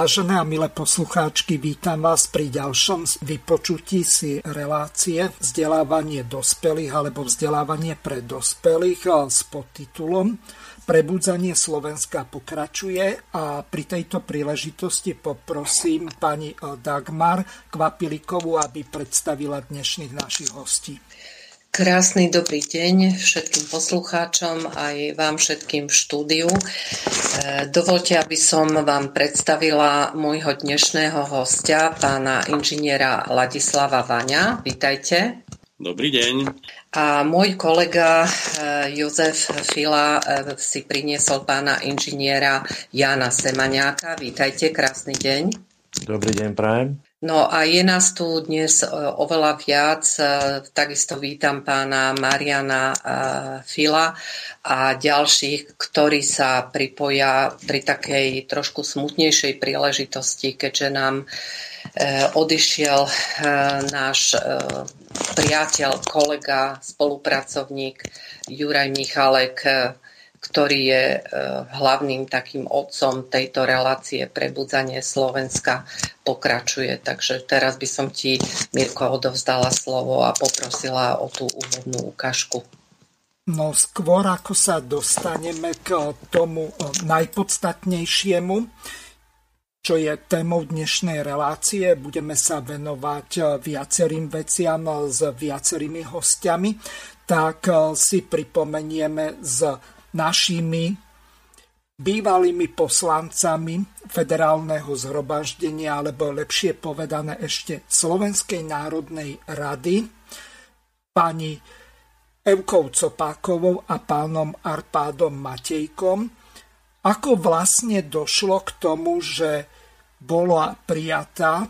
Vážené a milé poslucháčky, vítam vás pri ďalšom vypočutí si relácie vzdelávanie dospelých alebo vzdelávanie pre dospelých s podtitulom Prebudzanie Slovenska pokračuje a pri tejto príležitosti poprosím pani Dagmar Kvapilikovú, aby predstavila dnešných našich hostí. Krásny dobrý deň všetkým poslucháčom aj vám všetkým v štúdiu. E, dovolte, aby som vám predstavila môjho dnešného hostia, pána inžiniera Ladislava Vaňa. Vítajte. Dobrý deň. A môj kolega e, Jozef Fila e, si priniesol pána inžiniera Jana Semaňáka. Vítajte, krásny deň. Dobrý deň, prajem. No a je nás tu dnes e, oveľa viac. E, takisto vítam pána Mariana e, Fila a ďalších, ktorí sa pripoja pri takej trošku smutnejšej príležitosti, keďže nám odišiel náš priateľ, kolega, spolupracovník Juraj Michalek ktorý je e, hlavným takým otcom tejto relácie Prebudzanie Slovenska, pokračuje. Takže teraz by som ti, Mirko, odovzdala slovo a poprosila o tú úvodnú ukážku. No skôr ako sa dostaneme k tomu e, najpodstatnejšiemu, čo je témou dnešnej relácie. Budeme sa venovať e, viacerým veciam s viacerými hostiami. Tak si pripomenieme z našimi bývalými poslancami federálneho zhromaždenia, alebo lepšie povedané ešte Slovenskej národnej rady, pani Evkou Copákovou a pánom Arpádom Matejkom, ako vlastne došlo k tomu, že bola prijatá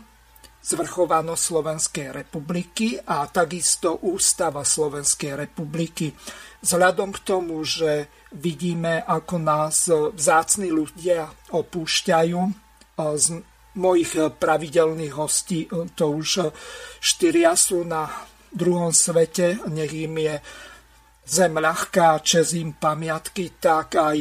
zvrchovanosť Slovenskej republiky a takisto ústava Slovenskej republiky. Vzhľadom k tomu, že vidíme, ako nás vzácni ľudia opúšťajú, z mojich pravidelných hostí to už štyria sú na druhom svete, nech im je zem ľahká, čes im pamiatky, tak aj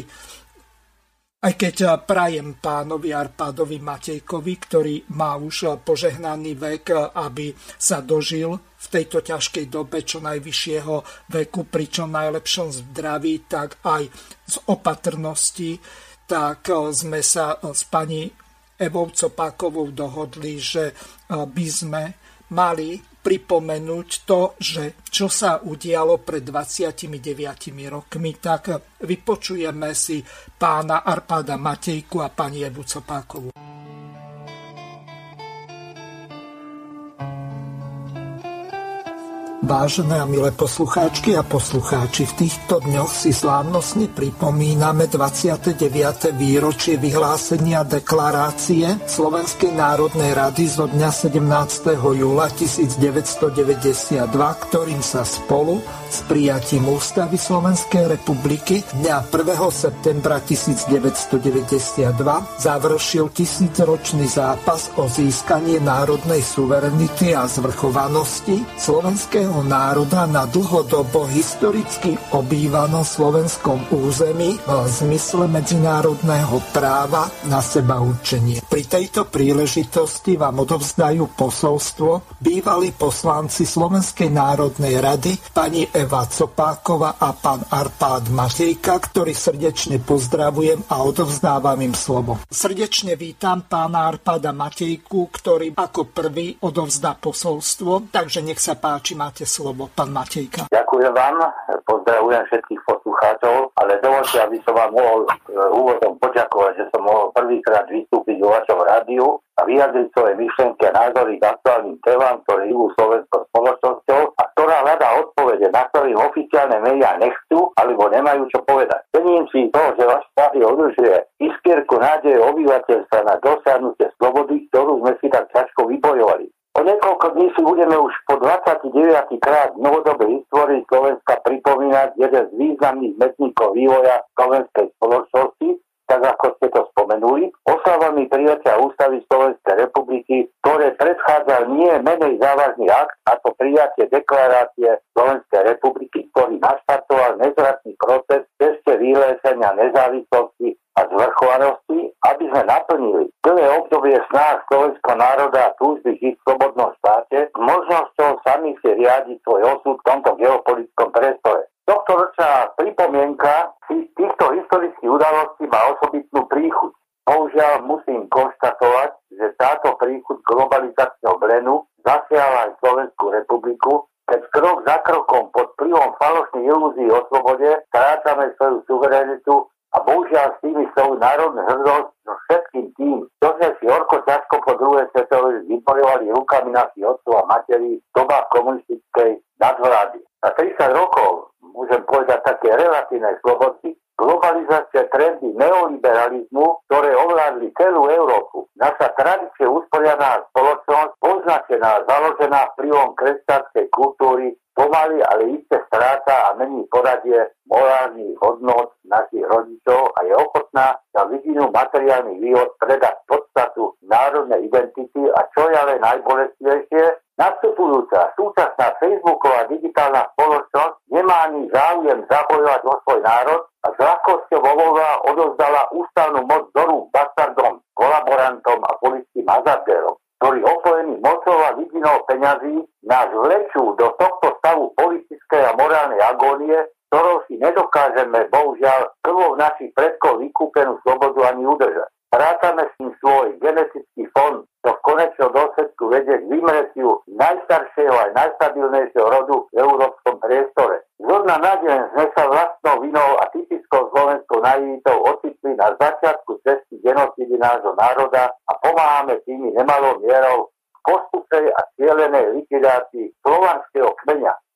aj keď eh, prajem pánovi Arpádovi Matejkovi, ktorý má už eh, požehnaný vek, eh, aby sa dožil v tejto ťažkej dobe čo najvyššieho veku, pri čo najlepšom zdraví, tak aj z opatrnosti, tak sme sa s pani Evou Copákovou dohodli, že by sme mali pripomenúť to, že čo sa udialo pred 29 rokmi, tak vypočujeme si pána Arpada Matejku a pani Evu Copákovú. Vážené a milé poslucháčky a poslucháči, v týchto dňoch si slávnostne pripomíname 29. výročie vyhlásenia deklarácie Slovenskej národnej rady zo dňa 17. júla 1992, ktorým sa spolu s prijatím Ústavy Slovenskej republiky dňa 1. septembra 1992 završil tisícročný zápas o získanie národnej suverenity a zvrchovanosti Slovenského slovenského národa na dlhodobo historicky obývanom slovenskom území v zmysle medzinárodného práva na seba určenie. Pri tejto príležitosti vám odovzdajú posolstvo bývalí poslanci Slovenskej národnej rady pani Eva Copákova a pán Arpád Matejka, ktorý srdečne pozdravujem a odovzdávam im slovo. Srdečne vítam pána Arpáda Matejku, ktorý ako prvý odovzdá posolstvo, takže nech sa páči, máte máte slovo, pán Matejka. Ďakujem vám, pozdravujem všetkých poslucháčov, ale dovolte, aby som vám mohol e, úvodom poďakovať, že som mohol prvýkrát vystúpiť vo vašom rádiu a vyjadriť svoje myšlenky a názory k aktuálnym témam, ktoré idú slovenskou spoločnosťou a ktorá hľadá odpovede, na ktorých oficiálne médiá nechcú alebo nemajú čo povedať. Cením si to, že váš rádio udržuje iskierku nádeje obyvateľstva na dosiahnutie slobody my si budeme už po 29. krát novodobej histórii Slovenska pripomínať jeden z významných metníkov vývoja slovenskej spoločnosti, tak ako ste to spomenuli, oslavami prijatia ústavy Slovenskej republiky, ktoré predchádzal nie menej závažný akt, ako prijatie deklarácie Slovenskej republiky, ktorý naštartoval nezvratný proces ceste vyhlesenia nezávislosti a zvrchovanosti, aby sme naplnili celé obdobie snách slovenského národa a túžby žiť v slobodnom štáte s možnosťou sami si riadiť svoj osud v tomto geopolitickom priestore. Tohto ročná pripomienka týchto historických udalostí má osobitnú príchuť. Bohužiaľ musím konštatovať, že táto príchuť globalizačného blenu zasiahla aj Slovenskú republiku, keď krok za krokom pod vplyvom falošných ilúzií o slobode strácame svoju suverenitu a bohužiaľ s tými svoju národnú hrdosť so všetkým tým, čo sme si orko ťažko po druhej svetovej vybojovali rukami našich otcov a materí v dobách komunistickej nadvlády. Na 30 rokov môžem povedať, také relatívnej slobody, globalizácia trendy neoliberalizmu, ktoré ovládli celú Európu. Naša tradície usporiadaná spoločnosť, označená, založená vplyvom kresťanskej kultúry, pomaly, ale isté stráca a mení poradie morálnych hodnot našich rodičov a je ochotná za vidinu materiálnych výhod predať podstatu národnej identity a čo je ale najbolestnejšie, Nastupujúca súčasná Facebooková digitálna spoločnosť nemá ani záujem zabojovať o svoj národ a s ľahkosťou voľová odozdala ústavnú moc do rúk bastardom, kolaborantom a politickým hazardérom, ktorí opojení mocou a vidinou peňazí nás vlečú agónie, ktorou si nedokážeme, bohužiaľ, krvou našich predkov vykúpenú slobodu ani udržať. Rátame s tým svoj genetický fond, to v konečnom dôsledku vedie k vymretiu najstaršieho aj najstabilnejšieho rodu v európskom priestore. Zhodna na deň sme sa vlastnou vinou a typickou slovenskou naivitou ocitli na začiatku cesty genocidy nášho národa a pomáhame tými nemalou mierou postupnej a cieľenej likvidácii kmeňa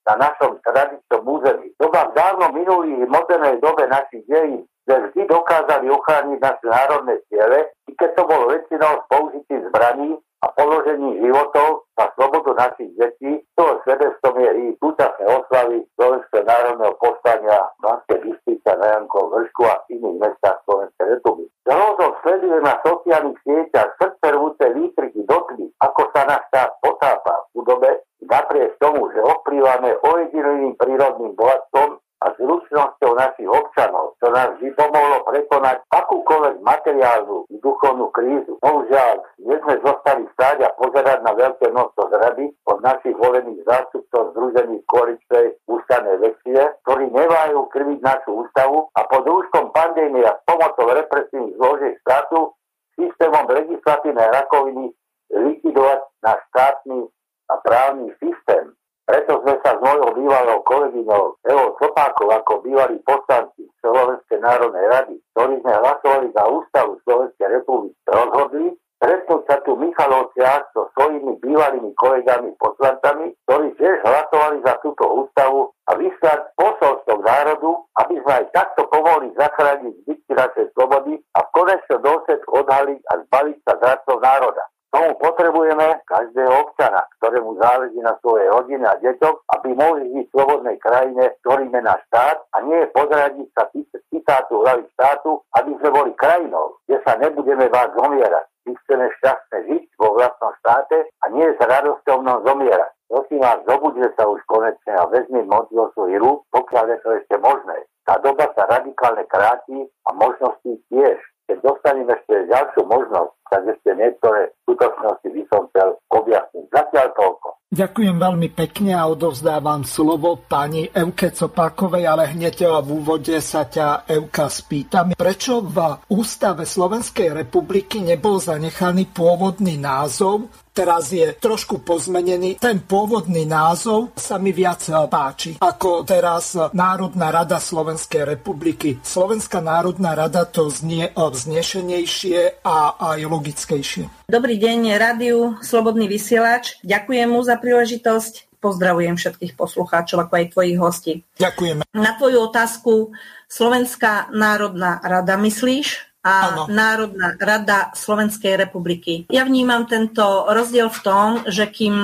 na našom tradičnom území. Doba v dávno minulých modernej dobe našich dejín sme vždy dokázali ochrániť naše národné ciele, i keď to bolo väčšinou s použitím zbraní a položení životov na slobodu našich detí, toho svedectvom je i súčasné oslavy Slovenského národného povstania Banskej Bystrica na Jankovom vršku a iných mestách Slovenskej republiky. Hrozom sledujem na sociálnych sieťach srdcervúce výtriky doby, ako sa náš štát potápa v chudobe, napriek tomu, že ovplyváme ojedineným prírodným bohatstvom a zručnosťou našich občanov, čo nás vždy pomohlo prekonať akúkoľvek materiálnu i duchovnú krízu. Bohužiaľ, nie sme zostali stáť a pozerať na veľké množstvo zrady od našich volených zástupcov združených koaličnej ústavnej lekcie, ktorí nevajú krviť našu ústavu a pod rúškom pandémie a s pomocou represívnych zložiek štátu systémom legislatívnej rakoviny likvidovať náš štátny a právny systém. Preto sme sa s mojou bývalou kolegyňou Evo Sopákov ako bývalí poslanci Slovenskej národnej rady, ktorí sme hlasovali za ústavu Slovenskej republiky, rozhodli stretnúť sa tu Michalovciach so svojimi bývalými kolegami poslancami, ktorí tiež hlasovali za túto ústavu a vyslať posolstvo národu, aby sme aj takto pomohli zachrániť zbytky našej slobody a v konečnom dôsledku odhaliť a zbaviť sa zradcov národa tomu potrebujeme každého občana, ktorému záleží na svojej rodine a deťoch, aby mohli žiť v slobodnej krajine, ktorým je náš štát a nie je pozradiť sa citátu hlavy štátu, aby sme boli krajinou, kde sa nebudeme vás zomierať. My chceme šťastne žiť vo vlastnom štáte a nie s radosťou mnou zomierať. Prosím vás, zobudne sa už konečne a vezmi moc do svojich rúk, pokiaľ je to ešte možné. Tá doba sa radikálne kráti a možnosti tiež. Keď dostaneme ešte ďalšiu možnosť, tak ešte niektoré skutočnosti by som chcel objasniť. Zatiaľ toľko. Ďakujem veľmi pekne a odovzdávam slovo pani Euke Copákovej, ale hneď v úvode sa ťa Euka spýtam, prečo v Ústave Slovenskej republiky nebol zanechaný pôvodný názov teraz je trošku pozmenený. Ten pôvodný názov sa mi viac páči ako teraz Národná rada Slovenskej republiky. Slovenská národná rada to znie vznešenejšie a aj logickejšie. Dobrý deň, rádiu Slobodný vysielač. Ďakujem mu za príležitosť. Pozdravujem všetkých poslucháčov, ako aj tvojich hostí. Ďakujeme. Na tvoju otázku Slovenská národná rada myslíš? a ano. Národná rada Slovenskej republiky. Ja vnímam tento rozdiel v tom, že kým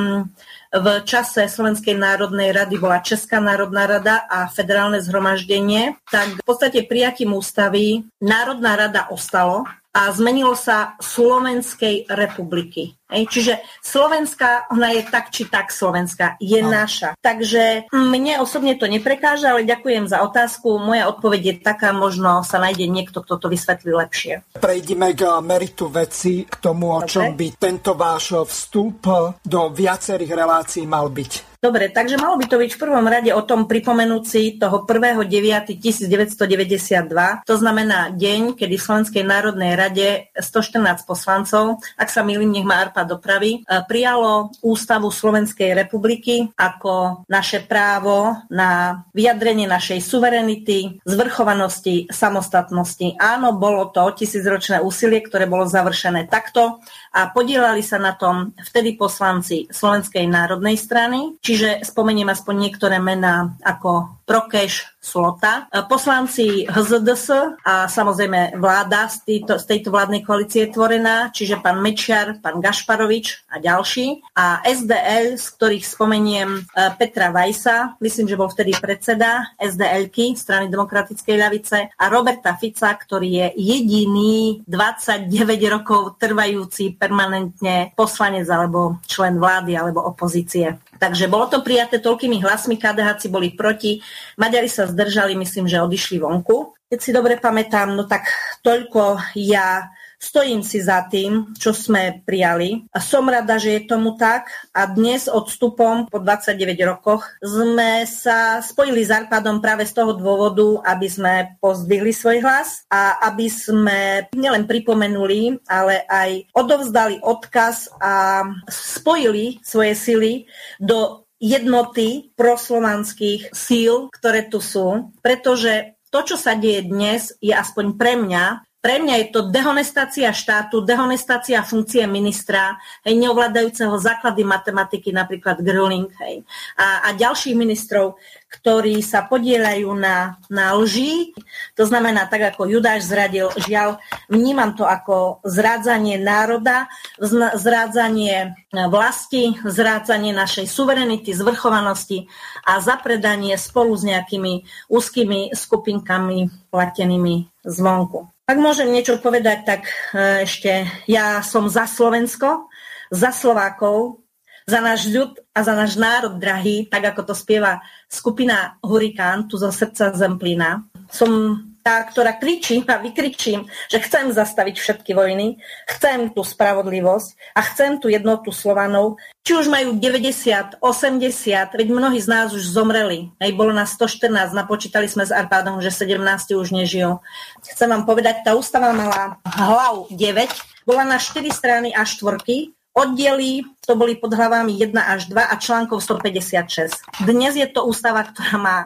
v čase Slovenskej národnej rady bola Česká národná rada a federálne zhromaždenie, tak v podstate prijatím ústavy Národná rada ostalo a zmenilo sa Slovenskej republiky. Ej, čiže Slovenská, ona je tak či tak Slovenská, je no. naša. Takže mne osobne to neprekáža, ale ďakujem za otázku. Moja odpoveď je taká, možno sa nájde niekto, kto to vysvetlí lepšie. Prejdime k meritu veci, k tomu, o čom by tento váš vstup do viacerých relácií mal byť. Dobre, takže malo by to byť v prvom rade o tom pripomenúci toho 1.9.1992, to znamená deň, kedy v Slovenskej národnej rade 114 poslancov, ak sa milím, nech ma Arpa dopravy, e, prijalo Ústavu Slovenskej republiky ako naše právo na vyjadrenie našej suverenity, zvrchovanosti, samostatnosti. Áno, bolo to tisícročné úsilie, ktoré bolo završené takto a podielali sa na tom vtedy poslanci Slovenskej národnej strany, Čiže spomeniem aspoň niektoré mená ako Prokeš, Slota, poslanci HZDS a samozrejme vláda z tejto, z tejto vládnej koalície je tvorená, čiže pán Mečiar, pán Gašparovič a ďalší. A SDL, z ktorých spomeniem e, Petra Vajsa, myslím, že bol vtedy predseda SDL-ky, strany demokratickej ľavice, a Roberta Fica, ktorý je jediný 29 rokov trvajúci permanentne poslanec alebo člen vlády alebo opozície. Takže bolo to prijaté toľkými hlasmi, KDH boli proti, Maďari sa zdržali, myslím, že odišli vonku. Keď si dobre pamätám, no tak toľko ja Stojím si za tým, čo sme prijali a som rada, že je tomu tak a dnes odstupom po 29 rokoch sme sa spojili s Arpadom práve z toho dôvodu, aby sme pozdvihli svoj hlas a aby sme nielen pripomenuli, ale aj odovzdali odkaz a spojili svoje sily do jednoty proslovanských síl, ktoré tu sú, pretože to, čo sa deje dnes, je aspoň pre mňa pre mňa je to dehonestácia štátu, dehonestácia funkcie ministra, hej, neovládajúceho základy matematiky, napríklad Gröling, hej, a, a ďalších ministrov, ktorí sa podielajú na, na lži. To znamená, tak ako Judáš zradil, žiaľ, vnímam to ako zrádzanie národa, zrádzanie vlasti, zrádzanie našej suverenity, zvrchovanosti a zapredanie spolu s nejakými úzkými skupinkami platenými zvonku. Ak môžem niečo povedať, tak e, ešte ja som za Slovensko, za Slovákov, za náš ľud a za náš národ drahý, tak ako to spieva skupina Hurikán tu zo srdca Zemplína. Som tá, ktorá kričí a vykričím, že chcem zastaviť všetky vojny, chcem tú spravodlivosť a chcem tú jednotu Slovanov. Či už majú 90, 80, veď mnohí z nás už zomreli. Aj bolo nás 114, napočítali sme s Arpádom, že 17 už nežijú. Chcem vám povedať, tá ústava mala hlav 9, bola na 4 strany a štvorky, Oddiely to boli pod hlavami 1 až 2 a článkov 156. Dnes je to ústava, ktorá má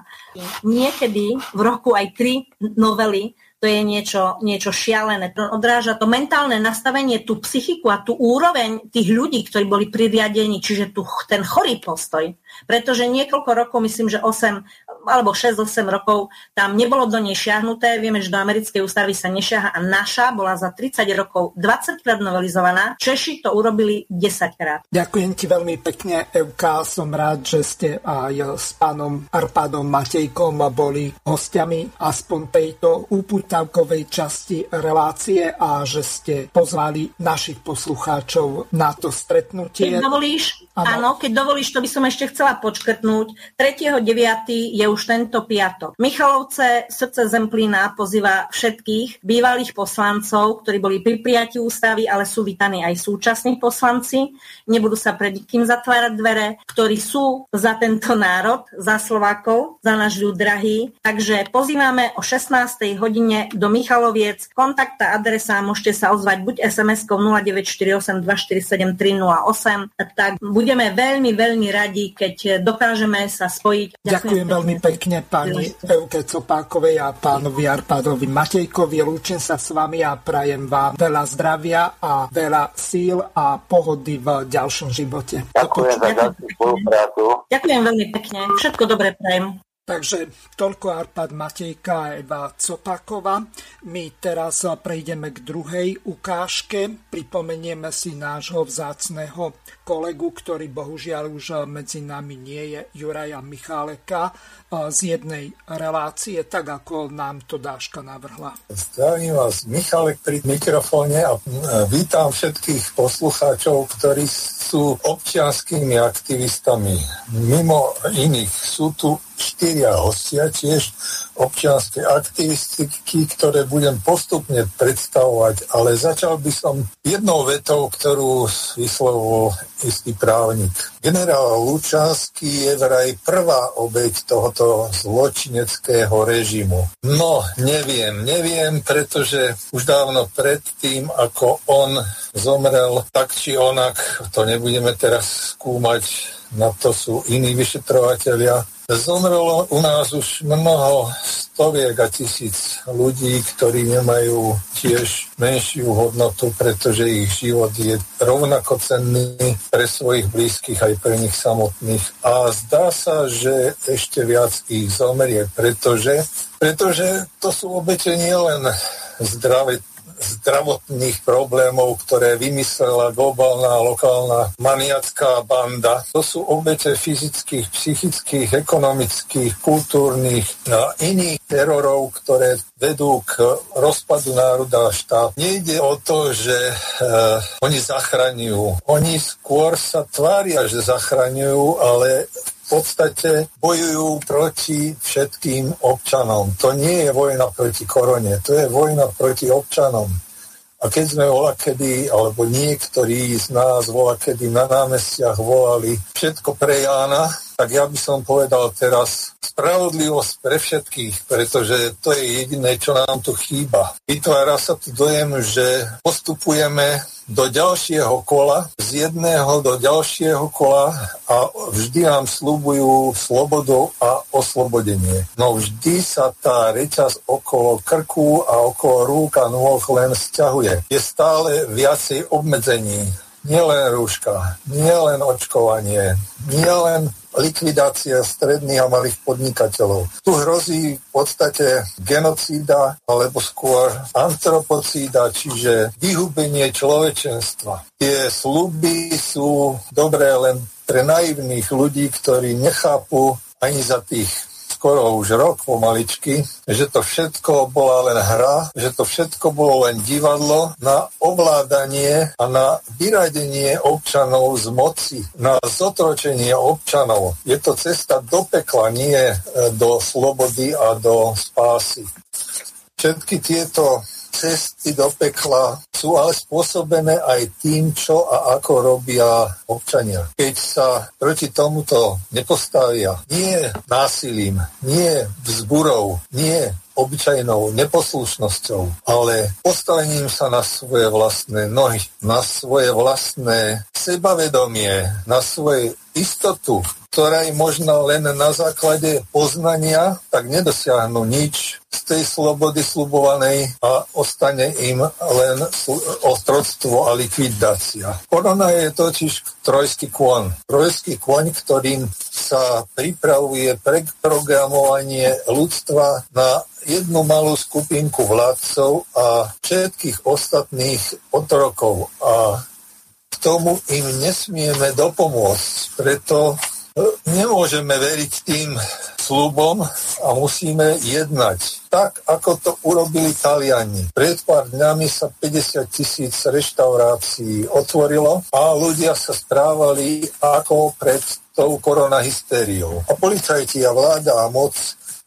niekedy v roku aj tri novely, to je niečo, niečo šialené. Odráža to mentálne nastavenie, tú psychiku a tú úroveň tých ľudí, ktorí boli pririadení, čiže tu, ten chorý postoj. Pretože niekoľko rokov, myslím, že 8 alebo 6-8 rokov tam nebolo do nej šiahnuté. Vieme, že do americkej ústavy sa nešiaha a naša bola za 30 rokov 20 krát novelizovaná. Češi to urobili 10 krát. Ďakujem ti veľmi pekne, Evka. Som rád, že ste aj s pánom Arpádom Matejkom boli hostiami aspoň tejto úputavkovej časti relácie a že ste pozvali našich poslucháčov na to stretnutie. Keď dovolíš, áno, keď dovolíš, to by som ešte chcela počkrtnúť. 3.9. je už tento piatok. Michalovce srdce Zemplína pozýva všetkých bývalých poslancov, ktorí boli pri prijatí ústavy, ale sú vítaní aj súčasní poslanci. Nebudú sa pred nikým zatvárať dvere, ktorí sú za tento národ, za Slovákov, za náš ľud drahý. Takže pozývame o 16. hodine do Michaloviec. Kontakta, adresa, môžete sa ozvať buď SMS-kou 0948 247 308. Tak budeme veľmi, veľmi radi, keď dokážeme sa spojiť. Ďakujem, Ďakujem veľmi pekne pani Euke Copákovej a pánovi Arpadovi Matejkovi. Lúčim sa s vami a prajem vám veľa zdravia a veľa síl a pohody v ďalšom živote. Ďakujem za ďalšiu spoluprácu. Ďakujem veľmi pekne. Všetko dobré prajem. Takže toľko Arpad Matejka a Eva Copakova. My teraz prejdeme k druhej ukážke. Pripomenieme si nášho vzácného kolegu, ktorý bohužiaľ už medzi nami nie je, Juraja Micháleka z jednej relácie, tak ako nám to Dáška navrhla. Zdravím vás, Michalek pri mikrofóne a vítam všetkých poslucháčov, ktorí sú občianskými aktivistami. Mimo iných sú tu štyria hostia, tiež občianske aktivistiky, ktoré budem postupne predstavovať, ale začal by som jednou vetou, ktorú vyslovil istý právnik. Generál Lučanský je vraj prvá obeď tohoto zločineckého režimu. No, neviem, neviem, pretože už dávno predtým, ako on zomrel, tak či onak, to nebudeme teraz skúmať, na to sú iní vyšetrovateľia. Zomrelo u nás už mnoho stoviek a tisíc ľudí, ktorí nemajú tiež menšiu hodnotu, pretože ich život je rovnako cenný pre svojich blízkych aj pre nich samotných. A zdá sa, že ešte viac ich zomerie, pretože, pretože to sú obete nielen zdravé zdravotných problémov, ktoré vymyslela globálna lokálna maniacká banda. To sú obete fyzických, psychických, ekonomických, kultúrnych a iných terorov, ktoré vedú k rozpadu národa a štát. Nejde o to, že e, oni zachraňujú. Oni skôr sa tvária, že zachraňujú, ale v podstate bojujú proti všetkým občanom. To nie je vojna proti korone, to je vojna proti občanom. A keď sme kedy, alebo niektorí z nás kedy na námestiach volali všetko pre Jána, tak ja by som povedal teraz spravodlivosť pre všetkých, pretože to je jediné, čo nám tu chýba. Vytvára sa tu dojem, že postupujeme do ďalšieho kola, z jedného do ďalšieho kola a vždy nám slúbujú slobodu a oslobodenie. No vždy sa tá reťaz okolo krku a okolo rúk a nôh len sťahuje. Je stále viacej obmedzení. Nielen rúška, nielen očkovanie, nielen likvidácia stredných a malých podnikateľov. Tu hrozí v podstate genocída alebo skôr antropocída, čiže vyhubenie človečenstva. Tie sluby sú dobré len pre naivných ľudí, ktorí nechápu ani za tých skoro už rok pomaličky, že to všetko bola len hra, že to všetko bolo len divadlo na ovládanie a na vyradenie občanov z moci, na zotročenie občanov. Je to cesta do pekla, nie e, do slobody a do spásy. Všetky tieto cesty do pekla sú ale spôsobené aj tým, čo a ako robia občania. Keď sa proti tomuto nepostavia, nie násilím, nie vzburou, nie obyčajnou neposlušnosťou, ale postavením sa na svoje vlastné nohy, na svoje vlastné sebavedomie, na svoje istotu, ktorá je možná len na základe poznania, tak nedosiahnu nič z tej slobody slubovanej a ostane im len otroctvo a likvidácia. Korona je totiž trojský kôň. Trojský kôň, ktorým sa pripravuje preprogramovanie ľudstva na jednu malú skupinku vládcov a všetkých ostatných otrokov. A tomu im nesmieme dopomôcť. Preto Nemôžeme veriť tým slubom a musíme jednať. Tak, ako to urobili Taliani. Pred pár dňami sa 50 tisíc reštaurácií otvorilo a ľudia sa správali ako pred tou koronahystériou. A policajti a vláda a moc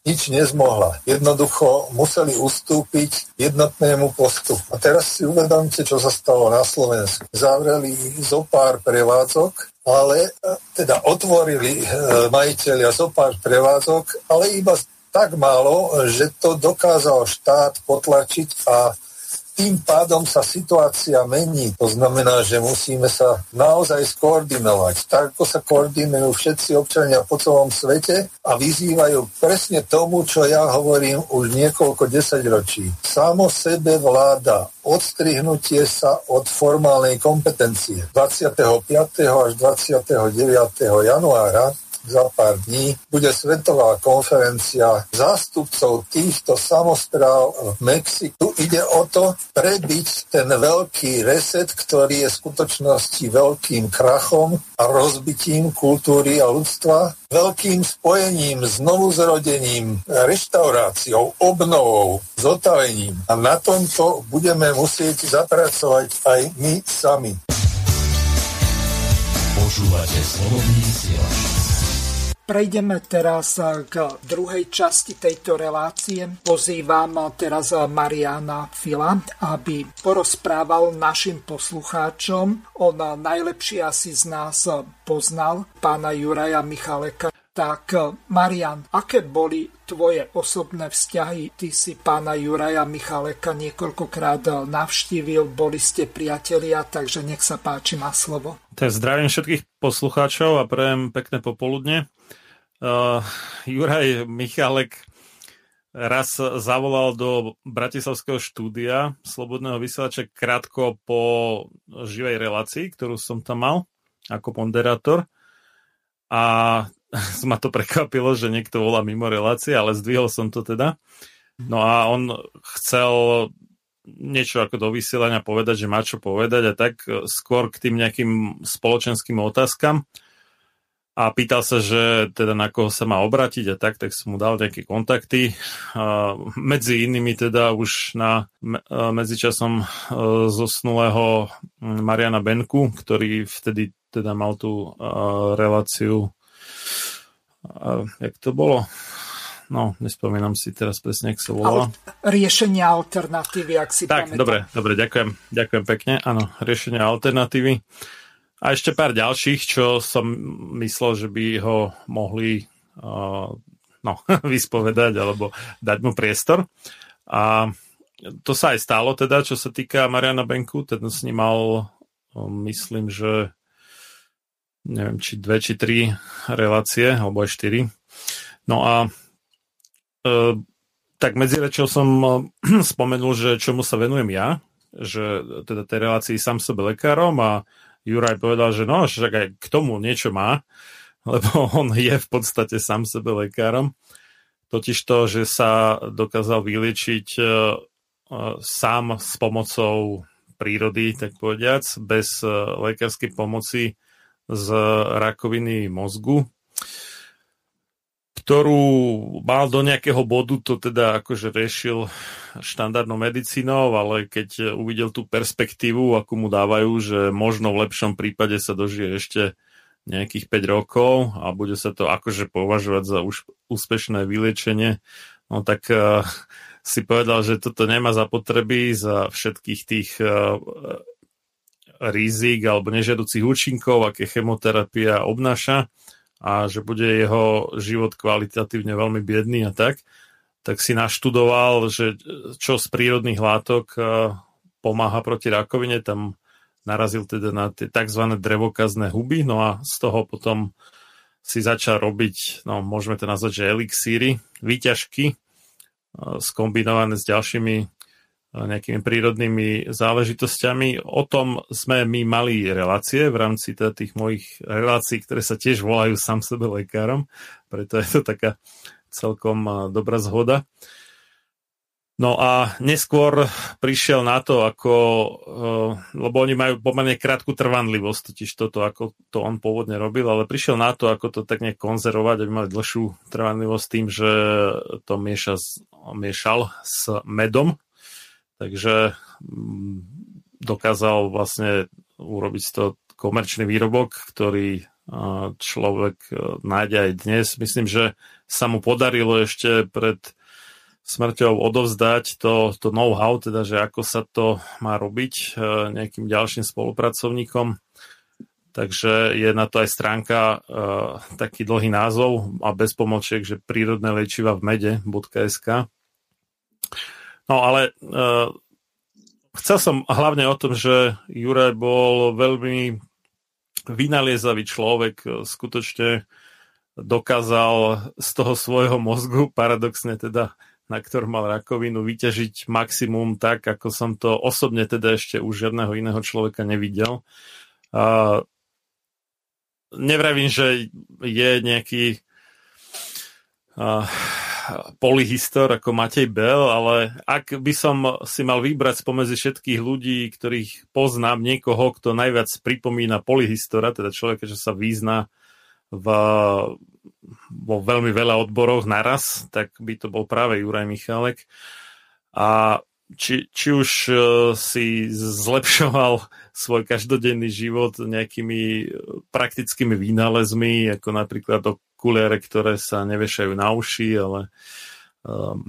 nič nezmohla. Jednoducho museli ustúpiť jednotnému postupu. A teraz si uvedomte, čo sa stalo na Slovensku. Zavreli zo pár prevádzok ale e, teda otvorili e, majiteľia zo pár prevádzok, ale iba tak málo, že to dokázal štát potlačiť a tým pádom sa situácia mení. To znamená, že musíme sa naozaj skoordinovať. Tak ako sa koordinujú všetci občania po celom svete a vyzývajú presne tomu, čo ja hovorím už niekoľko desaťročí. Samo sebe vláda odstrihnutie sa od formálnej kompetencie. 25. až 29. januára za pár dní bude svetová konferencia zástupcov týchto samozpráv v Mexiku. Ide o to prebiť ten veľký reset, ktorý je v skutočnosti veľkým krachom a rozbitím kultúry a ľudstva, veľkým spojením, znovu zrodením, reštauráciou, obnovou, zotavením. A na tomto budeme musieť zapracovať aj my sami. Počúvate slobodný Prejdeme teraz k druhej časti tejto relácie. Pozývam teraz Mariana Fila, aby porozprával našim poslucháčom. On najlepšie asi z nás poznal pána Juraja Michaleka. Tak Marian, aké boli tvoje osobné vzťahy? Ty si pána Juraja Michaleka niekoľkokrát navštívil, boli ste priatelia, takže nech sa páči, má slovo. Tak zdravím všetkých poslucháčov a prejem pekné popoludne. Uh, Juraj Michalek raz zavolal do Bratislavského štúdia Slobodného vysielača krátko po živej relácii, ktorú som tam mal ako ponderátor. A ma to prekvapilo, že niekto volá mimo relácie, ale zdvihol som to teda. No a on chcel niečo ako do vysielania povedať, že má čo povedať a tak skôr k tým nejakým spoločenským otázkam a pýtal sa, že teda na koho sa má obratiť a tak, tak som mu dal nejaké kontakty. Medzi inými teda už na medzičasom e, zosnulého Mariana Benku, ktorý vtedy teda mal tú reláciu jak to bolo? No, nespomínam si teraz presne, jak sa volá. Riešenia alternatívy, ak si Tak, pamätám. dobre, dobre, ďakujem. Ďakujem pekne. Áno, riešenia alternatívy. A ešte pár ďalších, čo som myslel, že by ho mohli uh, no, vyspovedať alebo dať mu priestor. A to sa aj stalo teda, čo sa týka Mariana Benku. Ten s ním mal, myslím, že neviem, či dve, či tri relácie, alebo aj štyri. No a e, tak medzi rečou som spomenul, že čomu sa venujem ja, že teda tej relácii sám sebe lekárom a Juraj povedal, že no, však aj k tomu niečo má, lebo on je v podstate sám sebe lekárom. Totiž to, že sa dokázal vyliečiť e, e, sám s pomocou prírody, tak povediac, bez e, lekárskej pomoci z rakoviny mozgu, ktorú mal do nejakého bodu, to teda akože riešil štandardnou medicínou, ale keď uvidel tú perspektívu, akú mu dávajú, že možno v lepšom prípade sa dožije ešte nejakých 5 rokov a bude sa to akože považovať za už úspešné vyliečenie, no tak uh, si povedal, že toto nemá zapotreby za všetkých tých uh, rizik alebo nežiaducich účinkov, aké chemoterapia obnáša a že bude jeho život kvalitatívne veľmi biedný a tak, tak si naštudoval, že čo z prírodných látok eh, pomáha proti rakovine, tam narazil teda na tie tzv. drevokazné huby, no a z toho potom si začal robiť, no môžeme to nazvať, že elixíry, výťažky, eh, skombinované s ďalšími nejakými prírodnými záležitosťami. O tom sme my mali relácie v rámci teda tých mojich relácií, ktoré sa tiež volajú sám sebe lekárom, preto je to taká celkom dobrá zhoda. No a neskôr prišiel na to, ako, lebo oni majú pomerne krátku trvanlivosť, totiž toto, ako to on pôvodne robil, ale prišiel na to, ako to tak nejak konzervovať, aby mali dlhšiu trvanlivosť tým, že to mieša, miešal s medom, takže mm, dokázal vlastne urobiť to komerčný výrobok, ktorý človek e, nájde aj dnes. Myslím, že sa mu podarilo ešte pred smrťou odovzdať to, to know-how, teda, že ako sa to má robiť e, nejakým ďalším spolupracovníkom. Takže je na to aj stránka, e, taký dlhý názov a bez pomočiek, že prírodné liečiva v mede.sk. No ale uh, chcel som hlavne o tom, že Juraj bol veľmi vynaliezavý človek, skutočne dokázal z toho svojho mozgu, paradoxne teda, na ktorom mal rakovinu, vyťažiť maximum tak, ako som to osobne teda ešte u žiadneho iného človeka nevidel. A nevravím, že je nejaký uh, polyhistor ako Matej Bell, ale ak by som si mal vybrať spomedzi všetkých ľudí, ktorých poznám, niekoho, kto najviac pripomína polyhistora, teda človeka, čo sa význa v, vo veľmi veľa odboroch naraz, tak by to bol práve Juraj Michalek. A či, či už uh, si zlepšoval svoj každodenný život nejakými e, praktickými vynálezmi, ako napríklad okuliare, ktoré sa nevešajú na uši, ale um,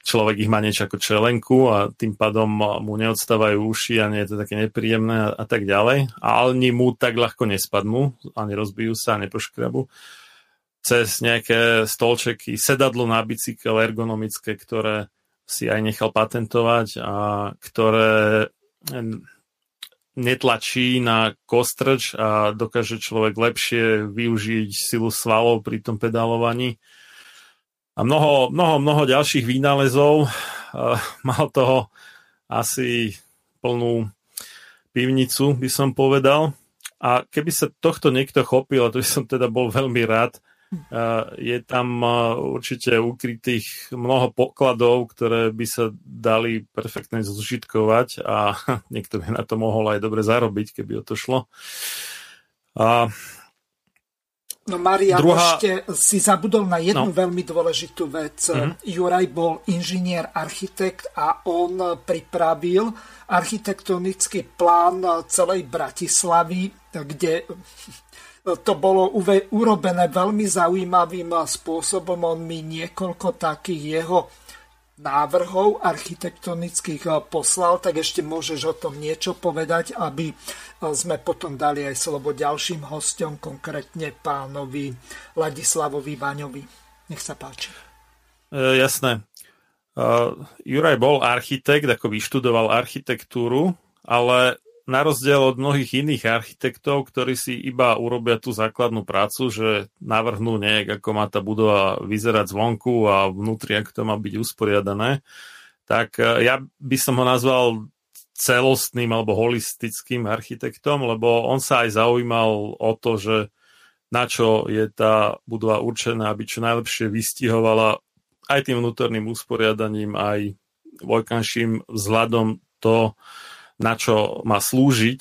človek ich má niečo ako čelenku a tým pádom mu neodstávajú uši a nie je to také nepríjemné a, a tak ďalej. A ani mu tak ľahko nespadnú a nerozbijú sa a nepoškrabu cez nejaké stolčeky, sedadlo na bicykel ergonomické, ktoré si aj nechal patentovať a ktoré netlačí na kostrč a dokáže človek lepšie využiť silu svalov pri tom pedálovaní. A mnoho, mnoho, mnoho ďalších výnálezov. Mal toho asi plnú pivnicu, by som povedal. A keby sa tohto niekto chopil, a to by som teda bol veľmi rád, je tam určite ukrytých mnoho pokladov, ktoré by sa dali perfektne zužitkovať a niekto by na to mohol aj dobre zarobiť, keby o to šlo. A No Marian, druhá... ešte si zabudol na jednu no. veľmi dôležitú vec. Mm-hmm. Juraj bol inžinier, architekt a on pripravil architektonický plán celej Bratislavy, kde to bolo urobené veľmi zaujímavým spôsobom. On mi niekoľko takých jeho návrhov architektonických eh, poslal, tak ešte môžeš o tom niečo povedať, aby eh, sme potom dali aj slovo ďalším hostom, konkrétne pánovi Ladislavovi Vaňovi. Nech sa páči. E, jasné. Uh, Juraj bol architekt, ako vyštudoval architektúru, ale na rozdiel od mnohých iných architektov, ktorí si iba urobia tú základnú prácu, že navrhnú nejak, ako má tá budova vyzerať zvonku a vnútri, ako to má byť usporiadané, tak e, ja by som ho nazval celostným alebo holistickým architektom, lebo on sa aj zaujímal o to, že na čo je tá budova určená, aby čo najlepšie vystihovala aj tým vnútorným usporiadaním, aj voľkanším vzhľadom to, na čo má slúžiť,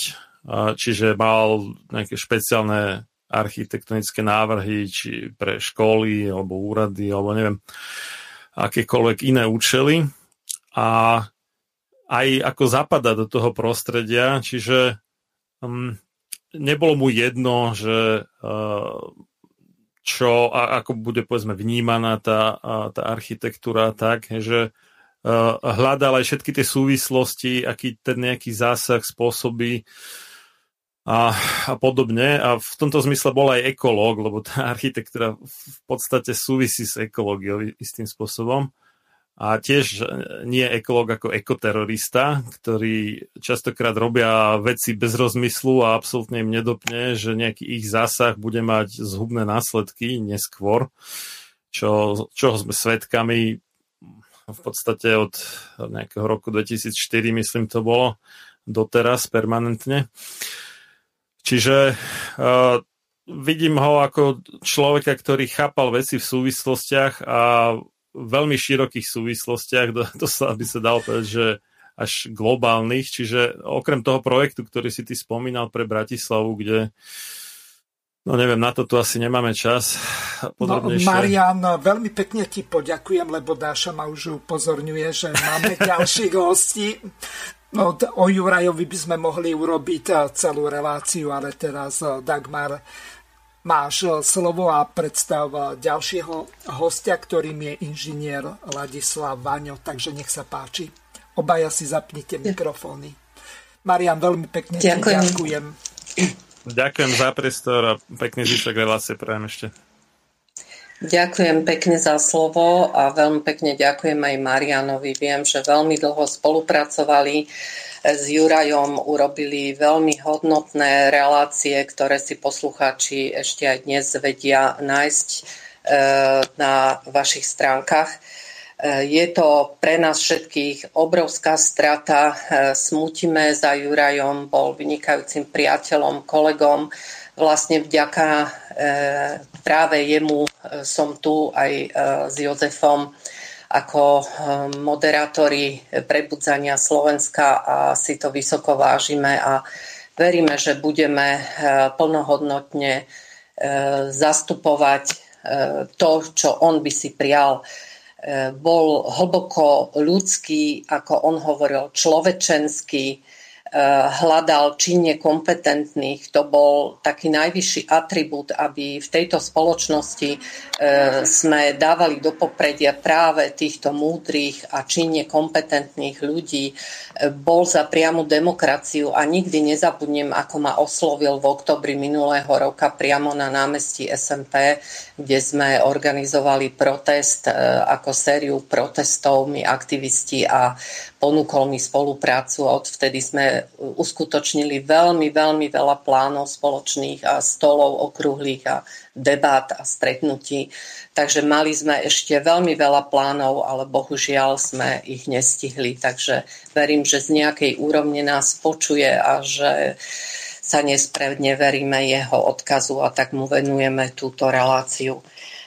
čiže mal nejaké špeciálne architektonické návrhy, či pre školy, alebo úrady, alebo neviem, akékoľvek iné účely. A aj ako zapada do toho prostredia, čiže um, nebolo mu jedno, že uh, čo, a, ako bude povedzme vnímaná tá, tá architektúra tak, že hľadal aj všetky tie súvislosti, aký ten nejaký zásah spôsobí a, a podobne. A v tomto zmysle bol aj ekológ, lebo tá architektúra v podstate súvisí s ekológiou istým spôsobom. A tiež nie ekológ ako ekoterorista, ktorí častokrát robia veci bez rozmyslu a absolútne im nedopne, že nejaký ich zásah bude mať zhubné následky neskôr, čo, čo sme svedkami v podstate od nejakého roku 2004, myslím to bolo, doteraz permanentne. Čiže uh, vidím ho ako človeka, ktorý chápal veci v súvislostiach a veľmi širokých súvislostiach, to, to sa by sa dalo povedať, že až globálnych, čiže okrem toho projektu, ktorý si ty spomínal pre Bratislavu, kde uh, No neviem, na to tu asi nemáme čas. No, Marian, veľmi pekne ti poďakujem, lebo Dáša ma už upozorňuje, že máme ďalších hostí. No, o Jurajovi by sme mohli urobiť eh, celú reláciu, ale teraz eh, Dagmar máš eh, slovo a predstav ďalšieho hostia, ktorým je inžinier Ladislav Vaňo, takže nech sa páči. Obaja si zapnite mikrofóny. Marian, veľmi pekne ďakujem. ďakujem. Ďakujem za priestor a pekný zvyšok relácie prajem ešte. Ďakujem pekne za slovo a veľmi pekne ďakujem aj Marianovi. Viem, že veľmi dlho spolupracovali s Jurajom, urobili veľmi hodnotné relácie, ktoré si poslucháči ešte aj dnes vedia nájsť eh, na vašich stránkach. Eh, je to pre nás všetkých obrovská strata. Eh, smutíme za Jurajom, bol vynikajúcim priateľom, kolegom. vlastne vďaka práve jemu som tu aj s Jozefom ako moderátori prebudzania Slovenska a si to vysoko vážime a veríme, že budeme plnohodnotne zastupovať to, čo on by si prial bol hlboko ľudský, ako on hovoril, človečenský, hľadal činne kompetentných. To bol taký najvyšší atribút, aby v tejto spoločnosti eh, sme dávali do popredia práve týchto múdrych a činne kompetentných ľudí. Eh, bol za priamu demokraciu a nikdy nezabudnem, ako ma oslovil v oktobri minulého roka priamo na námestí SMP, kde sme organizovali protest ako sériu protestov, my aktivisti a ponúkol mi spoluprácu a odvtedy sme uskutočnili veľmi, veľmi veľa plánov spoločných a stolov okrúhlych a debát a stretnutí. Takže mali sme ešte veľmi veľa plánov, ale bohužiaľ sme ich nestihli. Takže verím, že z nejakej úrovne nás počuje a že sa nesprevne veríme jeho odkazu a tak mu venujeme túto reláciu.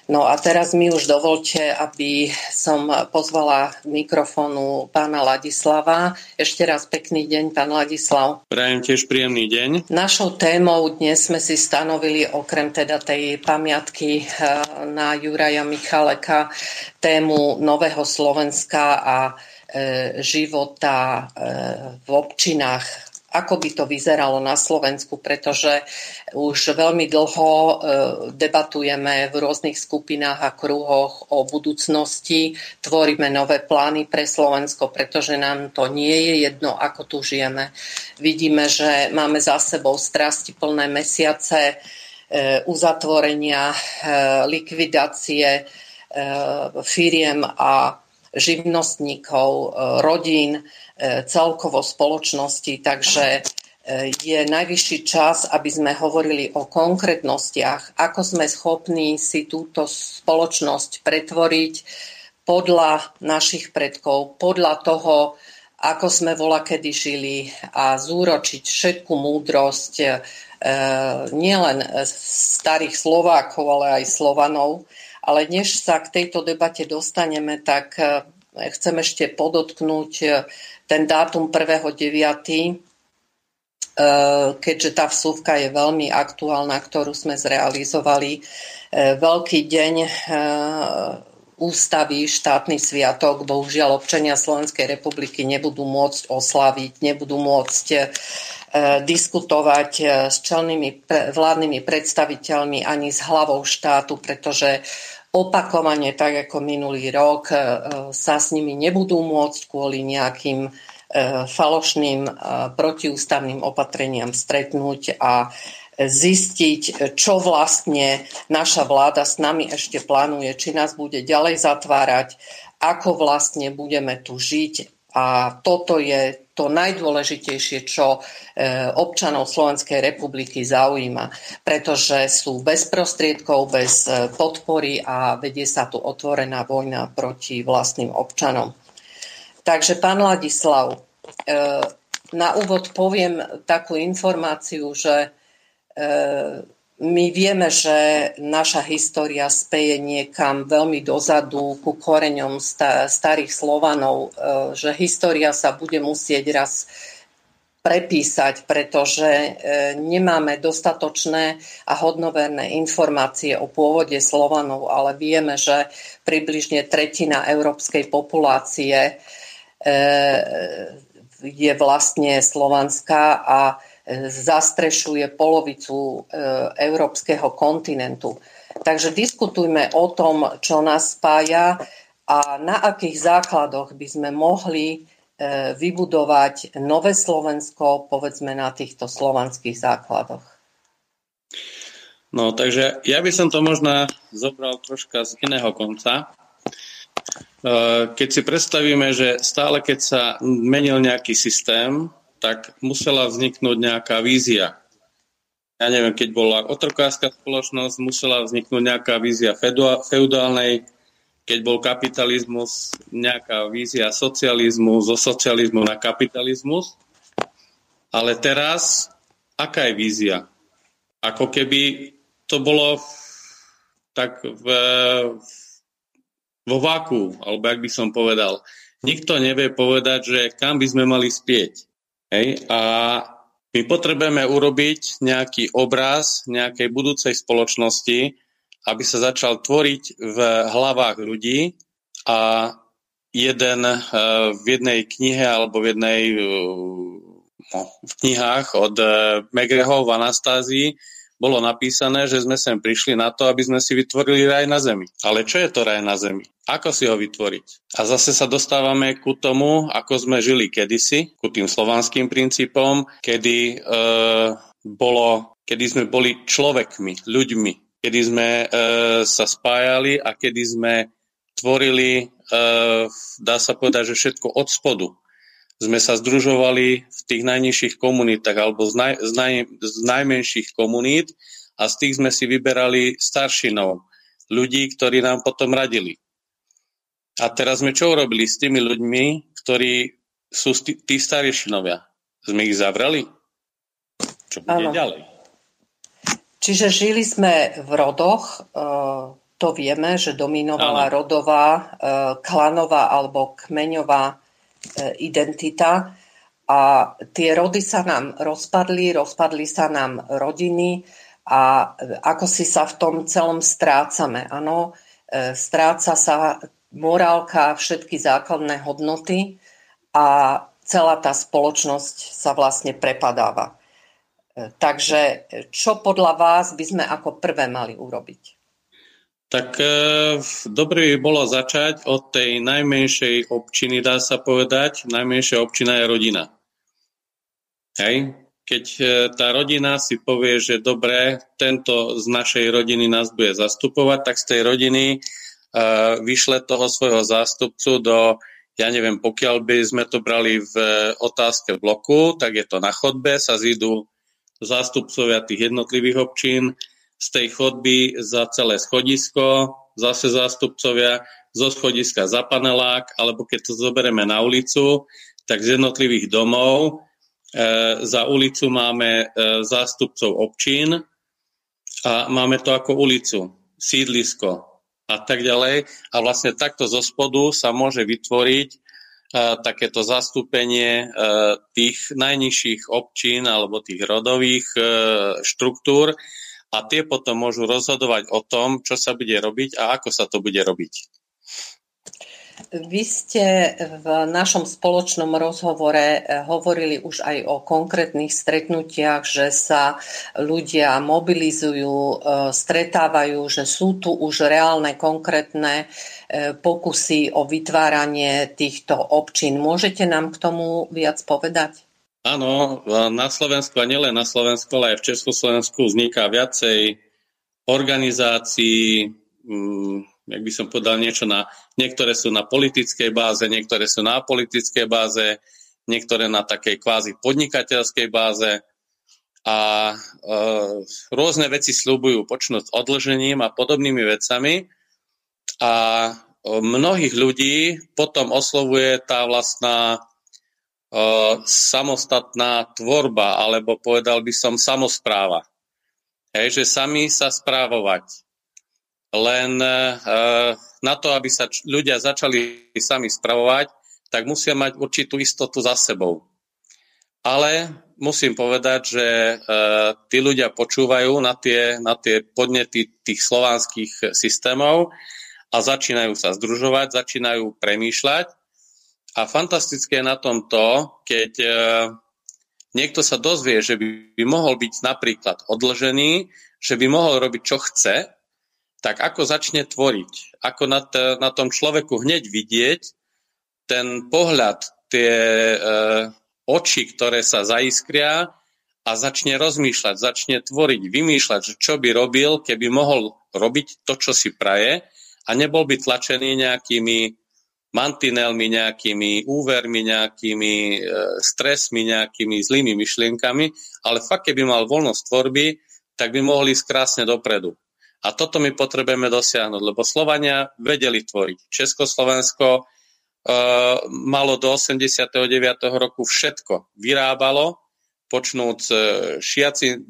No a teraz mi už dovolte, aby som pozvala k mikrofónu pána Ladislava. Ešte raz pekný deň, pán Ladislav. Prajem tiež príjemný deň. Našou témou dnes sme si stanovili okrem teda tej pamiatky eh, na Juraja Michaleka tému Nového Slovenska a eh, života eh, v občinách ako by to vyzeralo na Slovensku, pretože už veľmi dlho e, debatujeme v rôznych skupinách a kruhoch o budúcnosti, tvoríme nové plány pre Slovensko, pretože nám to nie je jedno, ako tu žijeme. Vidíme, že máme za sebou strasti plné mesiace e, uzatvorenia, e, likvidácie firiem a živnostníkov, rodín, celkovo spoločnosti, takže e, je najvyšší čas, aby sme hovorili o konkrétnostiach, ako sme schopní si túto spoločnosť pretvoriť podľa našich predkov, podľa toho, ako sme vola kedy žili a zúročiť všetku múdrosť e, nielen starých Slovákov, ale aj Slovanov. Ale než sa k tejto debate dostaneme, tak chcem ešte podotknúť ten dátum 1.9., e, keďže tá vsúvka je veľmi aktuálna, ktorú sme zrealizovali. E, veľký deň e, ústavy, štátny sviatok, bohužiaľ občania Slovenskej republiky nebudú môcť oslaviť, nebudú môcť diskutovať s čelnými vládnymi predstaviteľmi ani s hlavou štátu, pretože opakovane, tak ako minulý rok, e, sa s nimi nebudú môcť kvôli nejakým e, falošným e, protiústavným opatreniam stretnúť a zistiť, čo vlastne naša vláda s nami ešte plánuje, či nás bude ďalej zatvárať, ako vlastne budeme tu žiť a toto je to najdôležitejšie, čo e, občanov Slovenskej republiky zaujíma, pretože sú bez prostriedkov, bez e, podpory a vedie sa tu otvorená vojna proti vlastným občanom. Takže, pán Ladislav, e, na úvod poviem takú informáciu, že my vieme, že naša história speje niekam veľmi dozadu ku koreňom starých Slovanov, e, že história sa bude musieť raz prepísať, pretože e, nemáme dostatočné a hodnoverné informácie o pôvode Slovanov, ale vieme, že približne tretina európskej populácie e, je vlastne slovanská a zastrešuje polovicu e, európskeho kontinentu. Takže diskutujme o tom, čo nás spája a na akých základoch by sme mohli e, vybudovať nové Slovensko, povedzme na týchto slovanských základoch. No, takže ja by som to možno zobral troška z iného konca. E, keď si predstavíme, že stále keď sa menil nejaký systém, tak musela vzniknúť nejaká vízia. Ja neviem, keď bola otrokárska spoločnosť, musela vzniknúť nejaká vízia feudálnej, keď bol kapitalizmus, nejaká vízia socializmu, zo socializmu na kapitalizmus. Ale teraz, aká je vízia? ako keby to bolo tak v, vo váku, alebo ak by som povedal. Nikto nevie povedať, že kam by sme mali spieť. Hej? A my potrebujeme urobiť nejaký obraz nejakej budúcej spoločnosti, aby sa začal tvoriť v hlavách ľudí a jeden eh, v jednej knihe alebo v jednej eh, no, v knihách od eh, Megreho v Anastázii bolo napísané, že sme sem prišli na to, aby sme si vytvorili raj na zemi. Ale čo je to raj na zemi? Ako si ho vytvoriť? A zase sa dostávame ku tomu, ako sme žili kedysi, ku tým slovanským princípom, kedy e, bolo, kedy sme boli človekmi, ľuďmi, kedy sme e, sa spájali a kedy sme tvorili, e, dá sa povedať, že všetko od spodu sme sa združovali v tých najnižších komunitách alebo z, naj, z, naj, z najmenších komunít a z tých sme si vyberali staršinov, ľudí, ktorí nám potom radili. A teraz sme čo urobili s tými ľuďmi, ktorí sú tí, tí staršinovia? Sme ich zavreli? Čo bude ano. ďalej? Čiže žili sme v rodoch, e, to vieme, že dominovala ano. rodová, e, klanová alebo kmeňová identita a tie rody sa nám rozpadli, rozpadli sa nám rodiny a ako si sa v tom celom strácame. Áno, e, stráca sa morálka, všetky základné hodnoty a celá tá spoločnosť sa vlastne prepadáva. E, takže čo podľa vás by sme ako prvé mali urobiť? Tak e, dobre by bolo začať od tej najmenšej občiny, dá sa povedať. Najmenšia občina je rodina. Hej? Keď e, tá rodina si povie, že dobre, tento z našej rodiny nás bude zastupovať, tak z tej rodiny e, vyšle toho svojho zástupcu do, ja neviem, pokiaľ by sme to brali v otázke bloku, tak je to na chodbe, sa zídu zástupcovia tých jednotlivých občín, z tej chodby za celé schodisko, zase zástupcovia zo schodiska za panelák, alebo keď to zoberieme na ulicu, tak z jednotlivých domov e, za ulicu máme e, zástupcov občín a máme to ako ulicu, sídlisko a tak ďalej. A vlastne takto zo spodu sa môže vytvoriť e, takéto zastúpenie e, tých najnižších občín alebo tých rodových e, štruktúr, a tie potom môžu rozhodovať o tom, čo sa bude robiť a ako sa to bude robiť. Vy ste v našom spoločnom rozhovore eh, hovorili už aj o konkrétnych stretnutiach, že sa ľudia mobilizujú, eh, stretávajú, že sú tu už reálne konkrétne eh, pokusy o vytváranie týchto občín. Môžete nám k tomu viac povedať? Áno, na Slovensku a nielen na Slovensku, ale aj v Československu vzniká viacej organizácií, hm, jak by som povedal, niečo na, niektoré sú na politickej báze, niektoré sú na politickej báze, niektoré na takej kvázi podnikateľskej báze. A e, rôzne veci slúbujú počnúť odložením a podobnými vecami. A mnohých ľudí potom oslovuje tá vlastná samostatná tvorba, alebo povedal by som samospráva. Hej, že sami sa správovať. Len e, na to, aby sa ľudia začali sami spravovať, tak musia mať určitú istotu za sebou. Ale musím povedať, že e, tí ľudia počúvajú na tie, na tie podnety tých slovanských systémov a začínajú sa združovať, začínajú premýšľať a fantastické je na tom to, keď e, niekto sa dozvie, že by, by mohol byť napríklad odlžený, že by mohol robiť, čo chce, tak ako začne tvoriť, ako na, t- na tom človeku hneď vidieť ten pohľad, tie e, oči, ktoré sa zaiskria a začne rozmýšľať, začne tvoriť, vymýšľať, čo by robil, keby mohol robiť to, čo si praje a nebol by tlačený nejakými mantinelmi, nejakými úvermi, nejakými e, stresmi, nejakými zlými myšlienkami, ale fakt, keby mal voľnosť tvorby, tak by mohli ísť krásne dopredu. A toto my potrebujeme dosiahnuť, lebo Slovania vedeli tvoriť. Československo e, malo do 89. roku všetko. Vyrábalo, počnúc e, šiaci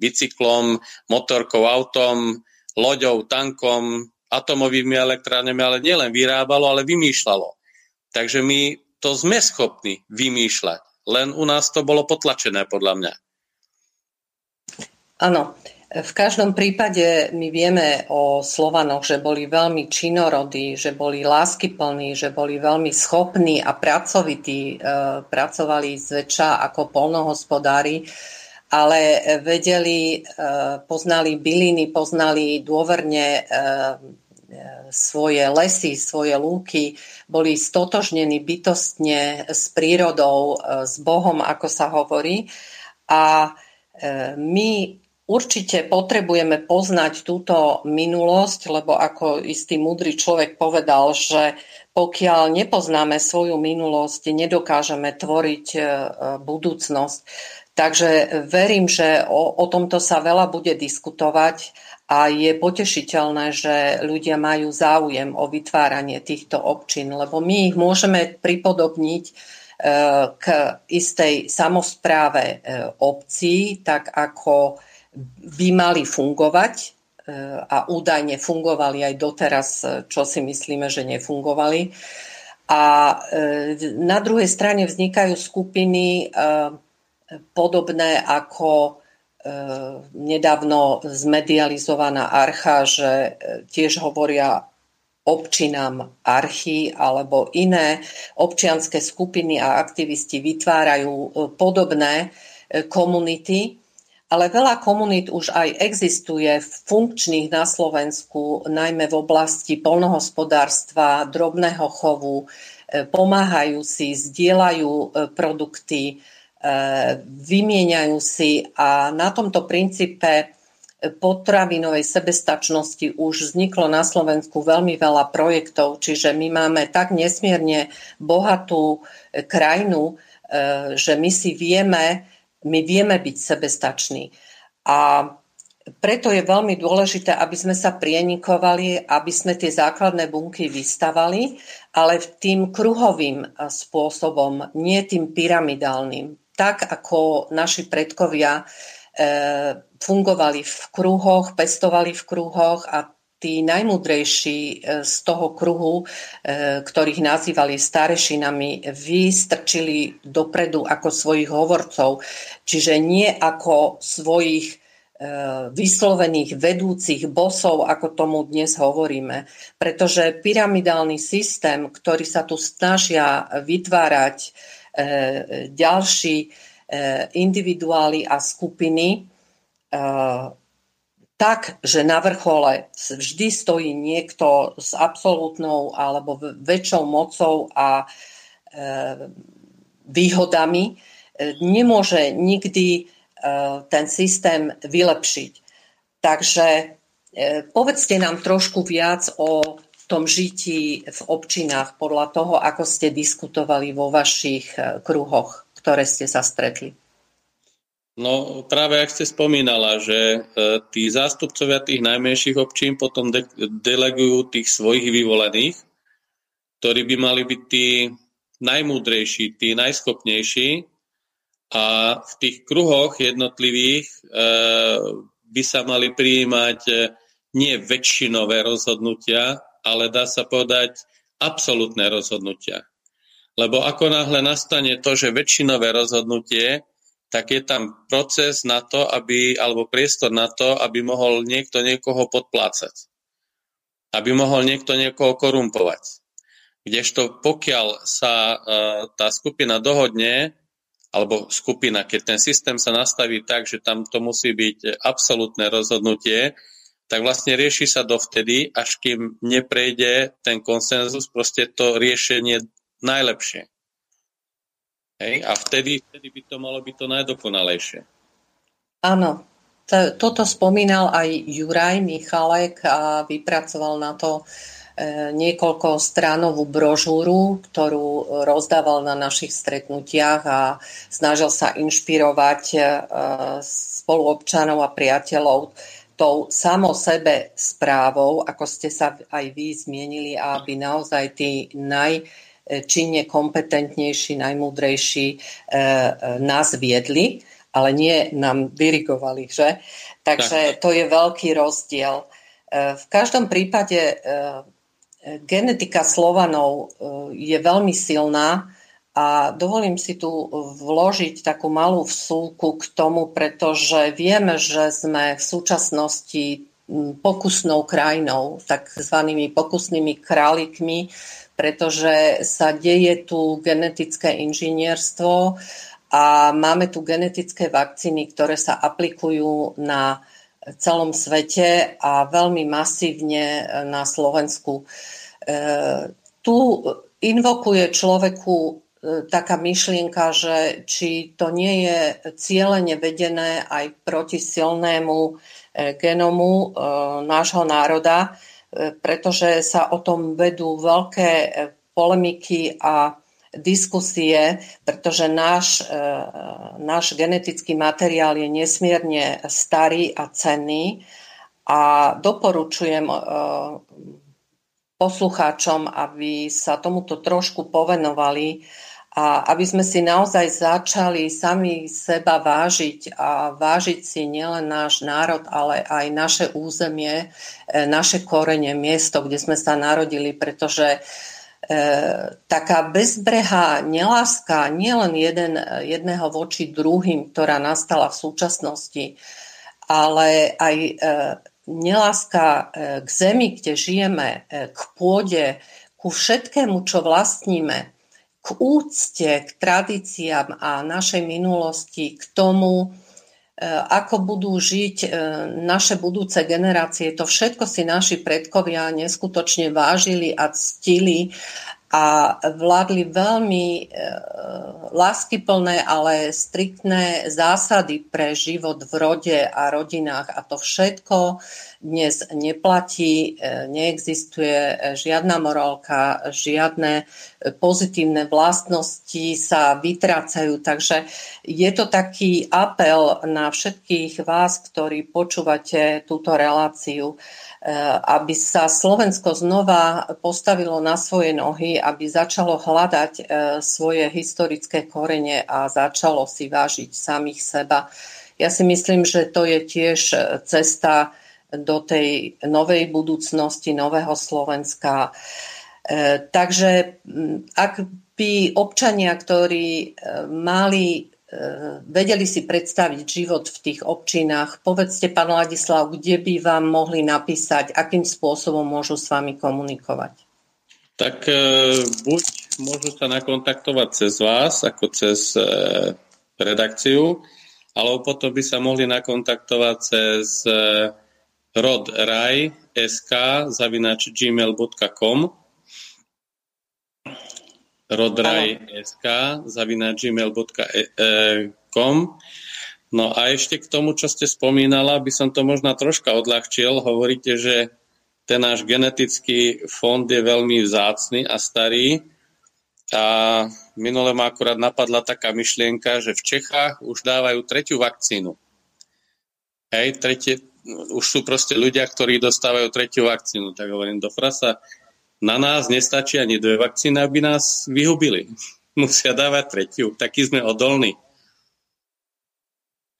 bicyklom, motorkou, autom, loďou, tankom, atomovými elektrárňami, ale nielen vyrábalo, ale vymýšľalo. Takže my to sme schopní vymýšľať. Len u nás to bolo potlačené, podľa mňa. Áno. V každom prípade my vieme o Slovanoch, že boli veľmi činorodí, že boli láskyplní, že boli veľmi schopní a pracovití, e, pracovali zväčša ako polnohospodári, ale vedeli, e, poznali byliny, poznali dôverne e, svoje lesy, svoje lúky, boli stotožnení bytostne s prírodou, s Bohom, ako sa hovorí. A my Určite potrebujeme poznať túto minulosť, lebo ako istý múdry človek povedal, že pokiaľ nepoznáme svoju minulosť, nedokážeme tvoriť e, budúcnosť. Takže verím, že o, o tomto sa veľa bude diskutovať a je potešiteľné, že ľudia majú záujem o vytváranie týchto občín, lebo my ich môžeme pripodobniť e, k istej samozpráve obcí, tak ako by mali fungovať e, a údajne fungovali aj doteraz, e, čo si myslíme, že nefungovali. A na druhej strane vznikajú skupiny podobné ako nedávno zmedializovaná archa, že tiež hovoria občinám archy alebo iné občianské skupiny a aktivisti vytvárajú podobné komunity, ale veľa komunít už aj existuje funkčných na Slovensku, najmä v oblasti polnohospodárstva, drobného chovu, e, pomáhajú si, zdieľajú e, produkty, e, vymieňajú si a na tomto princípe potravinovej sebestačnosti už vzniklo na Slovensku veľmi veľa projektov, čiže my máme tak nesmierne bohatú krajinu, že my si vieme my vieme byť sebestační. A preto je veľmi dôležité, aby sme sa prienikovali, aby sme tie základné bunky vystavali, ale tým kruhovým spôsobom, nie tým pyramidálnym. Tak ako naši predkovia e, fungovali v kruhoch, pestovali v kruhoch a tí najmudrejší e, z toho kruhu, e, ktorých nazývali starešinami, vystrčili dopredu ako svojich hovorcov, čiže nie ako svojich vyslovených vedúcich bosov, ako tomu dnes hovoríme. Pretože pyramidálny systém, ktorý sa tu snažia vytvárať ďalší individuály a skupiny, tak, že na vrchole vždy stojí niekto s absolútnou alebo väčšou mocou a e, výhodami, e, nemôže nikdy e, ten systém vylepšiť. Takže e, povedzte nám trošku viac o tom žití v občinách podľa toho, ako ste diskutovali vo vašich e, kruhoch, ktoré ste sa stretli. No práve ak ste spomínala, že e, tí zástupcovia tých najmenších občín potom de- delegujú tých svojich vyvolených, ktorí by mali byť tí najmúdrejší, tí najschopnejší a v tých kruhoch jednotlivých e, by sa mali prijímať e, nie väčšinové rozhodnutia, ale dá sa povedať absolútne rozhodnutia. Lebo ako náhle nastane to, že väčšinové rozhodnutie tak je tam proces na to, aby, alebo priestor na to, aby mohol niekto niekoho podplácať. Aby mohol niekto niekoho korumpovať. Kdežto pokiaľ sa uh, tá skupina dohodne, alebo skupina, keď ten systém sa nastaví tak, že tam to musí byť absolútne rozhodnutie, tak vlastne rieši sa dovtedy, až kým neprejde ten konsenzus, proste to riešenie najlepšie. Hej? A vtedy, vtedy by to malo byť to najdokonalejšie. Áno, to, toto spomínal aj Juraj Michalek a vypracoval na to e, niekoľko stránovú brožúru, ktorú rozdával na našich stretnutiach a snažil sa inšpirovať e, spoluobčanov a priateľov tou samo sebe správou, ako ste sa aj vy zmienili, aby naozaj tí naj činne kompetentnejší, najmúdrejší nás viedli, ale nie nám dirigovali, že? Takže to je veľký rozdiel. V každom prípade genetika Slovanov je veľmi silná a dovolím si tu vložiť takú malú vsúku k tomu, pretože vieme, že sme v súčasnosti pokusnou krajinou, takzvanými pokusnými králikmi, pretože sa deje tu genetické inžinierstvo a máme tu genetické vakcíny, ktoré sa aplikujú na celom svete a veľmi masívne na Slovensku. E, tu invokuje človeku E, taká myšlienka, že či to nie je cieľene vedené aj proti silnému e, genomu e, nášho národa, pretože sa o tom vedú veľké polemiky a diskusie, pretože náš, náš genetický materiál je nesmierne starý a cenný. A doporučujem poslucháčom, aby sa tomuto trošku povenovali, a aby sme si naozaj začali sami seba vážiť a vážiť si nielen náš národ, ale aj naše územie, e, naše korene, miesto, kde sme sa narodili, pretože e, taká bezbrehá neláska nielen jeden, jedného voči druhým, ktorá nastala v súčasnosti, ale aj e, neláska k zemi, kde žijeme, k pôde, ku všetkému, čo vlastníme, k úcte, k tradíciám a našej minulosti, k tomu, e, ako budú žiť e, naše budúce generácie. To všetko si naši predkovia neskutočne vážili a ctili a vládli veľmi e, láskyplné, ale striktné zásady pre život v rode a rodinách. A to všetko dnes neplatí, e, neexistuje žiadna morálka, žiadne pozitívne vlastnosti sa vytrácajú. Takže je to taký apel na všetkých vás, ktorí počúvate túto reláciu, e, aby sa Slovensko znova postavilo na svoje nohy, aby začalo hľadať e, svoje historické korene a začalo si vážiť samých seba. Ja si myslím, že to je tiež cesta do tej novej budúcnosti, nového Slovenska. E, takže ak by občania, ktorí e, mali, e, vedeli si predstaviť život v tých občinách, povedzte, pán Ladislav, kde by vám mohli napísať, akým spôsobom môžu s vami komunikovať? Tak buď môžu sa nakontaktovať cez vás, ako cez redakciu, alebo potom by sa mohli nakontaktovať cez rodraj.sk zavinač gmail.com rodraj.sk zavinač gmail.com No a ešte k tomu, čo ste spomínala, by som to možno troška odľahčil. Hovoríte, že ten náš genetický fond je veľmi vzácny a starý. A minule ma akurát napadla taká myšlienka, že v Čechách už dávajú tretiu vakcínu. Hej, tretie, už sú proste ľudia, ktorí dostávajú tretiu vakcínu. Tak hovorím, do frasa, na nás nestačí ani dve vakcíny, aby nás vyhubili. Musia dávať tretiu. Takí sme odolní.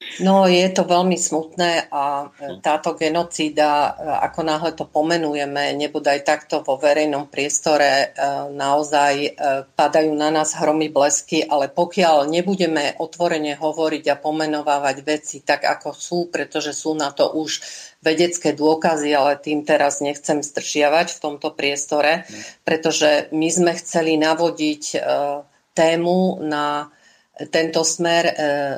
No je to veľmi smutné a e, táto genocída, e, ako náhle to pomenujeme, nebodaj takto vo verejnom priestore, e, naozaj padajú na nás hromy blesky, ale pokiaľ nebudeme otvorene hovoriť a pomenovávať veci tak, ako sú, pretože sú na to už vedecké dôkazy, ale tým teraz nechcem stršiavať v tomto priestore, pretože my sme chceli navodiť tému na tento smer e,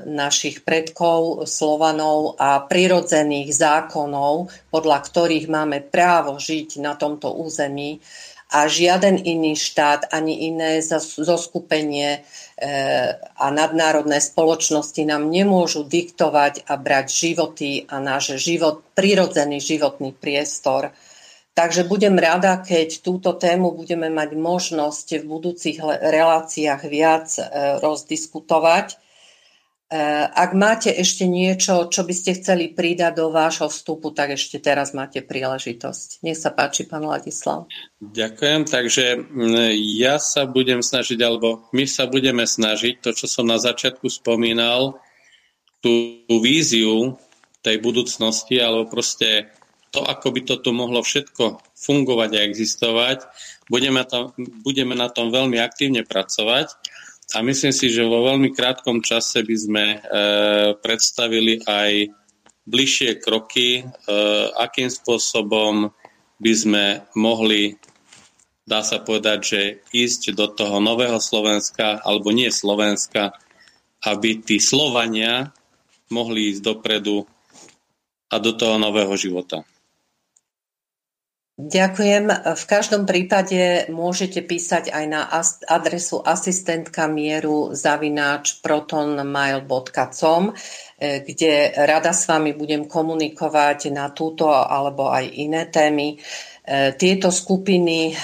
našich predkov, Slovanov a prirodzených zákonov, podľa ktorých máme právo žiť na tomto území. A žiaden iný štát ani iné zoskupenie e, a nadnárodné spoločnosti nám nemôžu diktovať a brať životy a náš život, prirodzený životný priestor Takže budem rada, keď túto tému budeme mať možnosť v budúcich reláciách viac e, rozdiskutovať. E, ak máte ešte niečo, čo by ste chceli pridať do vášho vstupu, tak ešte teraz máte príležitosť. Nech sa páči, pán Ladislav. Ďakujem, takže ja sa budem snažiť, alebo my sa budeme snažiť, to, čo som na začiatku spomínal, tú víziu tej budúcnosti, alebo proste to, ako by to tu mohlo všetko fungovať a existovať, budeme, to, budeme na tom veľmi aktívne pracovať a myslím si, že vo veľmi krátkom čase by sme e, predstavili aj bližšie kroky, e, akým spôsobom by sme mohli, dá sa povedať, že ísť do toho nového Slovenska, alebo nie Slovenska, aby tí Slovania mohli ísť dopredu a do toho nového života. Ďakujem. V každom prípade môžete písať aj na adresu asistentka mieru zavináč protonmail.com, eh, kde rada s vami budem komunikovať na túto alebo aj iné témy. Eh, tieto skupiny eh,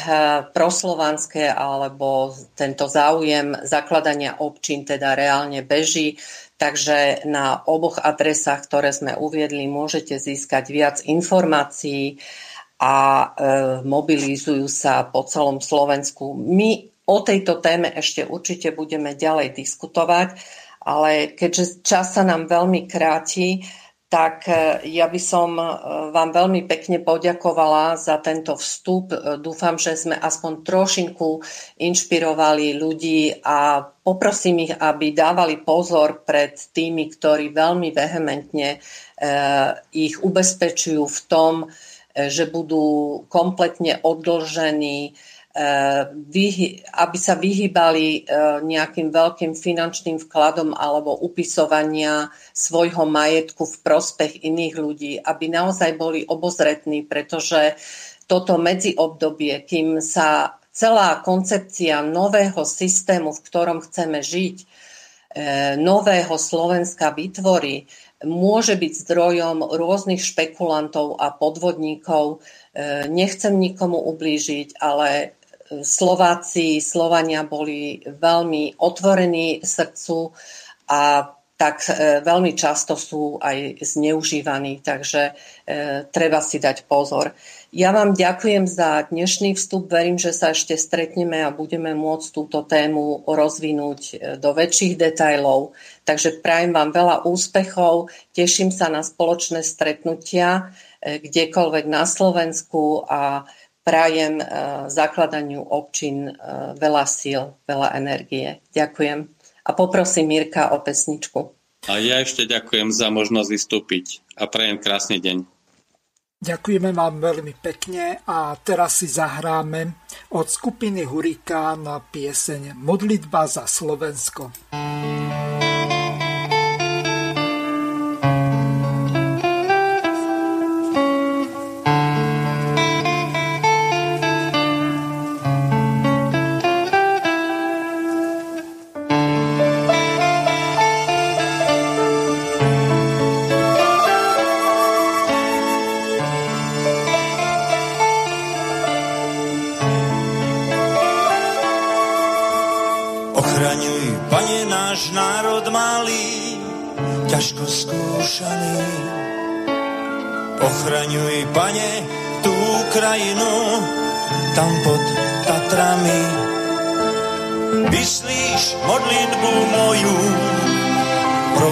proslovanské alebo tento záujem zakladania občín teda reálne beží, takže na oboch adresách, ktoré sme uviedli, môžete získať viac informácií a e, mobilizujú sa po celom Slovensku. My o tejto téme ešte určite budeme ďalej diskutovať, ale keďže čas sa nám veľmi kráti, tak e, ja by som e, vám veľmi pekne poďakovala za tento vstup. Dúfam, že sme aspoň trošinku inšpirovali ľudí a poprosím ich, aby dávali pozor pred tými, ktorí veľmi vehementne ich ubezpečujú v tom, že budú kompletne odlžení, eh, aby sa vyhýbali eh, nejakým veľkým finančným vkladom alebo upisovania svojho majetku v prospech iných ľudí, aby naozaj boli obozretní, pretože toto medziobdobie, kým sa celá koncepcia nového systému, v ktorom chceme žiť, nového Slovenska vytvorí, môže byť zdrojom rôznych špekulantov a podvodníkov. E, nechcem nikomu ublížiť, ale e, Slováci, Slovania boli veľmi otvorení srdcu a tak e, veľmi často sú aj zneužívaní, takže treba si dať pozor. Ja vám ďakujem za dnešný vstup. Verím, že sa ešte stretneme a budeme môcť túto tému rozvinúť do väčších detajlov. Takže prajem vám veľa úspechov, teším sa na spoločné stretnutia e, kdekoľvek na Slovensku a prajem e, zakladaniu občin veľa síl, veľa energie. Ďakujem. A poprosím Mirka o pesničku. A ja ešte ďakujem za možnosť vystúpiť a prajem krásny deň. Ďakujeme vám veľmi pekne a teraz si zahráme od skupiny Hurikán pieseň Modlitba za Slovensko.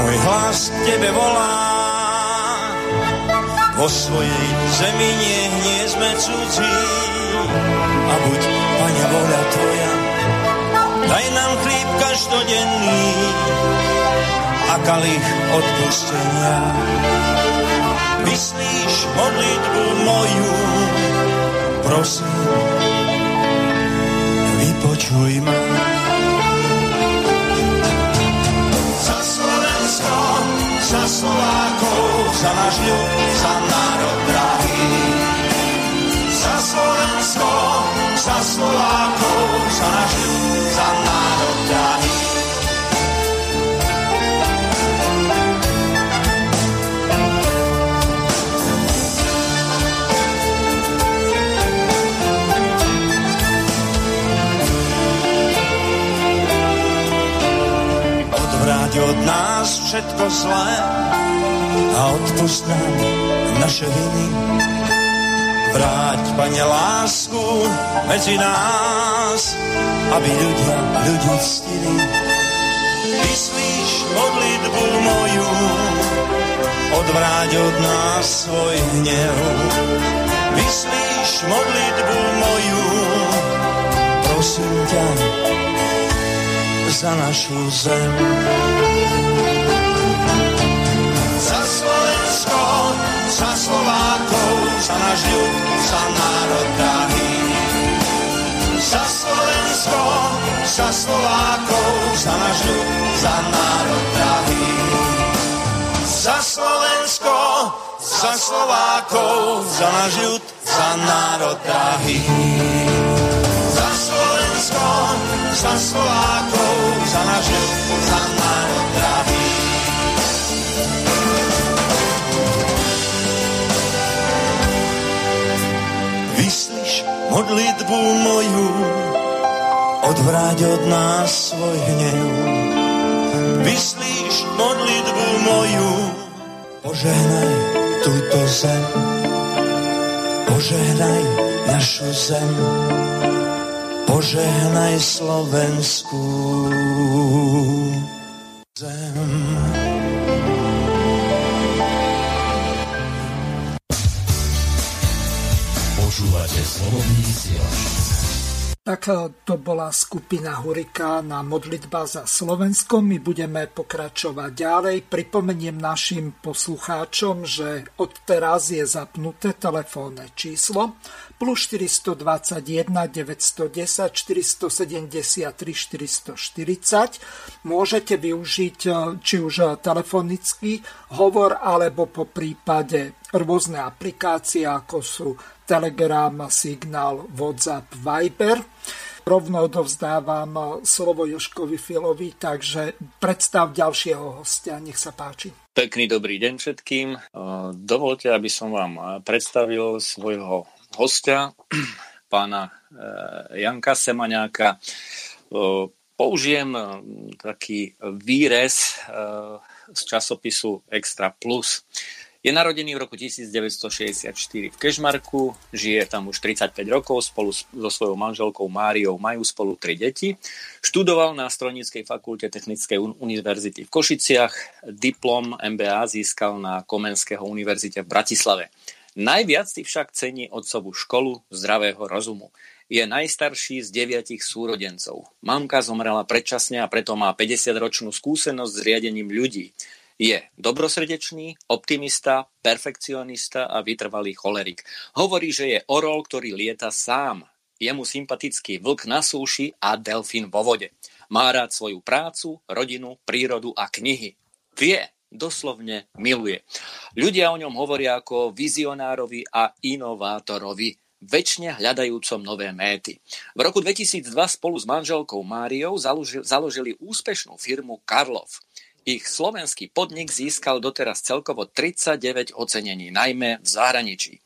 môj hlas Tebe volá vo svojej zemi nie, nie sme cudzí. A buď, Pane, voľa Tvoja, daj nám chlíb každodenný a kalich odpustenia. Vyslíš modlitbu moju, prosím, vypočuj ma. za Slovákov, za náš ľud, za národ drahý. Za Slovensko, za Slovákov, za náš ľud, za národ drahý. Všetko zlé a odpust nám naše viny. Vráť, Pane, lásku medzi nás, aby ľudia ľudí ctili. Vyslíš modlitbu moju, odvráť od nás svoj hnev. Vyslíš modlitbu moju, prosím ťa, za našu zem. Za Slovákov, za náš ľud, za národ drahý. Za Slovensko, za Slovákov, za náš ľud, za národ drahý. Za Slovensko, za Slovákov, za náš ľud, za národ drahý. Za Slovensko, za Slovákov, za náš ľud, za národ drahý. Modlitbu moju, odvráť od nás svoj hnev. Vyslíš modlitbu moju, požehnaj túto zem. Požehnaj našu zem. Požehnaj Slovenskú zem. Počúvate slobodný. Tak e, to bola skupina Hurikán a modlitba za Slovensko. My budeme pokračovať ďalej. Pripomeniem našim poslucháčom, že odteraz je zapnuté telefónne číslo plus 421 910 473 440. Môžete využiť e, či už telefonický hovor, alebo po prípade rôzne aplikácie, ako sú Telegram, Signál, WhatsApp, Viber. Rovno odovzdávam slovo Joškovi Filovi, takže predstav ďalšieho hostia, nech sa páči. Pekný dobrý deň všetkým. Dovolte, aby som vám predstavil svojho hostia, pána Janka Semaňáka. Použijem taký výrez z časopisu Extra Plus. Je narodený v roku 1964 v Kešmarku, žije tam už 35 rokov spolu so svojou manželkou Máriou, majú spolu tri deti. Študoval na Strojníckej fakulte Technickej univerzity v Košiciach, diplom MBA získal na Komenského univerzite v Bratislave. Najviac si však cení otcovú školu zdravého rozumu. Je najstarší z deviatich súrodencov. Mamka zomrela predčasne a preto má 50-ročnú skúsenosť s riadením ľudí. Je dobrosrdečný, optimista, perfekcionista a vytrvalý cholerik. Hovorí, že je orol, ktorý lieta sám. Je mu sympatický vlk na súši a delfín vo vode. Má rád svoju prácu, rodinu, prírodu a knihy. Vie, doslovne miluje. Ľudia o ňom hovoria ako vizionárovi a inovátorovi väčšine hľadajúcom nové méty. V roku 2002 spolu s manželkou Máriou založili úspešnú firmu Karlov. Ich slovenský podnik získal doteraz celkovo 39 ocenení, najmä v zahraničí.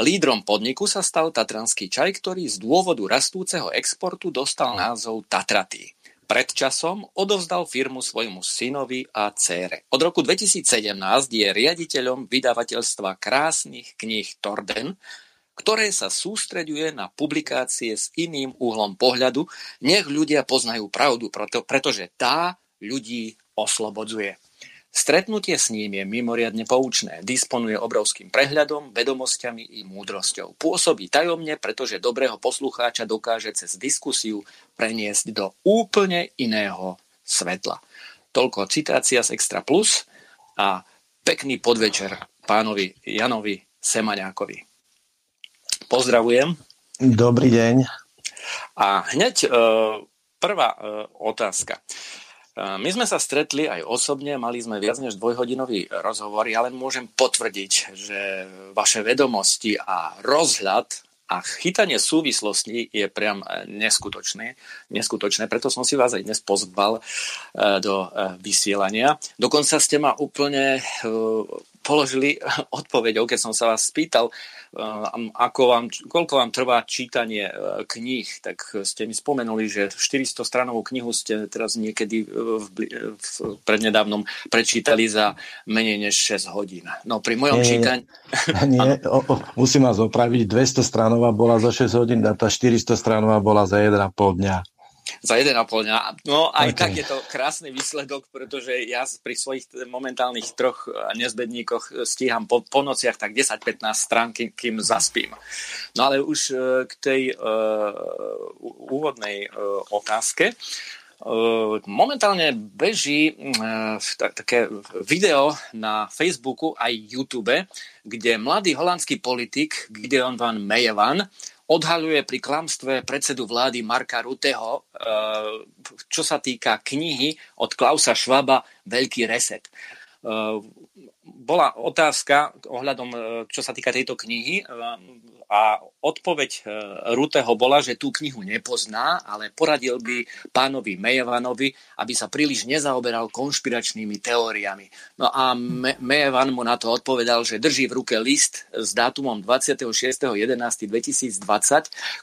Lídrom podniku sa stal tatranský čaj, ktorý z dôvodu rastúceho exportu dostal názov Tatraty. Pred odovzdal firmu svojmu synovi a cére. Od roku 2017 je riaditeľom vydavateľstva krásnych kníh Torden, ktoré sa sústreďuje na publikácie s iným uhlom pohľadu, nech ľudia poznajú pravdu, pretože tá ľudí oslobodzuje. Stretnutie s ním je mimoriadne poučné, disponuje obrovským prehľadom, vedomosťami i múdrosťou. Pôsobí tajomne, pretože dobrého poslucháča dokáže cez diskusiu preniesť do úplne iného svetla. Toľko citácia z Extra Plus a pekný podvečer pánovi Janovi Semaňákovi. Pozdravujem. Dobrý deň. A hneď e, prvá e, otázka. My sme sa stretli aj osobne, mali sme viac než dvojhodinový rozhovor. Ja môžem potvrdiť, že vaše vedomosti a rozhľad a chytanie súvislostí je priam e, neskutočné, neskutočné. Preto som si vás aj dnes pozval e, do e, vysielania. Dokonca ste ma úplne položili odpoveďou, keď som sa vás spýtal, ako vám, koľko vám trvá čítanie kníh, tak ste mi spomenuli, že 400 stranovú knihu ste teraz niekedy v, v, prednedávnom prečítali za menej než 6 hodín. No pri mojom nie, čítaní... Nie, o, o, musím vás opraviť, 200 stranová bola za 6 hodín a tá 400 stranová bola za 1,5 dňa. Za 1,5 dňa. No aj okay. tak je to krásny výsledok, pretože ja pri svojich momentálnych troch nezbedníkoch stíham po, po nociach tak 10-15 strán, kým, kým zaspím. No ale už e, k tej uh, úvodnej uh, otázke. Momentálne beží také video na Facebooku aj YouTube, kde mladý holandský politik Gideon van Meyevan odhaľuje pri klamstve predsedu vlády Marka Ruteho, eh, čo sa týka knihy od Klausa Švaba Veľký reset. Eh, bola otázka ohľadom, eh, čo sa týka tejto knihy a odpoveď e, Ruteho bola, že tú knihu nepozná, ale poradil by pánovi Mejevanovi, aby sa príliš nezaoberal konšpiračnými teóriami. No a Me- Mejevan mu na to odpovedal, že drží v ruke list s dátumom 26.11.2020,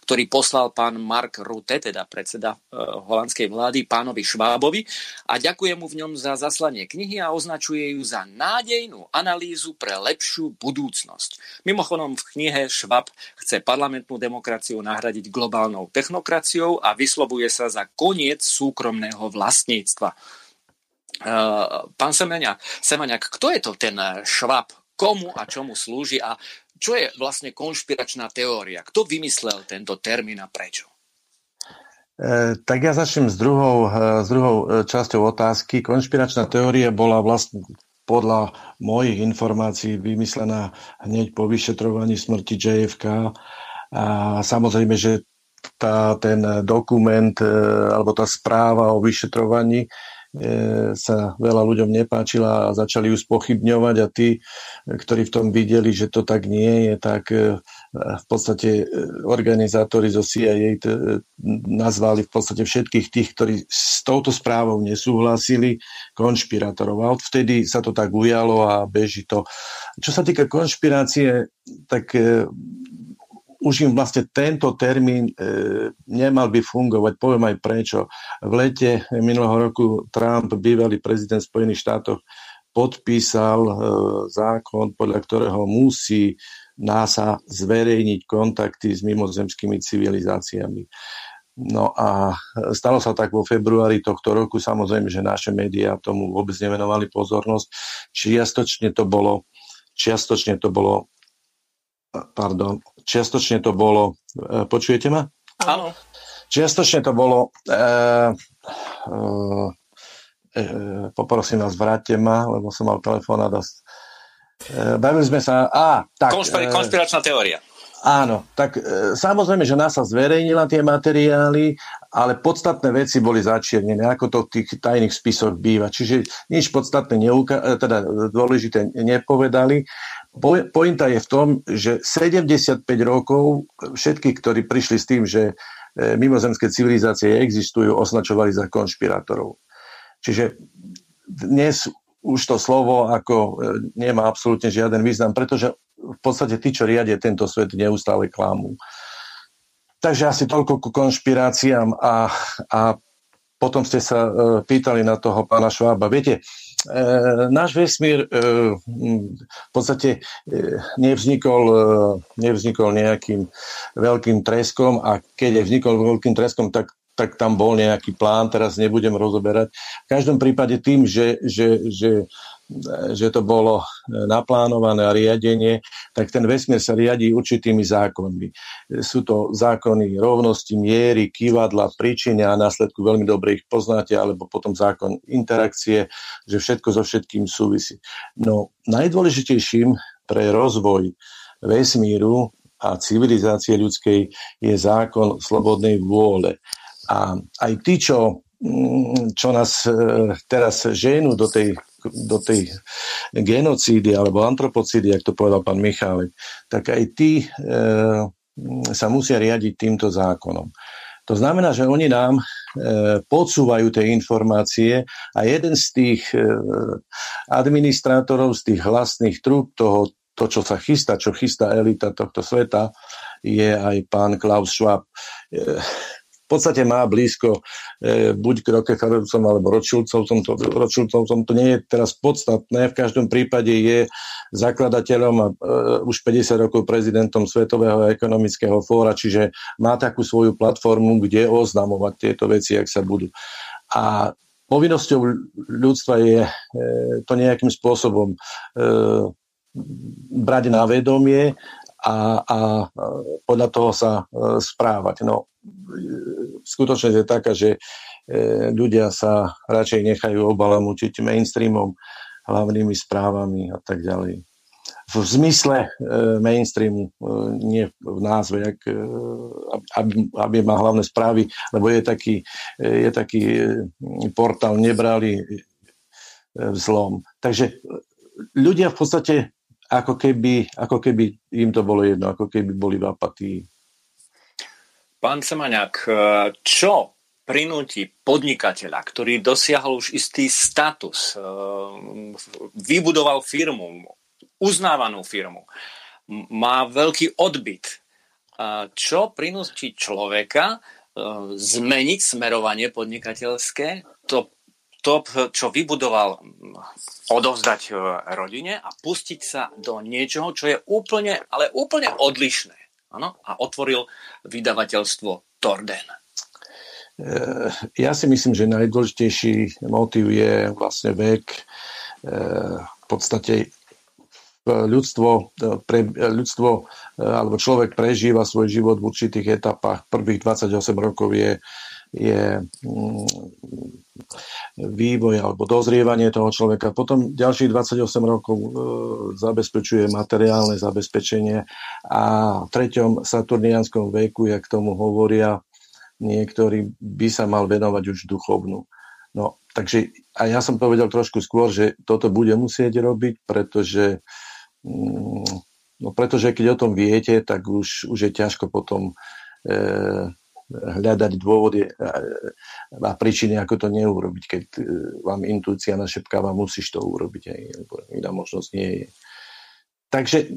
ktorý poslal pán Mark Rute, teda predseda e, holandskej vlády, pánovi Švábovi a ďakuje mu v ňom za zaslanie knihy a označuje ju za nádejnú analýzu pre lepšiu budúcnosť. Mimochodom v knihe Šváb chce parlamentnú demokraciu nahradiť globálnou technokraciou a vyslovuje sa za koniec súkromného vlastníctva. Pán Semeniak, Semeniak, kto je to ten švab? Komu a čomu slúži a čo je vlastne konšpiračná teória? Kto vymyslel tento termín a prečo? E, tak ja začnem s druhou, e, s druhou e, časťou otázky. Konšpiračná teória bola vlastne podľa mojich informácií vymyslená hneď po vyšetrovaní smrti JFK. A samozrejme, že tá, ten dokument e, alebo tá správa o vyšetrovaní e, sa veľa ľuďom nepáčila a začali ju spochybňovať a tí, ktorí v tom videli, že to tak nie je, tak e, v podstate organizátori zo CIA nazvali v podstate všetkých tých, ktorí s touto správou nesúhlasili, konšpirátorov. A odvtedy sa to tak ujalo a beží to. Čo sa týka konšpirácie, tak e, už im vlastne tento termín e, nemal by fungovať. Poviem aj prečo. V lete minulého roku Trump, bývalý prezident Spojených štátov, podpísal e, zákon, podľa ktorého musí NASA zverejniť kontakty s mimozemskými civilizáciami. No a stalo sa tak vo februári tohto roku. Samozrejme, že naše médiá tomu vôbec nevenovali pozornosť. Čiastočne to bolo, čiastočne to bolo, pardon, čiastočne to bolo, e, počujete ma? Áno. Čiastočne to bolo, e, e, e, poprosím vás, vráťte ma, lebo som mal telefón a E, bavili sme sa... Á, tak, Konšpir- e, konšpiračná teória. Áno, tak e, samozrejme, že NASA zverejnila tie materiály, ale podstatné veci boli začiernené, ako to v tých tajných spisoch býva. Čiže nič podstatné, neuka- e, teda dôležité nepovedali. Po- pointa je v tom, že 75 rokov všetky, ktorí prišli s tým, že e, mimozemské civilizácie existujú, označovali za konšpirátorov. Čiže dnes už to slovo ako e, nemá absolútne žiaden význam, pretože v podstate tí, čo riadia tento svet, neustále klamú. Takže asi toľko ku konšpiráciám a, a potom ste sa e, pýtali na toho pána Švába. Viete, e, náš vesmír v podstate nevznikol, nevznikol nejakým veľkým treskom a keď je vznikol veľkým treskom, tak tak tam bol nejaký plán, teraz nebudem rozoberať. V každom prípade tým, že, že, že, že to bolo naplánované a riadenie, tak ten vesmír sa riadí určitými zákonmi. Sú to zákony rovnosti, miery, kývadla, príčiny a následku veľmi dobre ich poznáte, alebo potom zákon interakcie, že všetko so všetkým súvisí. No najdôležitejším pre rozvoj vesmíru a civilizácie ľudskej je zákon slobodnej vôle. A aj tí, čo mm, čo nás e, teraz ženú do tej, do tej genocídy alebo antropocídy, ak to povedal pán Michálek, tak aj tí e, sa musia riadiť týmto zákonom. To znamená, že oni nám e, podsúvajú tie informácie a jeden z tých e, administrátorov, z tých hlasných trúb toho, to, čo sa chystá, čo chystá elita tohto sveta, je aj pán Klaus Schwab. Podstate má blízko e, buď k Rockefellerovcom alebo Rothschildcovcom, to, Rothschildcovcom, to nie je teraz podstatné, v každom prípade je zakladateľom a e, už 50 rokov prezidentom Svetového ekonomického fóra, čiže má takú svoju platformu, kde oznamovať tieto veci, ak sa budú. A povinnosťou ľudstva je e, to nejakým spôsobom e, brať na vedomie a, a podľa toho sa e, správať. No, skutočnosť je taká, že e, ľudia sa radšej nechajú obalamutiť mainstreamom, hlavnými správami a tak ďalej. V zmysle e, mainstreamu, nie v názve, jak, aby, aby má hlavné správy, lebo je taký, je taký portál Nebrali v zlom. Takže ľudia v podstate ako keby, ako keby im to bolo jedno, ako keby boli v apatii. Pán Semaňák, čo prinúti podnikateľa, ktorý dosiahol už istý status, eh, vybudoval firmu, uznávanú firmu, má veľký odbyt. Čo prinúti človeka zmeniť smerovanie podnikateľské, to to, čo vybudoval, odovzdať e, rodine a pustiť sa do niečoho, čo je úplne, ale úplne odlišné. Ano? A otvoril vydavateľstvo Torden. E, ja si myslím, že najdôležitejší motiv je vlastne vek. E, v podstate ľudstvo, pre, ľudstvo alebo človek prežíva svoj život v určitých etapách. Prvých 28 rokov je, je mm, vývoj alebo dozrievanie toho človeka. Potom ďalších 28 rokov e, zabezpečuje materiálne zabezpečenie a v treťom saturnianskom veku, jak tomu hovoria niektorí, by sa mal venovať už duchovnú. No, takže a ja som povedal trošku skôr, že toto bude musieť robiť, pretože mm, no pretože keď o tom viete, tak už, už je ťažko potom e, hľadať dôvody a príčiny, ako to neurobiť, keď e, vám intuícia našepkáva, musíš to urobiť, aj, lebo iná možnosť nie je. Takže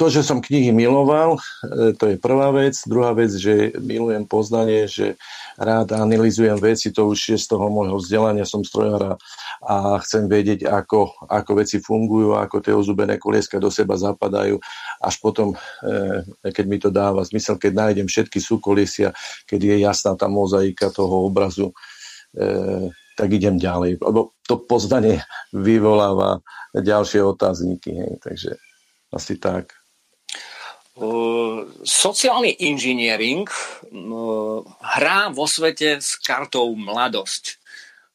to, že som knihy miloval, e, to je prvá vec. Druhá vec, že milujem poznanie, že rád analizujem veci, to už je z toho môjho vzdelania, som strojár a chcem vedieť, ako, ako veci fungujú, ako tie ozubené kolieska do seba zapadajú. Až potom, e, keď mi to dáva zmysel, keď nájdem všetky súkoliesia, keď je jasná tá mozaika toho obrazu, e, tak idem ďalej. Lebo to poznanie vyvoláva ďalšie otázniky. Hej. Takže asi tak. Uh, sociálny inžiniering uh, hrá vo svete s kartou mladosť.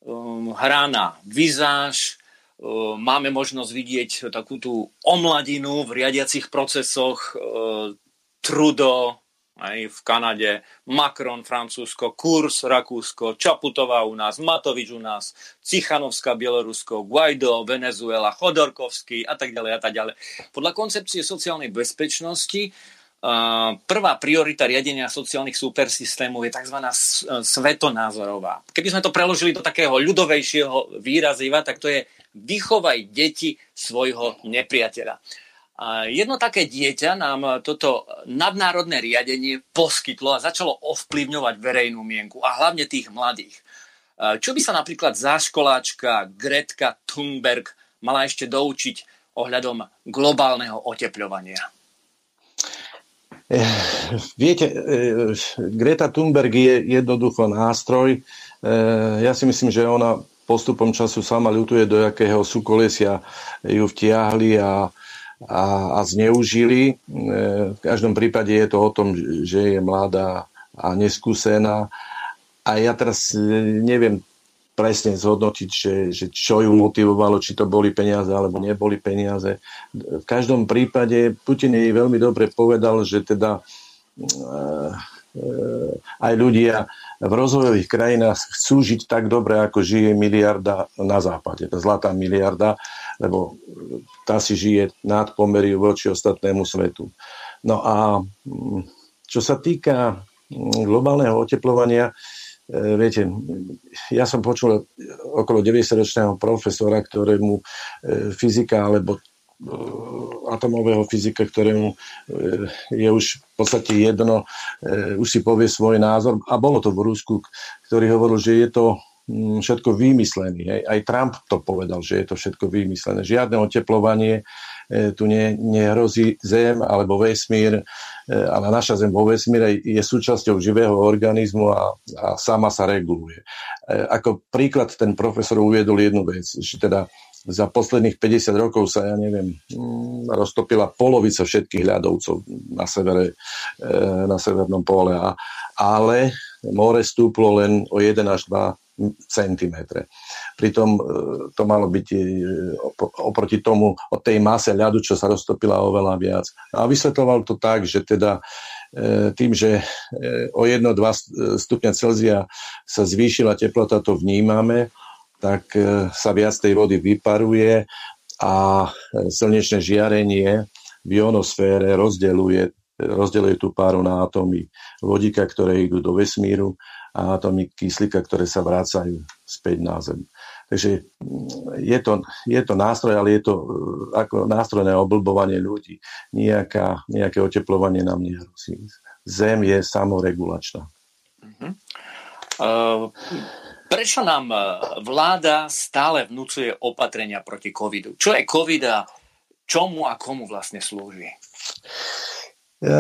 Uh, hrá na vizáž, uh, máme možnosť vidieť takú tú omladinu v riadiacich procesoch, Trudo, aj v Kanade, Macron, Francúzsko, Kurs, Rakúsko, Čaputová u nás, Matovič u nás, Cichanovská, Bielorusko, Guaido, Venezuela, Chodorkovský a tak ďalej a tak ďalej. Podľa koncepcie sociálnej bezpečnosti prvá priorita riadenia sociálnych supersystémov je tzv. svetonázorová. Keby sme to preložili do takého ľudovejšieho výraziva, tak to je vychovaj deti svojho nepriateľa. Jedno také dieťa nám toto nadnárodné riadenie poskytlo a začalo ovplyvňovať verejnú mienku a hlavne tých mladých. Čo by sa napríklad záškoláčka Gretka Thunberg mala ešte doučiť ohľadom globálneho otepľovania? Eh, viete, eh, Greta Thunberg je jednoducho nástroj. Eh, ja si myslím, že ona postupom času sama ľutuje, do jakého súkolesia ju vtiahli a a, a zneužili. E, v každom prípade je to o tom, že je mladá a neskúsená. A ja teraz e, neviem presne zhodnotiť, že, že čo ju motivovalo, či to boli peniaze alebo neboli peniaze. V každom prípade Putin jej veľmi dobre povedal, že teda e, aj ľudia v rozvojových krajinách chcú žiť tak dobre, ako žije miliarda na západe. Tá zlatá miliarda, lebo tá si žije nad pomery voči ostatnému svetu. No a mm, čo sa týka mm, globálneho oteplovania, e, viete, ja som počul okolo 90-ročného profesora, ktorému e, fyzika alebo atomového fyzika, ktorému e, je už v podstate jedno, e, už si povie svoj názor. A bolo to v Rusku, ktorý hovoril, že je to mm, všetko vymyslené. Aj Trump to povedal, že je to všetko vymyslené. Žiadne oteplovanie tu ne, nehrozí Zem alebo vesmír, ale naša Zem vo vesmíre je súčasťou živého organizmu a, a sama sa reguluje. Ako príklad ten profesor uviedol jednu vec, že teda za posledných 50 rokov sa, ja neviem, mm, roztopila polovica všetkých ľadovcov na severe, e, na severnom pole. Ale more stúplo len o 1 až 2 cm. Pritom e, to malo byť e, oproti tomu, o tej mase ľadu, čo sa roztopila oveľa viac. A vysvetoval to tak, že teda tým, že o 1-2 stupňa Celzia sa zvýšila teplota, to vnímame, tak e, sa viac tej vody vyparuje a e, slnečné žiarenie v ionosfére rozdeluje, rozdeluje tú páru na atómy vodíka, ktoré idú do vesmíru a atómy kyslíka, ktoré sa vrácajú späť na Zem. Takže mm, je to, je to nástroj, ale je to e, ako nástroj na oblbovanie ľudí. Nijaká, nejaké oteplovanie nám nehrozí. Zem je samoregulačná. Uh-huh. Uh, Prečo nám e, vláda stále vnúcuje opatrenia proti covidu? Čo je covid a čomu a komu vlastne slúži? E,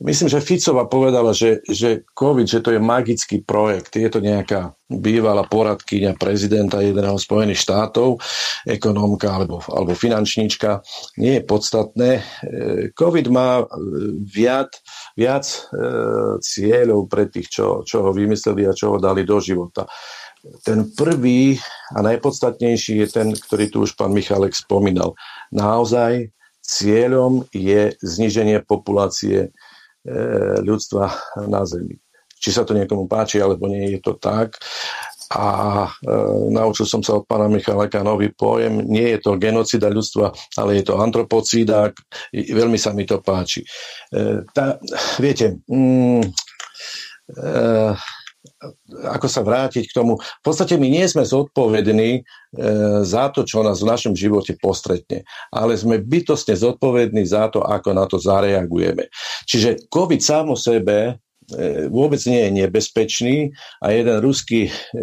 myslím, že Ficova povedala, že, že COVID, že to je magický projekt. Je to nejaká bývalá poradkyňa prezidenta jedného Spojených štátov, ekonómka alebo, alebo finančníčka. Nie je podstatné. COVID má viac viac e, cieľov pre tých, čo, čo ho vymysleli a čo ho dali do života. Ten prvý a najpodstatnejší je ten, ktorý tu už pán Michalek spomínal. Naozaj cieľom je zniženie populácie e, ľudstva na Zemi. Či sa to niekomu páči, alebo nie je to tak a e, naučil som sa od pána Michaleka nový pojem. Nie je to genocida ľudstva, ale je to antropocída. Veľmi sa mi to páči. E, tá, viete, mm, e, ako sa vrátiť k tomu. V podstate my nie sme zodpovední e, za to, čo nás v našom živote postretne, ale sme bytostne zodpovední za to, ako na to zareagujeme. Čiže COVID sám o sebe vôbec nie je nebezpečný. A jeden ruský, e,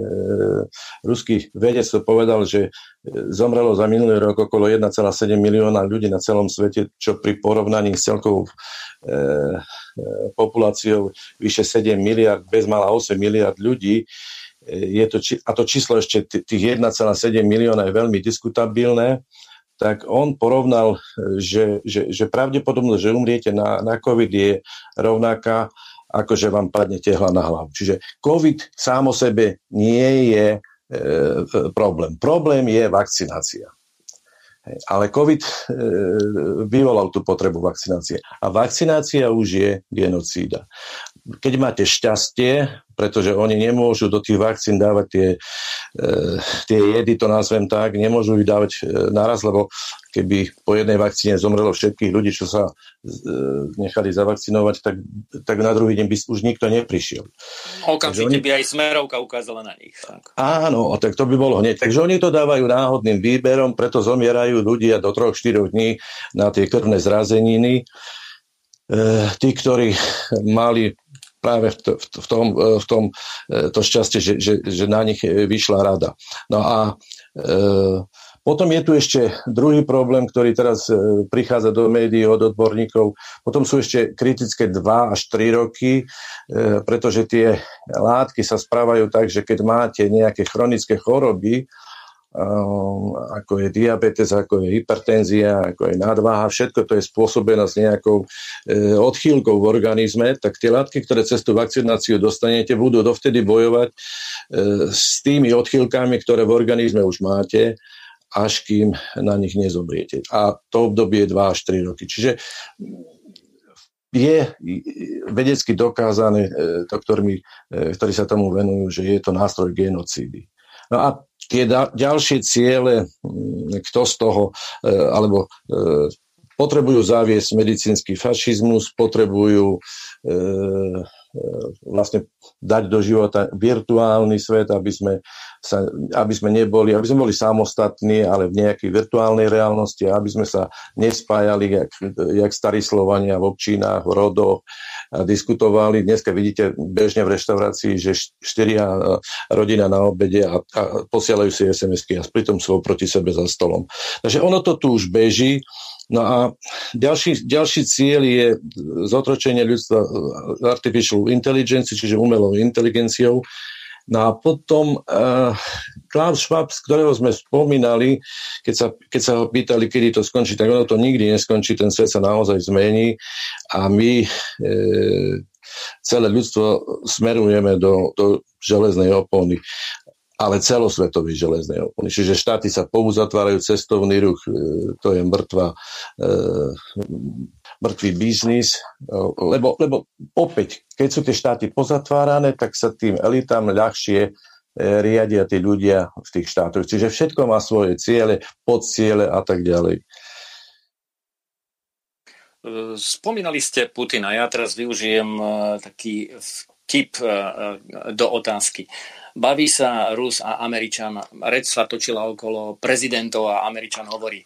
ruský vedec to povedal, že e, zomrelo za minulý rok okolo 1,7 milióna ľudí na celom svete, čo pri porovnaní s celkovou populáciou vyše 7 miliard, bezmala 8 miliard ľudí, je to, a to číslo ešte tých 1,7 milióna je veľmi diskutabilné, tak on porovnal, že, že, že pravdepodobnosť, že umriete na, na COVID je rovnaká ako že vám padne tehla na hlavu. Čiže COVID sám o sebe nie je e, problém. Problém je vakcinácia. Ale COVID e, vyvolal tú potrebu vakcinácie. A vakcinácia už je genocída. Keď máte šťastie, pretože oni nemôžu do tých vakcín dávať tie, e, tie jedy, to nazvem tak, nemôžu ich dávať e, naraz, lebo keby po jednej vakcíne zomrelo všetkých ľudí, čo sa e, nechali zavakcinovať, tak, tak na druhý deň by už nikto neprišiel. Okamžite oni... by aj smerovka ukázala na nich. Tak. Áno, tak to by bolo hneď. Takže oni to dávajú náhodným výberom, preto zomierajú ľudia do 3-4 dní na tie krvné zrazeniny. Tí, ktorí mali práve v, to, v tom, v tom e, to šťastie, že, že, že na nich vyšla rada. No a e, potom je tu ešte druhý problém, ktorý teraz e, prichádza do médií od odborníkov. Potom sú ešte kritické 2 až 3 roky, e, pretože tie látky sa správajú tak, že keď máte nejaké chronické choroby, ako je diabetes, ako je hypertenzia, ako je nadváha, všetko to je spôsobené s nejakou e, odchýlkou v organizme, tak tie látky, ktoré cez tú vakcináciu dostanete, budú dovtedy bojovať e, s tými odchýlkami, ktoré v organizme už máte, až kým na nich nezomriete. A to obdobie je 2 až 3 roky. Čiže je vedecky dokázané doktormi, ktorí sa tomu venujú, že je to nástroj genocídy. No a tie da- ďalšie ciele, mm, kto z toho, alebo potrebujú zaviesť medicínsky fašizmus, potrebujú vlastne dať do života virtuálny svet, aby sme, sa, aby sme neboli, aby sme boli samostatní, ale v nejakej virtuálnej reálnosti, aby sme sa nespájali, jak, jak starí Slovania v občinách, v rodoch a diskutovali. Dneska vidíte bežne v reštaurácii, že štyria rodina na obede a, a posielajú si SMS-ky a pritom sú proti sebe za stolom. Takže ono to tu už beží. No a ďalší, ďalší cieľ je zotročenie ľudstva artificial intelligence, čiže umelou inteligenciou. No a potom uh, Klaus Schwab, z ktorého sme spomínali, keď sa, keď sa ho pýtali, kedy to skončí, tak ono to nikdy neskončí, ten svet sa naozaj zmení a my e, celé ľudstvo smerujeme do, do železnej opony ale celosvetový železnej opony. Čiže štáty sa pouzatvárajú, cestovný ruch, e, to je mŕtva, mŕtvý biznis, e, lebo, lebo opäť, keď sú tie štáty pozatvárané, tak sa tým elitám ľahšie riadia tí ľudia v tých štátoch. Čiže všetko má svoje ciele, podciele a tak ďalej. Spomínali ste Putina. Ja teraz využijem taký vtip do otázky. Baví sa Rus a Američan, reč sa točila okolo prezidentov a Američan hovorí,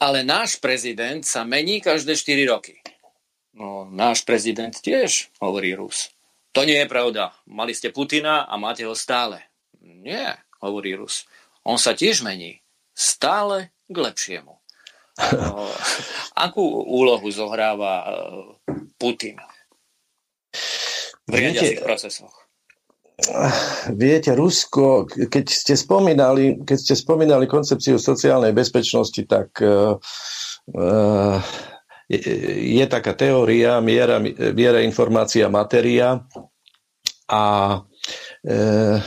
ale náš prezident sa mení každé 4 roky. No, náš prezident tiež, hovorí Rus. To nie je pravda. Mali ste Putina a máte ho stále. Nie, hovorí Rus. On sa tiež mení. Stále k lepšiemu. No, akú úlohu zohráva e, Putin v riadiacich procesoch? Viete, Rusko, keď ste spomínali, keď ste spomínali koncepciu sociálnej bezpečnosti, tak uh, je, je taká teória miera, miera informácia, materia. A uh,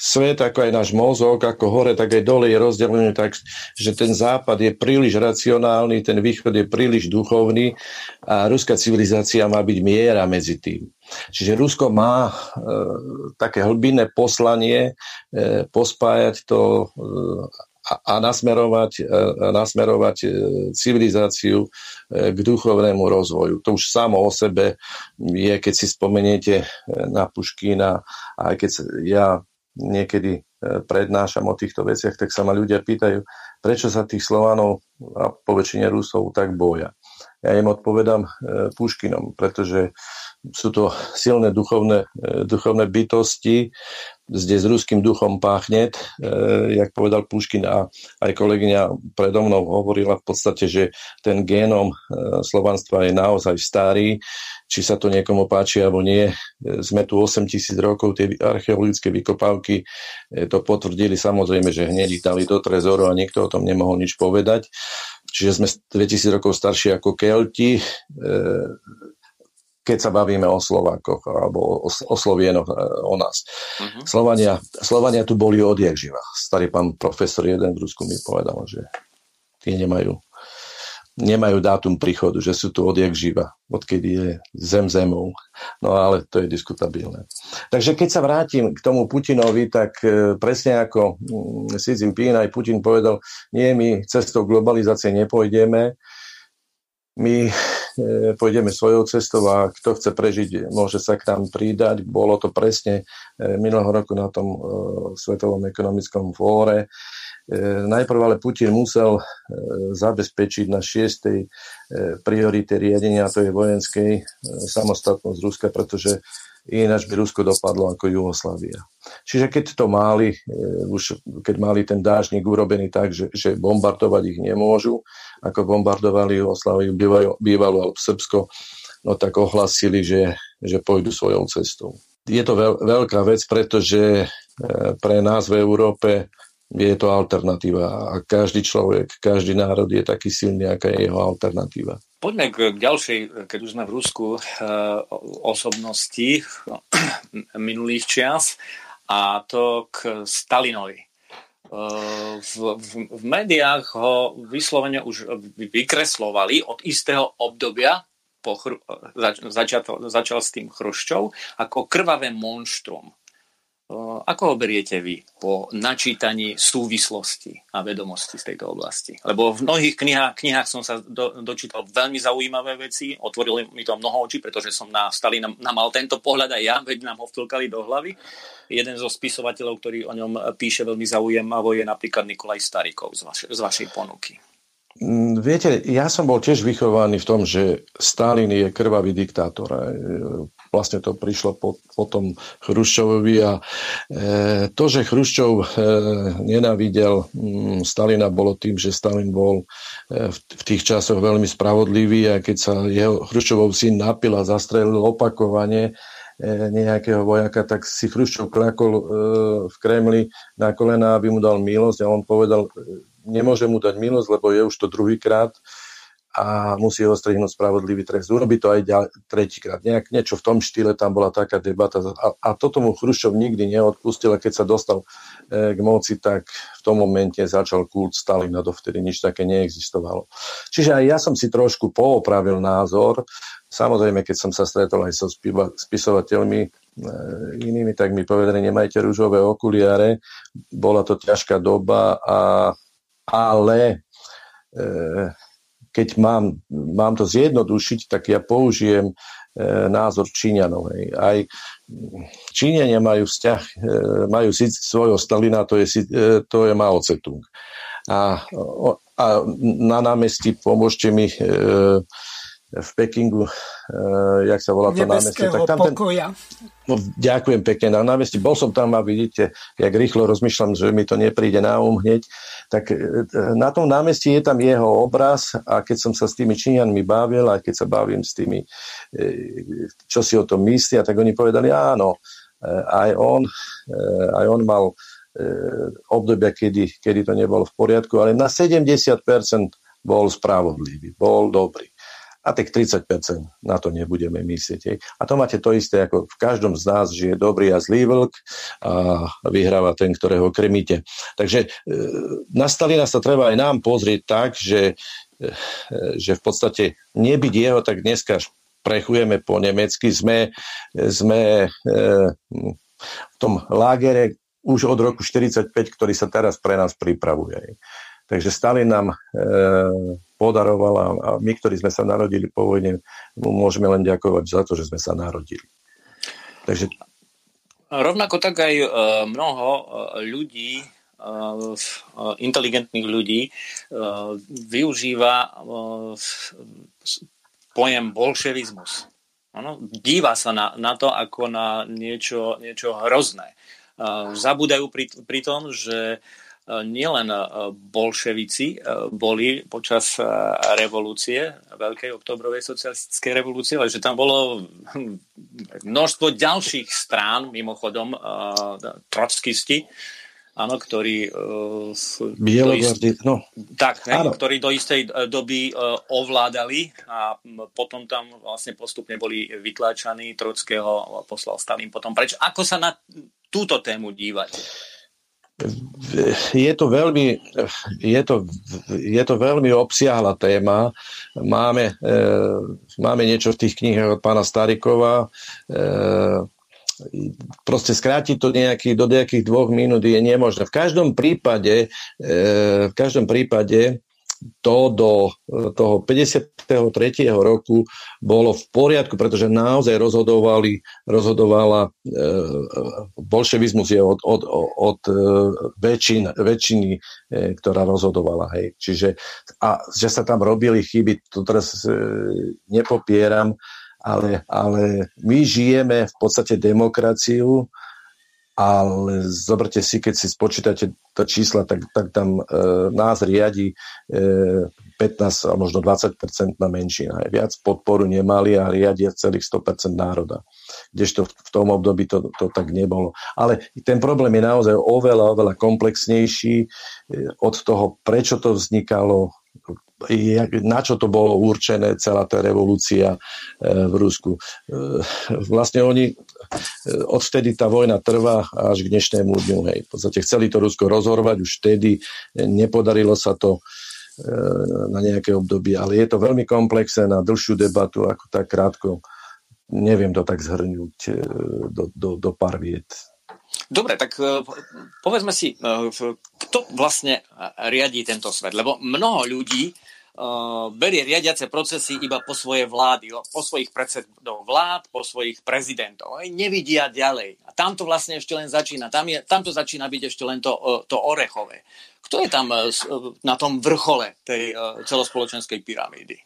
svet, ako aj náš mozog, ako hore, tak aj dole je rozdelený tak, že ten západ je príliš racionálny, ten východ je príliš duchovný a ruská civilizácia má byť miera medzi tým. Čiže Rusko má e, také hlbinné poslanie e, pospájať to e, a, a nasmerovať, e, a nasmerovať e, civilizáciu e, k duchovnému rozvoju. To už samo o sebe je, keď si spomeniete na Puškina, aj keď ja niekedy e, prednášam o týchto veciach, tak sa ma ľudia pýtajú, prečo sa tých Slovanov a po väčšine Rusov tak boja. Ja im odpovedám e, Puškinom, pretože sú to silné duchovné, e, duchovné bytosti, kde s ruským duchom páchne, jak povedal Puškin a aj kolegyňa predo mnou hovorila v podstate, že ten génom slovanstva je naozaj starý, či sa to niekomu páči alebo nie. Sme tu 8 tisíc rokov, tie archeologické vykopávky e, to potvrdili samozrejme, že hneď ich dali do trezoru a nikto o tom nemohol nič povedať. Čiže sme 2000 rokov starší ako Kelti, e, keď sa bavíme o Slovákoch alebo o, o Slovienoch, e, o nás. Uh-huh. Slovania, Slovania tu boli odjak živa. Starý pán profesor jeden v Rusku mi povedal, že tie nemajú nemajú dátum príchodu, že sú tu odjak živa, odkedy je zem zemou. No ale to je diskutabilné. Takže keď sa vrátim k tomu Putinovi, tak e, presne ako mm, Xi Jinping aj Putin povedal, nie, my cestou globalizácie nepôjdeme, my e, pôjdeme svojou cestou a kto chce prežiť, môže sa k nám pridať. Bolo to presne e, minulého roku na tom Svetovom ekonomickom fóre najprv ale Putin musel zabezpečiť na šiestej priorite riadenia, to je vojenskej samostatnosť Ruska, pretože ináč by Rusko dopadlo ako Jugoslávia. Čiže keď to mali, už keď mali ten dážnik urobený tak, že, že bombardovať ich nemôžu, ako bombardovali Jugosláviu, bývajú, bývalú alebo Srbsko, no tak ohlasili, že, že pôjdu svojou cestou. Je to veľ, veľká vec, pretože pre nás v Európe je to alternatíva a každý človek, každý národ je taký silný, aká je jeho alternatíva. Poďme k ďalšej, keď už sme v Rusku, eh, osobnosti minulých čias a to k Stalinovi. V, v, v médiách ho vyslovene už vykreslovali od istého obdobia po chru, zač, začal, začal s tým Chruščov ako krvavé monštrum. Ako ho beriete vy po načítaní súvislosti a vedomosti z tejto oblasti? Lebo v mnohých knihách, knihách som sa do, dočítal veľmi zaujímavé veci, otvorili mi to mnoho očí, pretože som na Stalina mal tento pohľad aj ja, veď nám ho vtlkali do hlavy. Jeden zo spisovateľov, ktorý o ňom píše veľmi zaujímavo, je napríklad Nikolaj Starikov z, vaš, z vašej ponuky. Mm, viete, ja som bol tiež vychovaný v tom, že Stalin je krvavý diktátor vlastne to prišlo po, po tom Chruščovovi a e, to, že Chruščov e, nenávidel m, mm, Stalina, bolo tým, že Stalin bol e, v, v tých časoch veľmi spravodlivý a keď sa jeho Chruščovov syn napil a zastrelil opakovane, e, nejakého vojaka, tak si Chruščov kľakol e, v Kremli na kolena, aby mu dal milosť a on povedal, e, nemôže mu dať milosť, lebo je už to druhýkrát, a musí ho strihnúť spravodlivý trest. Urobí to aj ďal, tretíkrát. Nejak, niečo v tom štýle tam bola taká debata. A, a toto mu Chruščov nikdy neodpustil a keď sa dostal e, k moci, tak v tom momente začal kult Stalina, dovtedy nič také neexistovalo. Čiže aj ja som si trošku poopravil názor. Samozrejme, keď som sa stretol aj so spisovateľmi e, inými, tak mi povedali, nemajte rúžové okuliare. Bola to ťažká doba, a, ale e, keď mám, mám to zjednodušiť, tak ja použijem e, názor Číňanov. Hej. Aj Číňania majú vzťah, e, majú svojho Stalina, to je, e, to je Mao Tse-tung. A, a na námestí, pomôžte mi, v Pekingu, uh, jak sa volá to námestie. Tak tam pokoja. Ten, no, ďakujem pekne na námestí. Bol som tam a vidíte, jak rýchlo rozmýšľam, že mi to nepríde na um hneď. Tak uh, na tom námestí je tam jeho obraz a keď som sa s tými Číňanmi bavil a keď sa bavím s tými, uh, čo si o tom myslia, tak oni povedali, áno, uh, aj on, aj on mal obdobia, kedy, kedy to nebolo v poriadku, ale na 70% bol spravodlivý, bol dobrý a tak 30% na to nebudeme myslieť. A to máte to isté, ako v každom z nás, že je dobrý a zlý vlk a vyhráva ten, ktorého krmíte. Takže e, na Stalina sa treba aj nám pozrieť tak, že, e, že v podstate nebyť jeho, tak dneska prechujeme po nemecky, sme, sme e, v tom lágere už od roku 45, ktorý sa teraz pre nás pripravuje. Takže Stalin nám e, podaroval a, my, ktorí sme sa narodili po vojne, môžeme len ďakovať za to, že sme sa narodili. Takže... Rovnako tak aj e, mnoho e, ľudí, e, inteligentných ľudí využíva pojem bolševizmus. Ano, díva sa na, na to ako na niečo, niečo hrozné. Zabúdajú pri, pri tom, že nielen e, bolševici e, boli počas e, revolúcie, veľkej oktobrovej socialistickej revolúcie, ale že tam bolo hm, množstvo ďalších strán, mimochodom trotskisti, áno, ktorí, Bielogvardi, no. tak, ne, ktorí do istej doby ovládali a potom tam vlastne postupne boli vytláčaní, Trockého poslal Stalin potom preč. Ako sa na túto tému dívate? Je to veľmi, je to, je to veľmi obsiahla téma. Máme, e, máme niečo v tých knihách od pána Starikova. E, proste skrátiť to nejaký, do nejakých dvoch minút je nemožné. V každom prípade, e, v každom prípade to do e, toho 53. roku bolo v poriadku, pretože naozaj rozhodovali, rozhodovala e, bolševizmus je od, od, od e, väčšin, väčšiny, e, ktorá rozhodovala. Hej. Čiže a že sa tam robili chyby, to teraz e, nepopieram, ale, ale my žijeme v podstate demokraciu, ale zoberte si, keď si spočítate to čísla, tak, tak tam e, nás riadi e, 15 a možno 20% na menšina. Viac podporu nemali a riadia celých 100% národa. Kdežto v, v tom období to, to tak nebolo. Ale ten problém je naozaj oveľa, oveľa komplexnejší e, od toho, prečo to vznikalo, na čo to bolo určené, celá tá revolúcia e, v Rusku. E, vlastne oni, odvtedy tá vojna trvá až k dnešnému dňu. Hej. V podstate chceli to Rusko rozhorvať, už vtedy nepodarilo sa to na nejaké obdobie, ale je to veľmi komplexné na dlhšiu debatu, ako tak krátko. Neviem to tak zhrňuť e, do, do, do pár viet. Dobre, tak povedzme si, kto vlastne riadí tento svet? Lebo mnoho ľudí berie riadiace procesy iba po svoje vlády, po svojich predsedov vlád, po svojich prezidentov. Nevidia ďalej. A tam to vlastne ešte len začína. Tam, je, tam to začína byť ešte len to, uh, to orechové. Kto je tam uh, na tom vrchole tej celospoločenskej pyramídy?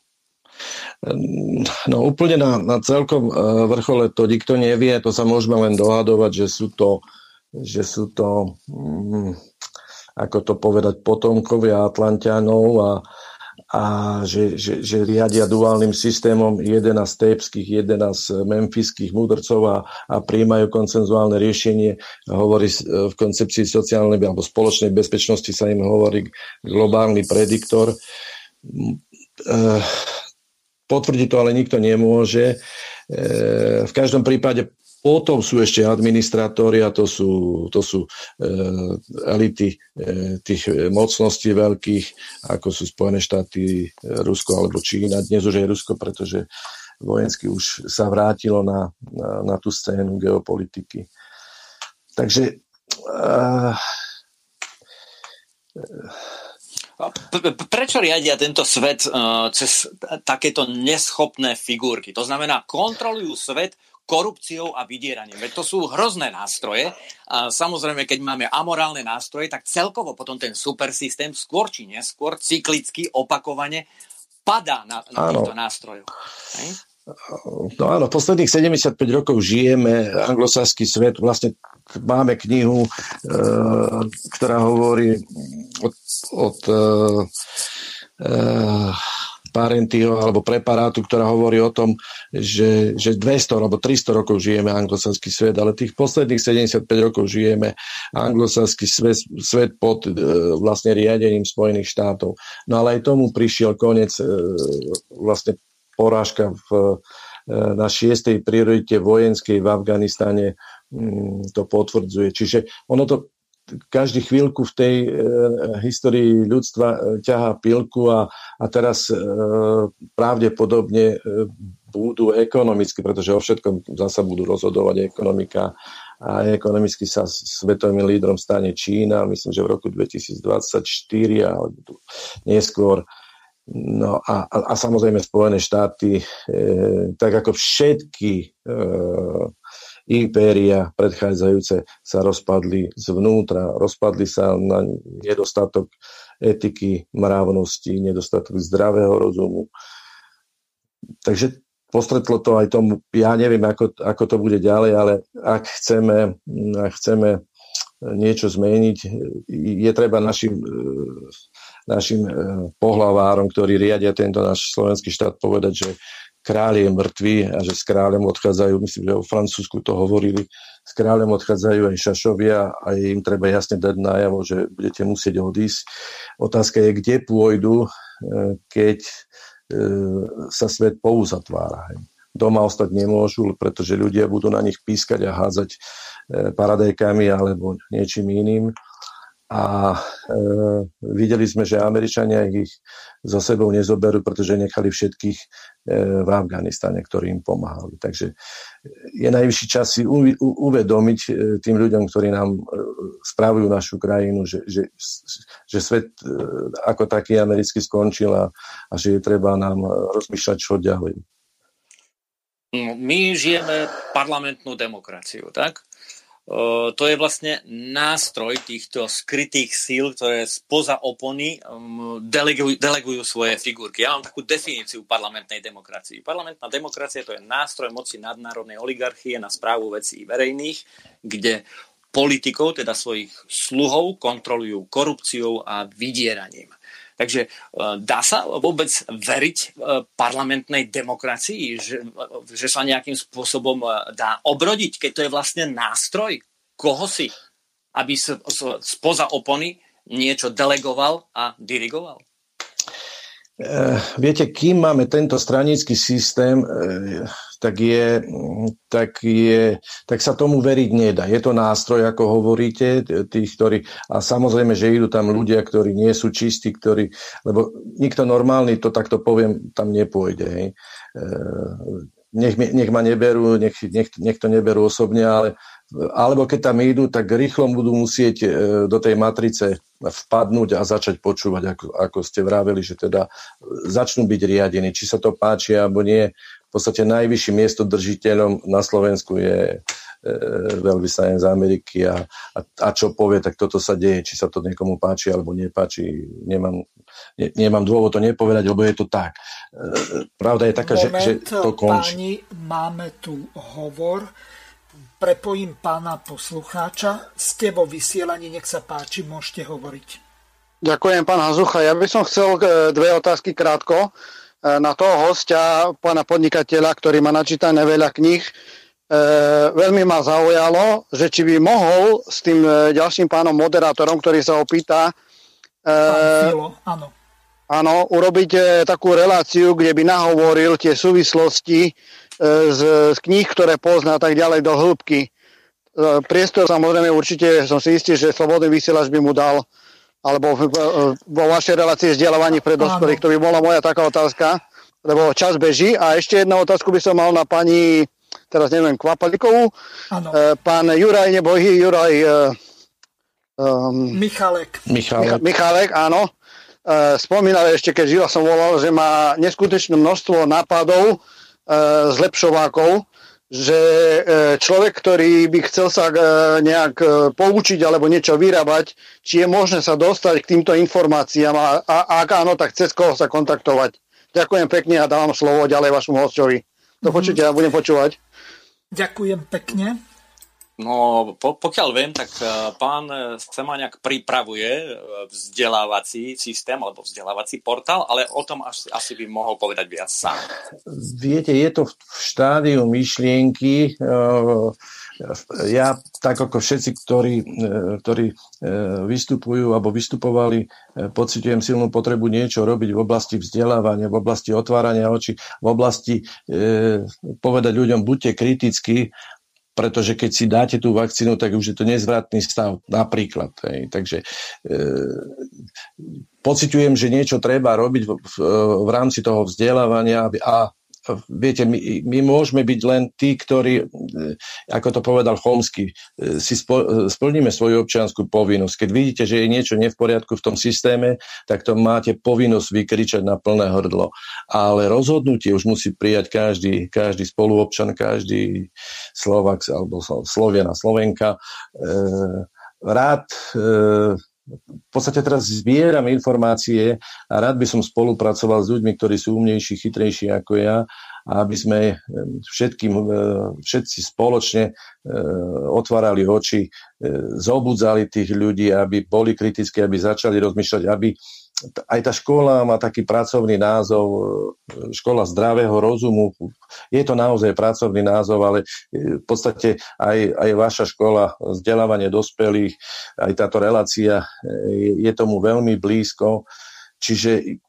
No úplne na, na celkom vrchole to nikto nevie, to sa môžeme len dohadovať, že sú to, že sú to mm, ako to povedať, potomkovia Atlantianov a, a že, že, že riadia duálnym systémom 11 tépských, 11 memfiských mudrcov a, a príjmajú koncenzuálne riešenie. Hovorí v koncepcii sociálnej alebo spoločnej bezpečnosti sa im hovorí globálny prediktor. E, potvrdiť to ale nikto nemôže. E, v každom prípade potom sú ešte administratóri a to sú, to sú e, elity e, tých mocností veľkých, ako sú Spojené štáty, Rusko alebo Čína. Dnes už je Rusko, pretože vojensky už sa vrátilo na, na, na tú scénu geopolitiky. Takže e, Prečo riadia tento svet uh, cez takéto neschopné figurky? To znamená, kontrolujú svet korupciou a vydieraním. Veď to sú hrozné nástroje. A samozrejme, keď máme amorálne nástroje, tak celkovo potom ten supersystém skôr či neskôr cyklicky opakovane padá na, na týchto nástrojoch. Hej? No áno, posledných 75 rokov žijeme, anglosaský svet, vlastne máme knihu, e, ktorá hovorí od, od e, Parentio alebo preparátu, ktorá hovorí o tom, že, že 200 alebo 300 rokov žijeme anglosaský svet, ale tých posledných 75 rokov žijeme anglosaský svet, svet pod e, vlastne riadením Spojených štátov. No ale aj tomu prišiel koniec e, vlastne porážka v, e, na šiestej priorite vojenskej v Afganistane mm, to potvrdzuje. Čiže ono to každý chvíľku v tej e, histórii ľudstva e, ťahá pilku a, a teraz e, pravdepodobne e, budú ekonomicky, pretože o všetkom zasa budú rozhodovať ekonomika a ekonomicky sa svetovým lídrom stane Čína, myslím, že v roku 2024 alebo neskôr. No a, a, a samozrejme Spojené štáty, e, tak ako všetky e, impéria predchádzajúce sa rozpadli zvnútra, rozpadli sa na nedostatok etiky, mravnosti, nedostatok zdravého rozumu. Takže postretlo to aj tomu, ja neviem, ako, ako to bude ďalej, ale ak chceme, ak chceme niečo zmeniť, je treba našim, našim pohlavárom, ktorí riadia tento náš slovenský štát, povedať, že kráľ je mŕtvý a že s kráľom odchádzajú, myslím, že o Francúzsku to hovorili, s kráľom odchádzajú aj šašovia a im treba jasne dať najavo, že budete musieť odísť. Otázka je, kde pôjdu, e, keď e, sa svet pouzatvára. Doma ostať nemôžu, pretože ľudia budú na nich pískať a hádzať e, paradajkami alebo niečím iným a e, videli sme, že Američania ich so sebou nezoberú, pretože nechali všetkých e, v Afganistane, ktorí im pomáhali. Takže je najvyšší čas si u, u, uvedomiť e, tým ľuďom, ktorí nám e, správujú našu krajinu, že, že, že svet e, ako taký americký skončil a, a že je treba nám rozmýšľať, čo ďalej. My žijeme parlamentnú demokraciu, tak? To je vlastne nástroj týchto skrytých síl, ktoré spoza opony um, delegujú, delegujú svoje figurky. Ja mám takú definíciu parlamentnej demokracii. Parlamentná demokracia to je nástroj moci nadnárodnej oligarchie na správu vecí verejných, kde politikov, teda svojich sluhov, kontrolujú korupciou a vydieraním. Takže e, dá sa vôbec veriť e, parlamentnej demokracii, že, že sa nejakým spôsobom e, dá obrodiť, keď to je vlastne nástroj koho si, aby spoza opony niečo delegoval a dirigoval? Viete, kým máme tento stranický systém, tak, je, tak, je, tak sa tomu veriť nedá. Je to nástroj, ako hovoríte, tých, ktorí, a samozrejme, že idú tam ľudia, ktorí nie sú čistí, ktorí, lebo nikto normálny, to takto poviem, tam nepôjde. Hej. E, nech, nech ma neberú, nech, nech, nech to neberú osobne, ale alebo keď tam idú, tak rýchlo budú musieť e, do tej matrice vpadnúť a začať počúvať, ako, ako ste vraveli, že teda začnú byť riadení, či sa to páči alebo nie. V podstate najvyšší miesto držiteľom na Slovensku je e, veľvyslanec z Ameriky a, a, a čo povie, tak toto sa deje, či sa to niekomu páči alebo nepáči. Nemám, ne, nemám dôvod to nepovedať, lebo je to tak. E, pravda je taká, Moment, že, že to končí. Páni, máme tu hovor prepojím pána poslucháča. Ste vo vysielaní, nech sa páči, môžete hovoriť. Ďakujem, pán Hazucha. Ja by som chcel e, dve otázky krátko na toho hostia, pána podnikateľa, ktorý má načítané veľa kníh. E, veľmi ma zaujalo, že či by mohol s tým e, ďalším pánom moderátorom, ktorý sa opýta, e, Filo, áno. Áno, urobiť takú reláciu, kde by nahovoril tie súvislosti z, z kníh, ktoré pozná tak ďalej do hĺbky. E, priestor samozrejme určite som si istý, že slobodný vysielač by mu dal alebo vo vašej relácii vzdelávanie pre dospelých. To by bola moja taká otázka, lebo čas beží. A ešte jednu otázku by som mal na pani, teraz neviem, Kvapalikovú. Ano. E, pán Juraj, nebo Juraj... Um, Michalek. Michalek. Michalek, áno. Spomínal ešte, keď žila som volal, že má neskutočné množstvo nápadov, E, zlepšovákov, že e, človek, ktorý by chcel sa e, nejak poučiť alebo niečo vyrábať, či je možné sa dostať k týmto informáciám a, a ak áno, tak cez koho sa kontaktovať. Ďakujem pekne a dávam slovo ďalej vašmu hostovi. Do počutia, mm-hmm. budem počúvať. Ďakujem pekne. No, po, pokiaľ viem, tak uh, pán Semaňák pripravuje uh, vzdelávací systém alebo vzdelávací portál, ale o tom asi, asi by mohol povedať viac sám. Viete, je to v štádiu myšlienky. Ja, tak ako všetci, ktorí, ktorí vystupujú alebo vystupovali, pocitujem silnú potrebu niečo robiť v oblasti vzdelávania, v oblasti otvárania očí, v oblasti povedať ľuďom, buďte kritickí pretože keď si dáte tú vakcínu, tak už je to nezvratný stav, napríklad. Hej. Takže e, pociťujem, že niečo treba robiť v, v, v rámci toho vzdelávania a viete, my, my môžeme byť len tí, ktorí, e, ako to povedal Chomsky, e, si spo, e, splníme svoju občianskú povinnosť. Keď vidíte, že je niečo nie v poriadku v tom systéme, tak to máte povinnosť vykričať na plné hrdlo. Ale rozhodnutie už musí prijať každý, každý spoluobčan, každý Slovak alebo Slovena, Slovenka. Rád v podstate teraz zbieram informácie a rád by som spolupracoval s ľuďmi, ktorí sú umnejší, chytrejší ako ja, aby sme všetkým, e, všetci spoločne e, otvárali oči, zobudzali tých ľudí, aby boli kritickí, aby začali rozmýšľať, aby aj tá škola má taký pracovný názov, e, škola zdravého rozumu. Je to naozaj pracovný názov, ale e, v podstate aj, aj vaša škola vzdelávanie dospelých, aj táto relácia e, je tomu veľmi blízko. Čiže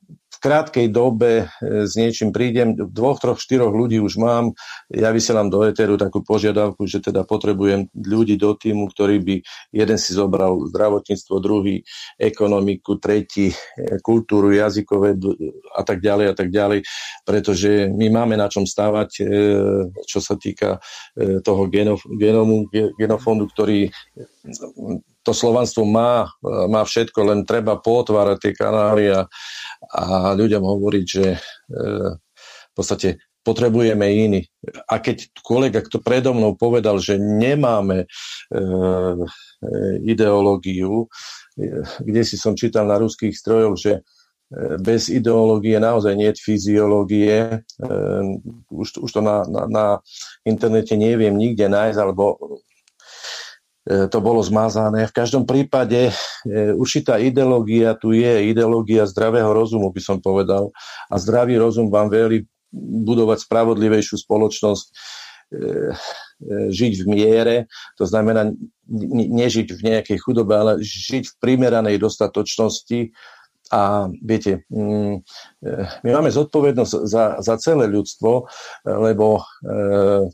krátkej dobe e, s niečím prídem, dvoch, troch, štyroch ľudí už mám, ja vysielam do Eteru takú požiadavku, že teda potrebujem ľudí do týmu, ktorý by jeden si zobral zdravotníctvo, druhý ekonomiku, tretí e, kultúru, jazykové a tak ďalej a tak ďalej, pretože my máme na čom stávať, e, čo sa týka toho genofondu, ktorý to slovanstvo má, má všetko, len treba potvárať tie kanály a, a ľuďom hovoriť, že e, v podstate potrebujeme iný. A keď kolega, kto predo mnou povedal, že nemáme e, e ideológiu, e, kde si som čítal na ruských strojoch, že bez ideológie naozaj nie je fyziológie. Už, už to na, na, na internete neviem nikde nájsť, alebo E, to bolo zmazané. V každom prípade e, určitá ideológia tu je, ideológia zdravého rozumu, by som povedal. A zdravý rozum vám verí budovať spravodlivejšiu spoločnosť, e, žiť v miere, to znamená nežiť v nejakej chudobe, ale žiť v primeranej dostatočnosti A viete, mm, my máme zodpovednosť za, za celé ľudstvo, lebo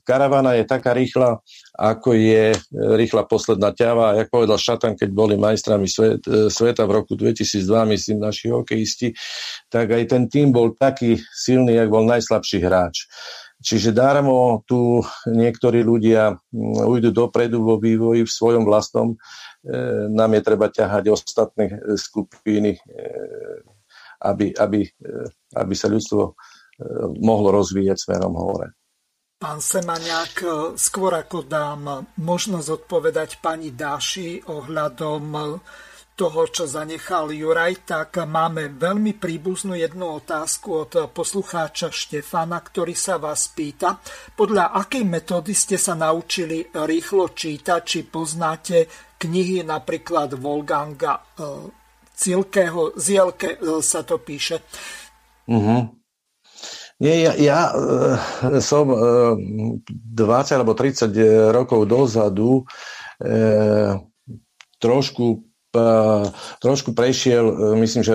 karavana je taká rýchla, ako je rýchla posledná ťava. Jak povedal Šatan, keď boli majstrami svet, sveta v roku 2002, myslím, naši hokejisti, tak aj ten tým bol taký silný, jak bol najslabší hráč. Čiže darmo tu niektorí ľudia ujdu dopredu vo vývoji v svojom vlastnom. E, nám je treba ťahať ostatné e, skupiny, e, aby, aby, aby sa ľudstvo mohlo rozvíjať smerom hore. Pán Semaniak, skôr ako dám možnosť odpovedať pani Dáši ohľadom toho, čo zanechal Juraj, tak máme veľmi príbuznú jednu otázku od poslucháča Štefana, ktorý sa vás pýta, podľa akej metódy ste sa naučili rýchlo čítať, či poznáte knihy napríklad Wolfganga Cilkého, e, Zielke e, sa to píše. Uh-huh. Nie, ja, ja e, som e, 20 alebo 30 rokov dozadu e, trošku trošku prešiel, e, myslím, že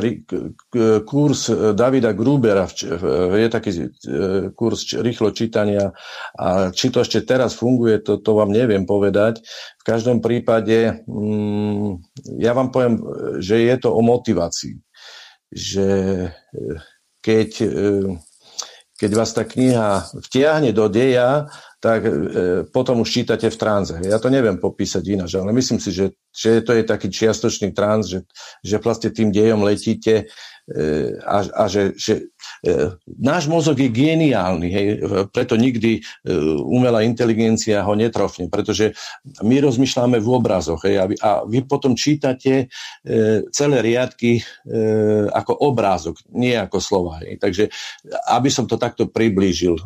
kurz Davida Grubera, je taký kurz rýchlo čítania a či to ešte teraz funguje, to, to vám neviem povedať. V každom prípade mm, ja vám poviem, že je to o motivácii. Že keď, keď vás tá kniha vtiahne do deja, tak e, potom už čítate v tranze. Ja to neviem popísať ináč, ale myslím si, že, že to je taký čiastočný trans, že, že vlastne tým dejom letíte E, a, a že, že e, náš mozog je geniálny, hej, preto nikdy e, umelá inteligencia ho netrofne, pretože my rozmýšľame v obrazoch hej, a, vy, a vy potom čítate celé riadky ako obrázok, nie ako slova. Hej. Takže aby som to takto priblížil,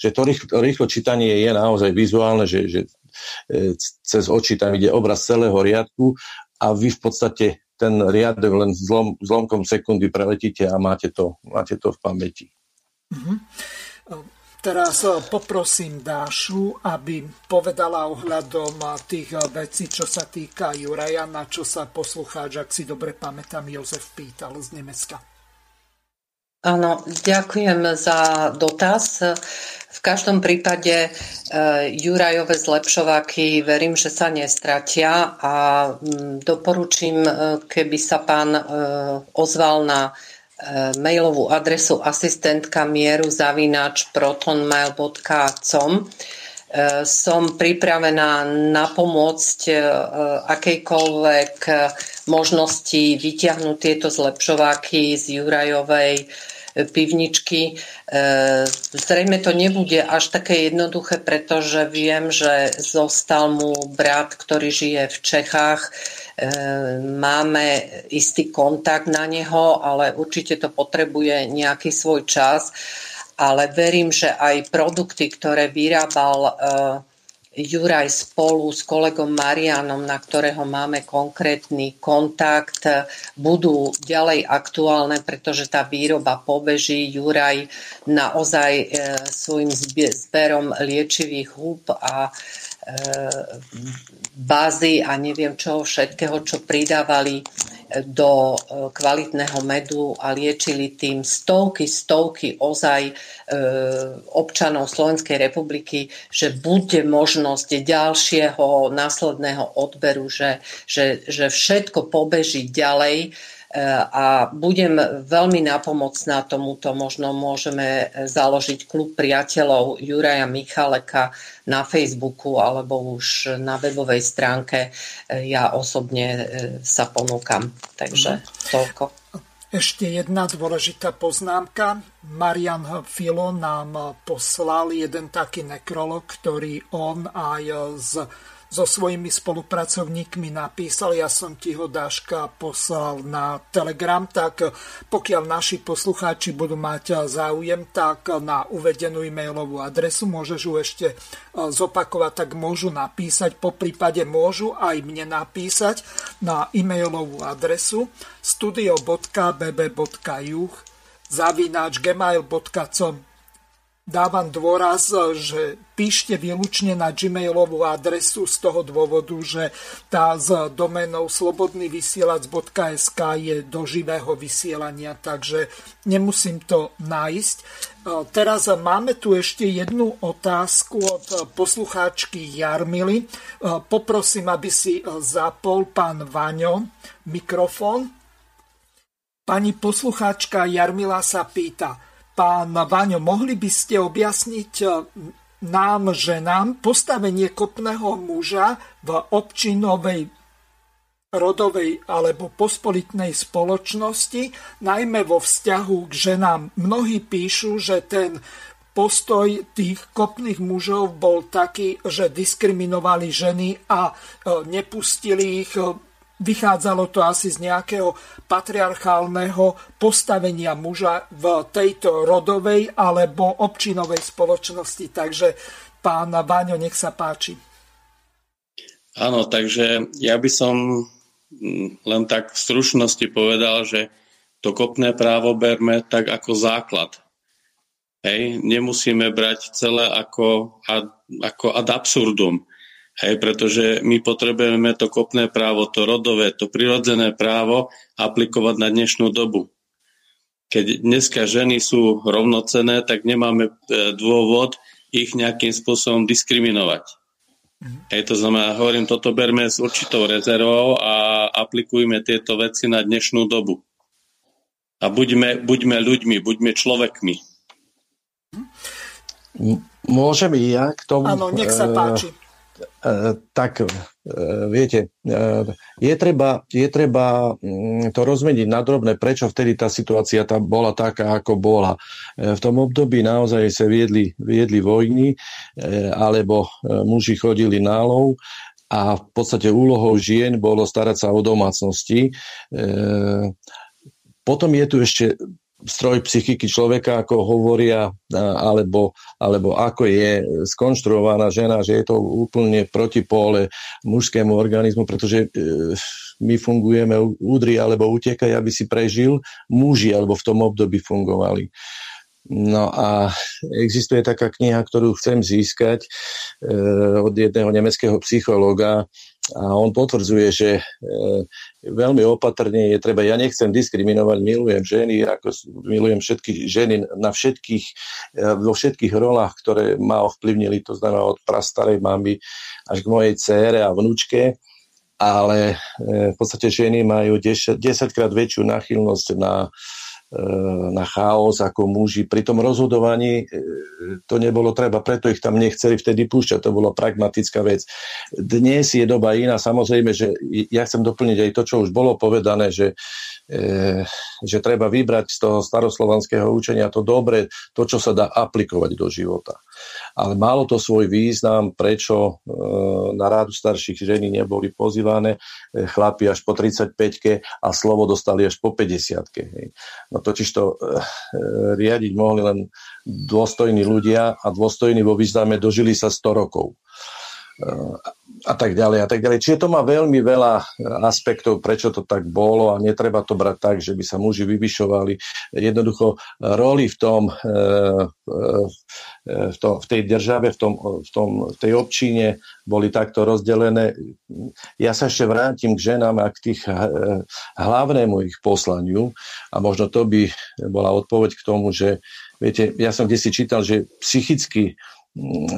že to rýchlo, rýchlo čítanie je naozaj vizuálne, že, že cez oči tam ide obraz celého riadku a vy v podstate ten riadok len zlom, zlomkom sekundy preletíte a máte to, máte to v pamäti. Mm-hmm. Teraz e, poprosím Dášu, aby povedala ohľadom e, tých e, vecí, čo sa týka Juraja, na čo sa poslucháč, ak si dobre pamätám, Jozef pýtal z Nemecka. Áno, ďakujem za dotaz. V každom prípade e, Jurajové zlepšováky verím, že sa nestratia a mm, doporučím, e, keby sa pán e, ozval na mailovú adresu asistentka mieru zavinač protonmail.com som pripravená napomôcť akejkoľvek možnosti vyťahnuť tieto zlepšováky z Jurajovej pivničky. E, zrejme to nebude až také jednoduché, pretože viem, že zostal mu brat, ktorý žije v Čechách. E, máme istý kontakt na neho, ale určite to potrebuje nejaký svoj čas. Ale verím, že aj produkty, ktoré vyrábal e, Juraj spolu s kolegom Marianom, na ktorého máme konkrétny kontakt, budú ďalej aktuálne, pretože tá výroba pobeží. Juraj naozaj e, svojim zberom liečivých húb a e, bázy a neviem čo všetkého, čo pridávali do e, kvalitného medu a liečili tým stovky, stovky ozaj e, občanov Slovenskej republiky, že bude možnosť ďalšieho následného odberu, že, že, že všetko pobeží ďalej a budem veľmi napomocná tomuto. Možno môžeme založiť klub priateľov Juraja Michaleka na Facebooku alebo už na webovej stránke. Ja osobne e, sa ponúkam. Takže toľko. Ešte jedna dôležitá poznámka. Marian Filo nám poslal jeden taký nekrolog, ktorý on aj z so svojimi spolupracovníkmi napísal, ja som ti ho Dáška poslal na Telegram, tak pokiaľ naši poslucháči budú mať záujem, tak na uvedenú e-mailovú adresu môžeš ju ešte e, zopakovať, tak môžu napísať, po prípade môžu aj mne napísať na e-mailovú adresu studio.bb.juh zavináč gmail.com dávam dôraz, že píšte výlučne na gmailovú adresu z toho dôvodu, že tá z domenou slobodnyvysielac.sk je do živého vysielania, takže nemusím to nájsť. Teraz máme tu ešte jednu otázku od poslucháčky Jarmily. Poprosím, aby si zapol pán Vaňo mikrofón. Pani poslucháčka Jarmila sa pýta – Pán Vaňo, mohli by ste objasniť e, nám, ženám, postavenie kopného muža v občinovej rodovej alebo pospolitnej spoločnosti, najmä vo vzťahu k ženám. Mnohí píšu, že ten postoj tých kopných mužov bol taký, že diskriminovali ženy a e, nepustili ich e, Vychádzalo to asi z nejakého patriarchálneho postavenia muža v tejto rodovej alebo občinovej spoločnosti. Takže pán Váňo, nech sa páči. Áno, takže ja by som mm, len tak v stručnosti povedal, že to kopné právo berme tak ako základ. Hej, nemusíme brať celé ako ad, ako ad absurdum. Hej, pretože my potrebujeme to kopné právo, to rodové, to prirodzené právo aplikovať na dnešnú dobu. Keď dneska ženy sú rovnocené, tak nemáme e, dôvod ich nejakým spôsobom diskriminovať. Mhm. Hej, to znamená, hovorím, toto berme s určitou rezervou a aplikujme tieto veci na dnešnú dobu. A buďme, buďme ľuďmi, buďme človekmi. Môžem i ja k tomu? Áno, nech sa e, páči. E, tak e, viete, e, je treba, je treba mm, to rozmeniť na drobné, prečo vtedy tá situácia tam bola taká, ako bola. V tom období naozaj sa viedli, viedli vojny, alebo muži chodili nálov a v podstate úlohou žien bolo starať sa o domácnosti. Potom je tu ešte stroj psychiky človeka, ako hovoria, alebo, alebo ako je skonštruovaná žena, že je to úplne protipóle mužskému organizmu, pretože e, my fungujeme údri alebo utekaj, aby si prežil. Muži alebo v tom období fungovali. No a existuje taká kniha, ktorú chcem získať e, od jedného nemeckého psychológa, a on potvrdzuje, že e, veľmi opatrne je treba, ja nechcem diskriminovať, milujem ženy, ako milujem všetky ženy na všetkých, e, vo všetkých rolách, ktoré ma ovplyvnili, to znamená od prastarej mamy až k mojej cére a vnúčke, ale e, v podstate ženy majú 10, 10 krát väčšiu náchylnosť na na chaos ako muži. Pri tom rozhodovaní e, to nebolo treba, preto ich tam nechceli vtedy púšťať, to bola pragmatická vec. Dnes je doba iná, samozrejme, že ja chcem doplniť aj to, čo už bolo povedané, že že treba vybrať z toho staroslovanského učenia to dobre, to, čo sa dá aplikovať do života. Ale malo to svoj význam, prečo e, na rádu starších ženy neboli pozývané e, chlapi až po 35 a slovo dostali až po 50 No totiž to riadiť mohli len dôstojní ľudia a dôstojní vo význame dožili sa 100 rokov a tak ďalej a tak ďalej. Čiže to má veľmi veľa aspektov, prečo to tak bolo a netreba to brať tak, že by sa muži vyvyšovali. Jednoducho roli v tom, e, e, v, tom, v tej države, v, tom, v, tom, v tej občine boli takto rozdelené. Ja sa ešte vrátim k ženám a k tých e, hlavnému ich poslaniu a možno to by bola odpoveď k tomu, že viete, ja som kde si čítal, že psychicky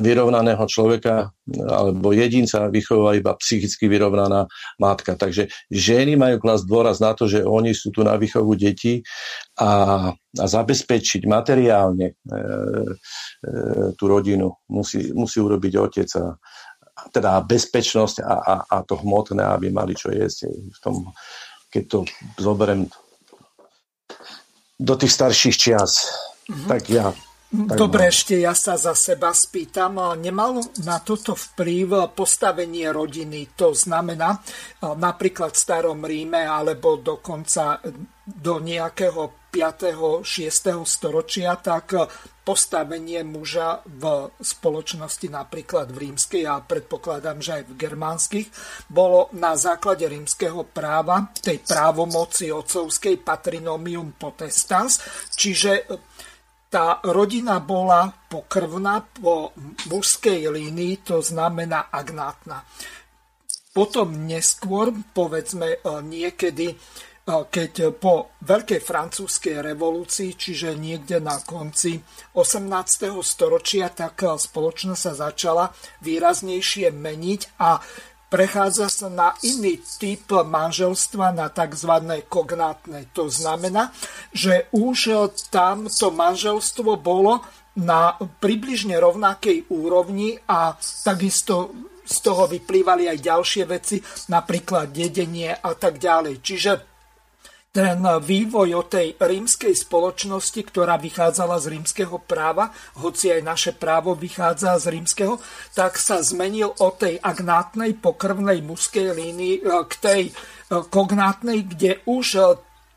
vyrovnaného človeka alebo jedinca vychová iba psychicky vyrovnaná matka. Takže ženy majú klas dôraz na to, že oni sú tu na výchovu detí a, a zabezpečiť materiálne e, e, tú rodinu musí, musí urobiť otec a, teda bezpečnosť a, a, a to hmotné, aby mali čo jesť. V tom, keď to zoberiem do tých starších čias, mm-hmm. tak ja tak Dobre, no. ešte ja sa za seba spýtam. Nemalo na toto vplyv postavenie rodiny? To znamená napríklad v starom Ríme alebo dokonca do nejakého 5. 6. storočia, tak postavenie muža v spoločnosti napríklad v rímskej a predpokladám, že aj v germánskych, bolo na základe rímskeho práva, tej právomoci otcovskej patrinomium potestans, čiže tá rodina bola pokrvná po mužskej línii, to znamená agnátna. Potom neskôr, povedzme niekedy keď po Veľkej francúzskej revolúcii, čiže niekde na konci 18. storočia, tak spoločnosť sa začala výraznejšie meniť a prechádza sa na iný typ manželstva, na tzv. kognátne. To znamená, že už tam to manželstvo bolo na približne rovnakej úrovni a takisto z toho vyplývali aj ďalšie veci, napríklad dedenie a tak ďalej. Čiže ten vývoj o tej rímskej spoločnosti, ktorá vychádzala z rímskeho práva, hoci aj naše právo vychádza z rímskeho, tak sa zmenil od tej agnátnej pokrvnej mužskej línii e, k tej e, kognátnej, kde už e,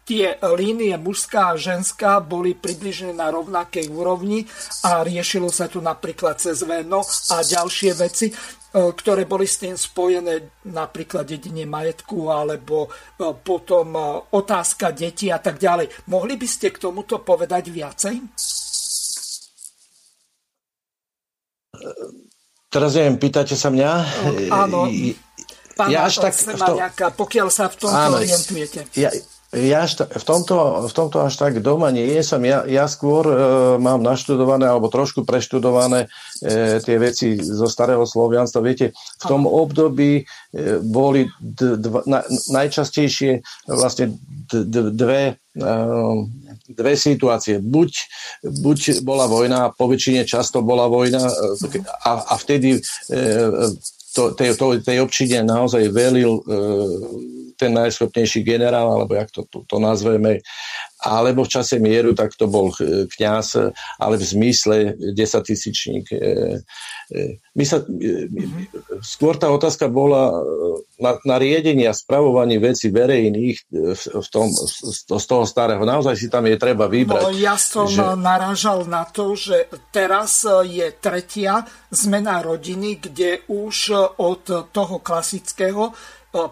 tie línie mužská a ženská boli približne na rovnakej úrovni a riešilo sa tu napríklad cez veno a ďalšie veci. E, ktoré boli s tým spojené, napríklad dedine majetku alebo e, potom e, otázka detí a tak ďalej. Mohli by ste k tomuto povedať viacej? Teraz neviem, pýtate sa mňa? Áno. Pán ja až tak v to... nejaká, pokiaľ sa v áno, orientujete. Ja, ja v tomto, v tomto až tak doma nie som. Ja, ja skôr e, mám naštudované alebo trošku preštudované e, tie veci zo starého Slovianstva. Viete, v tom období e, boli d, dva, na, najčastejšie vlastne d, d, dve, e, dve situácie. Buď, buď bola vojna, po väčšine často bola vojna e, a, a vtedy e, to, tej, to, tej občine naozaj velil e, ten najschopnejší generál, alebo jak to, to, to nazveme, alebo v čase mieru, tak to bol kňaz, ale v zmysle desatisíčník. E, e, my sa, mm-hmm. skôr tá otázka bola na, na riedenie a spravovanie veci verejných v tom, z toho starého. Naozaj si tam je treba vybrať. No, ja som že... narážal na to, že teraz je tretia zmena rodiny, kde už od toho klasického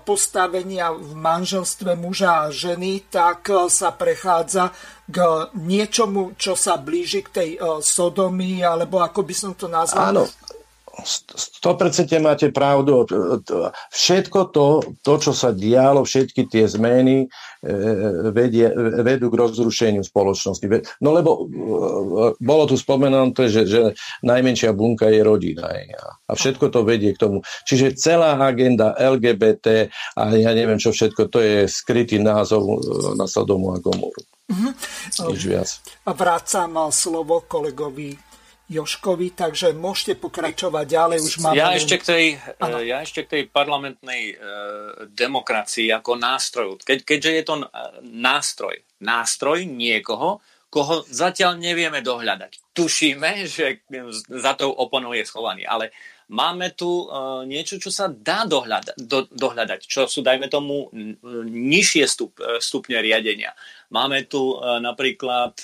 postavenia v manželstve muža a ženy, tak e, sa prechádza k niečomu, čo sa blíži k tej e, sodomii, alebo ako by som to nazval. Áno, 100% máte pravdu. Všetko to, to, čo sa dialo, všetky tie zmeny e, vedie, vedú k rozrušeniu spoločnosti. No lebo e, bolo tu spomenuté, že, že najmenšia bunka je rodina. A všetko to vedie k tomu. Čiže celá agenda LGBT a ja neviem čo všetko, to je skrytý názov e, na Sodomu a Gomoru. Mm-hmm. Nič viac. Vrácam slovo kolegovi Joškovi, takže môžete pokračovať ďalej. Už máme ja, ešte k tej, ja ešte k tej parlamentnej e, demokracii ako nástroju. Ke, keďže je to nástroj, nástroj niekoho, koho zatiaľ nevieme dohľadať. Tušíme, že za tou oponou je schovaný, ale máme tu uh, niečo, čo sa dá dohľada, do, dohľadať, čo sú, dajme tomu, nižšie stup, e, stupne riadenia. Máme tu napríklad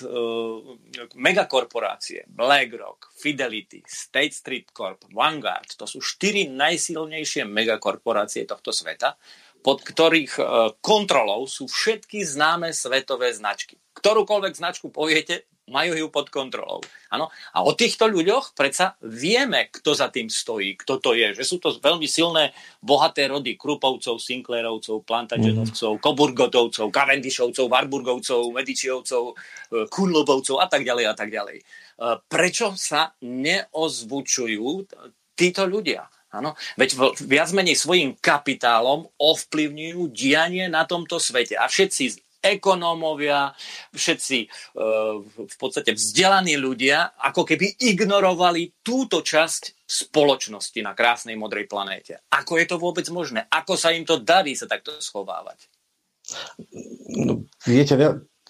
megakorporácie, BlackRock, Fidelity, State Street Corp, Vanguard. To sú štyri najsilnejšie megakorporácie tohto sveta, pod ktorých uh, kontrolou sú všetky známe svetové značky. Ktorúkoľvek značku poviete, majú ju pod kontrolou. Ano? A o týchto ľuďoch predsa vieme, kto za tým stojí, kto to je. Že sú to veľmi silné, bohaté rody Krupovcov, Sinclairovcov, Plantagenovcov. Koburgotovcov, Cavendishovcov, Warburgovcov, Medičiovcov, e, Kunlobovcov a tak ďalej a tak ďalej. E, prečo sa neozvučujú títo ľudia? Ano? Veď viac menej svojim kapitálom ovplyvňujú dianie na tomto svete. A všetci ekonómovia, všetci e, v podstate vzdelaní ľudia, ako keby ignorovali túto časť spoločnosti na krásnej modrej planéte. Ako je to vôbec možné? Ako sa im to darí sa takto schovávať? No, viete,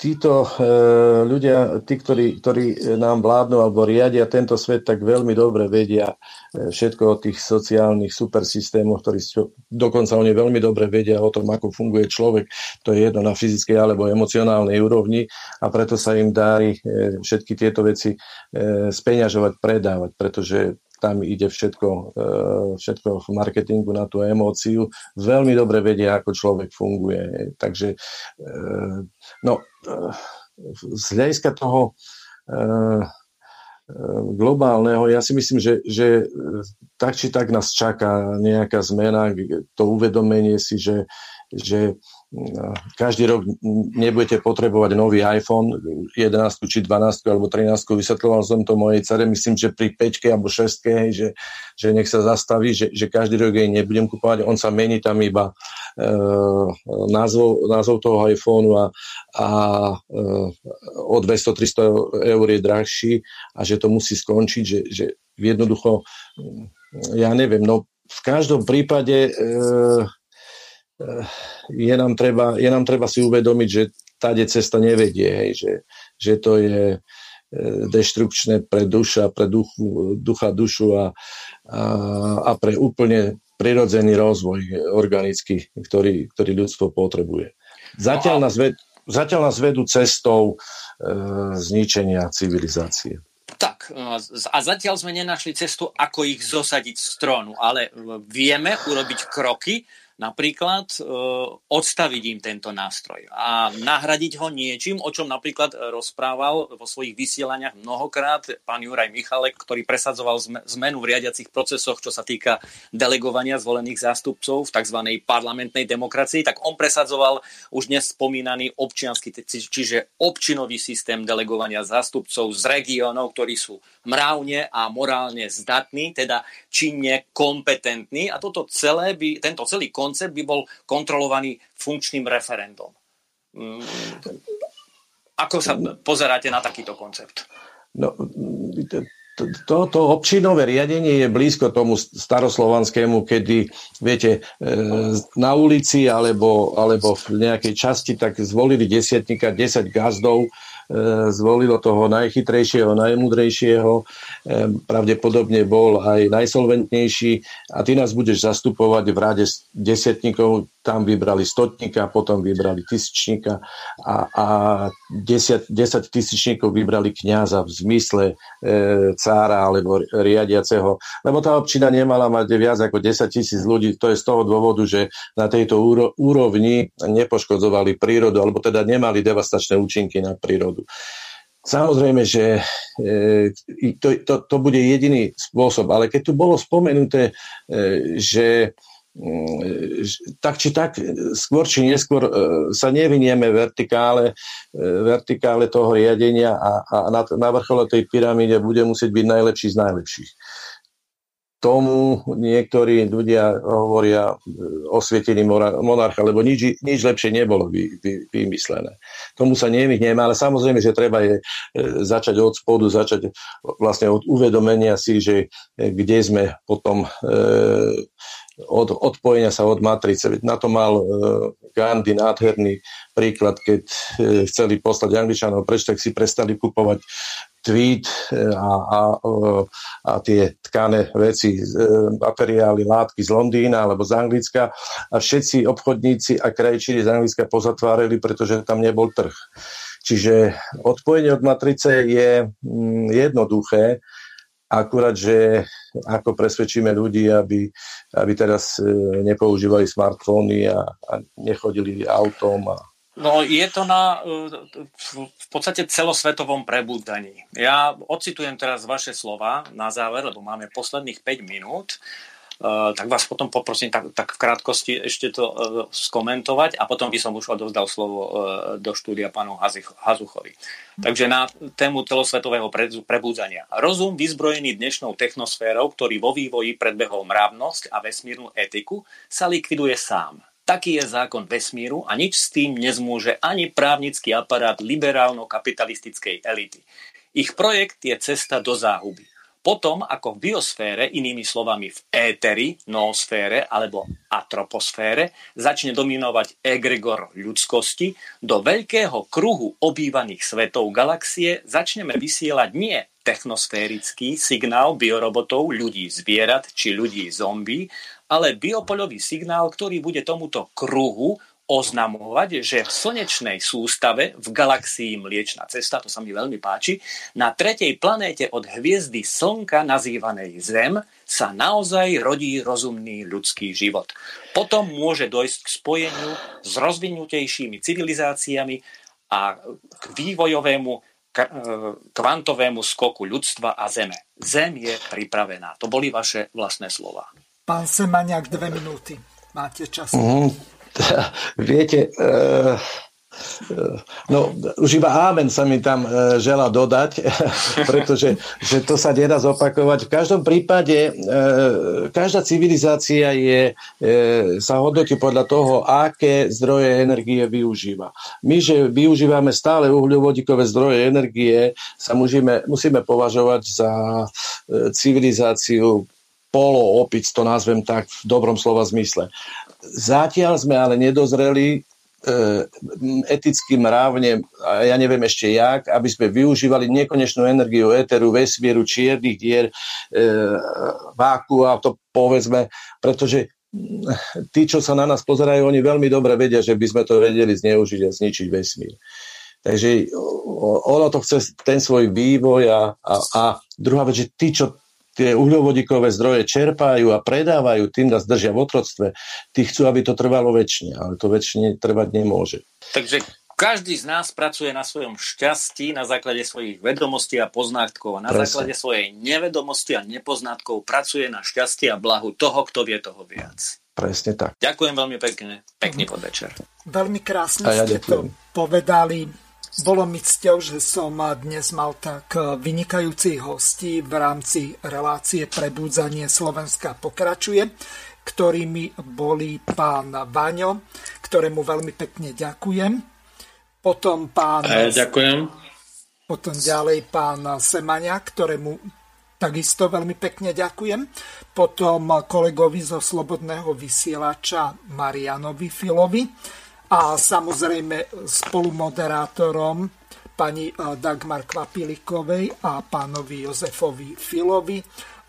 títo e, ľudia, tí, ktorí, ktorí nám vládnu alebo riadia tento svet, tak veľmi dobre vedia e, všetko o tých sociálnych supersystémoch, ktorí dokonca oni veľmi dobre vedia o tom, ako funguje človek. To je jedno na fyzickej alebo emocionálnej úrovni a preto sa im darí e, všetky tieto veci speňažovať, predávať, pretože tam ide všetko, všetko v marketingu na tú emóciu. Veľmi dobre vedia, ako človek funguje. Takže no, z hľadiska toho, globálneho. Ja si myslím, že, že tak či tak nás čaká nejaká zmena, to uvedomenie si, že, že každý rok nebudete potrebovať nový iPhone 11 či 12 alebo 13. Vysvetloval som to mojej cere, myslím, že pri 5 alebo 6 hej, že, že nech sa zastaví, že, že každý rok jej nebudem kupovať, on sa mení tam iba e, názov, názov toho iPhoneu a, a e, o 200-300 eur je drahší a že to musí skončiť, že, že jednoducho, ja neviem, no v každom prípade e, je nám treba, je nám treba si uvedomiť, že táde cesta nevedie, hej, že, že to je eh, deštrukčné pre duša, pre duchu, ducha, dušu a, a, a pre úplne prirodzený rozvoj organický, ktorý, ktorý ľudstvo potrebuje. Zatiaľ nás, ved, zatiaľ nás vedú cestou e, zničenia civilizácie. Tak, a zatiaľ sme nenašli cestu, ako ich zosadiť z trónu, ale vieme urobiť kroky, Napríklad e, odstaviť im tento nástroj a nahradiť ho niečím, o čom napríklad rozprával vo svojich vysielaniach mnohokrát pán Juraj Michalek, ktorý presadzoval zmenu v riadiacich procesoch, čo sa týka delegovania zvolených zástupcov v tzv. parlamentnej demokracii, tak on presadzoval už dnes spomínaný občiansky, čiže občinový systém delegovania zástupcov z regiónov, ktorí sú mravne a morálne zdatní, teda činne kompetentní a toto celé by, tento celý koncept koncept by bol kontrolovaný funkčným referendum. Mm, ako sa pozeráte na takýto koncept? No, to, to občinové riadenie je blízko tomu staroslovanskému, kedy, viete, e, na ulici alebo, alebo v nejakej časti tak zvolili desiatníka, 10 gazdov zvolilo toho najchytrejšieho, najmudrejšieho, e, pravdepodobne bol aj najsolventnejší. A ty nás budeš zastupovať v rade desetníkov, tam vybrali stotníka, potom vybrali tisíčníka. A, a 10, 10 tisíčníkov vybrali kňaza v zmysle e, cára alebo riadiaceho, lebo tá občina nemala mať viac ako 10 tisíc ľudí, to je z toho dôvodu, že na tejto úrovni nepoškodzovali prírodu, alebo teda nemali devastačné účinky na prírodu. Samozrejme, že e, to, to, to bude jediný spôsob, ale keď tu bolo spomenuté, e, že mm, tak či tak, skôr či neskôr e, sa nevynieme vertikále, vertikále toho riadenia a, a na, na vrchole tej pyramíde bude musieť byť najlepší z najlepších tomu niektorí ľudia hovoria e, osvietený monarcha, lebo nič, nič lepšie nebolo vy, vy, vymyslené. Tomu sa nevyhneme, ale samozrejme, že treba je e, začať od spodu, začať vlastne od uvedomenia si, že e, kde sme potom od odpojenia sa od matrice. Na to mal Gandhi nádherný príklad, keď chceli poslať Angličanov preč, tak si prestali kupovať tweet e, a, a, a tie tkané veci, e, materiály, látky z Londýna alebo z Anglicka a všetci obchodníci a krajčíri z Anglicka pozatvárali, pretože tam nebol trh. Čiže odpojenie od matrice je mm, jednoduché, akurát, že ako presvedčíme ľudí, aby, aby teraz e, nepoužívali smartfóny a, a nechodili autom a No je to na v podstate celosvetovom prebúdaní. Ja ocitujem teraz vaše slova na záver, lebo máme posledných 5 minút. Uh, tak vás potom poprosím tak, tak v krátkosti ešte to uh, skomentovať a potom by som už odovzdal slovo do štúdia pánu Hazuchovi. Takže na tému celosvetového prebúdzania. Rozum vyzbrojený dnešnou technosférou, ktorý vo vývoji predbehol mravnosť a vesmírnu etiku, sa likviduje sám taký je zákon vesmíru a nič s tým nezmôže ani právnický aparát liberálno-kapitalistickej elity. Ich projekt je cesta do záhuby. Potom, ako v biosfére, inými slovami v éteri, noosfére alebo atroposfére, začne dominovať egregor ľudskosti, do veľkého kruhu obývaných svetov galaxie začneme vysielať nie technosférický signál biorobotov, ľudí zvierat či ľudí zombie, ale biopoľový signál, ktorý bude tomuto kruhu oznamovať, že v slnečnej sústave v galaxii Mliečna cesta, to sa mi veľmi páči, na tretej planéte od hviezdy Slnka nazývanej Zem sa naozaj rodí rozumný ľudský život. Potom môže dojsť k spojeniu s rozvinutejšími civilizáciami a k vývojovému kvantovému skoku ľudstva a Zeme. Zem je pripravená. To boli vaše vlastné slova. Pán Semaniak, dve minúty. Máte čas. Mm, viete, uh, No, už iba ámen sa mi tam e, žela dodať, pretože že to sa nedá zopakovať. V každom prípade e, každá civilizácia je, e, sa hodnotí podľa toho, aké zdroje energie využíva. My, že využívame stále uhľovodíkové zdroje energie, sa musíme, musíme považovať za civilizáciu poloopic, to nazvem tak v dobrom slova zmysle. Zatiaľ sme ale nedozreli E, etickým mravne, a ja neviem ešte jak, aby sme využívali nekonečnú energiu éteru, vesmíru, čiernych dier, e, váku a to povedzme, pretože tí, čo sa na nás pozerajú, oni veľmi dobre vedia, že by sme to vedeli zneužiť a zničiť vesmír. Takže ono to chce ten svoj vývoj a, a, a druhá vec, že tí, čo tie uhľovodíkové zdroje čerpajú a predávajú, tým nás držia v otroctve, tí chcú, aby to trvalo väčšine, ale to väčšine trvať nemôže. Takže každý z nás pracuje na svojom šťastí na základe svojich vedomostí a poznátkov a na Presne. základe svojej nevedomosti a nepoznatkov pracuje na šťastí a blahu toho, kto vie toho viac. Presne tak. Ďakujem veľmi pekne. Pekný podvečer. Veľmi krásne ja ste ďakujem. to povedali. Bolo mi cťou, že som dnes mal tak vynikajúcich hostí v rámci relácie Prebudzanie Slovenska pokračuje, ktorými boli pán Vaňo, ktorému veľmi pekne ďakujem. Potom pán... ja ďakujem. Potom ďalej pán Semania, ktorému takisto veľmi pekne ďakujem. Potom kolegovi zo Slobodného vysielača Marianovi Filovi a samozrejme spolumoderátorom pani eh, Dagmar Kvapilikovej a pánovi Jozefovi Filovi.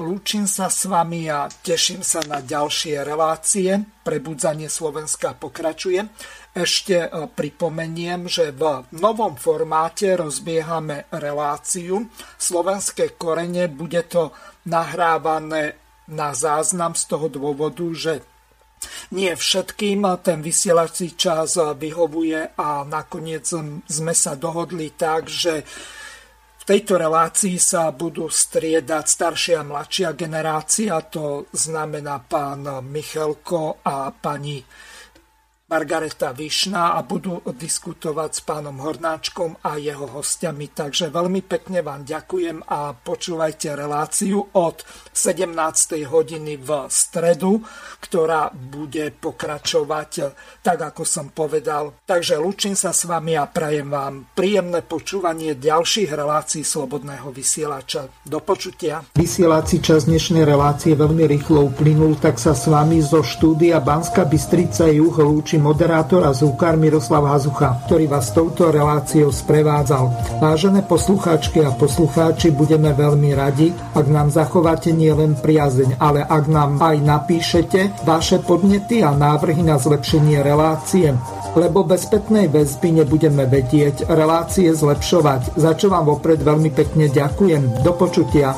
Lúčim sa s vami a teším sa na ďalšie relácie. Prebudzanie Slovenska pokračuje. Ešte eh, pripomeniem, že v novom formáte rozbiehame reláciu. Slovenské korene bude to nahrávané na záznam z toho dôvodu, že nie všetkým ten vysielací čas vyhovuje a nakoniec sme sa dohodli tak, že v tejto relácii sa budú striedať staršia a mladšia generácia, to znamená pán Michalko a pani Margareta Višná a budú diskutovať s pánom Hornáčkom a jeho hostiami. Takže veľmi pekne vám ďakujem a počúvajte reláciu od 17. hodiny v stredu, ktorá bude pokračovať tak, ako som povedal. Takže lúčim sa s vami a prajem vám príjemné počúvanie ďalších relácií Slobodného vysielača. Do počutia. Vysielací čas dnešnej relácie veľmi rýchlo uplynul, tak sa s vami zo štúdia Banska Bystrica Juh lúčim moderátor a zúkar Miroslav Hazucha, ktorý vás touto reláciou sprevádzal. Vážené poslucháčky a poslucháči, budeme veľmi radi, ak nám zachováte nielen priazeň, ale ak nám aj napíšete vaše podnety a návrhy na zlepšenie relácie lebo bez spätnej väzby nebudeme vedieť relácie zlepšovať, za čo vám vopred veľmi pekne ďakujem. Do počutia.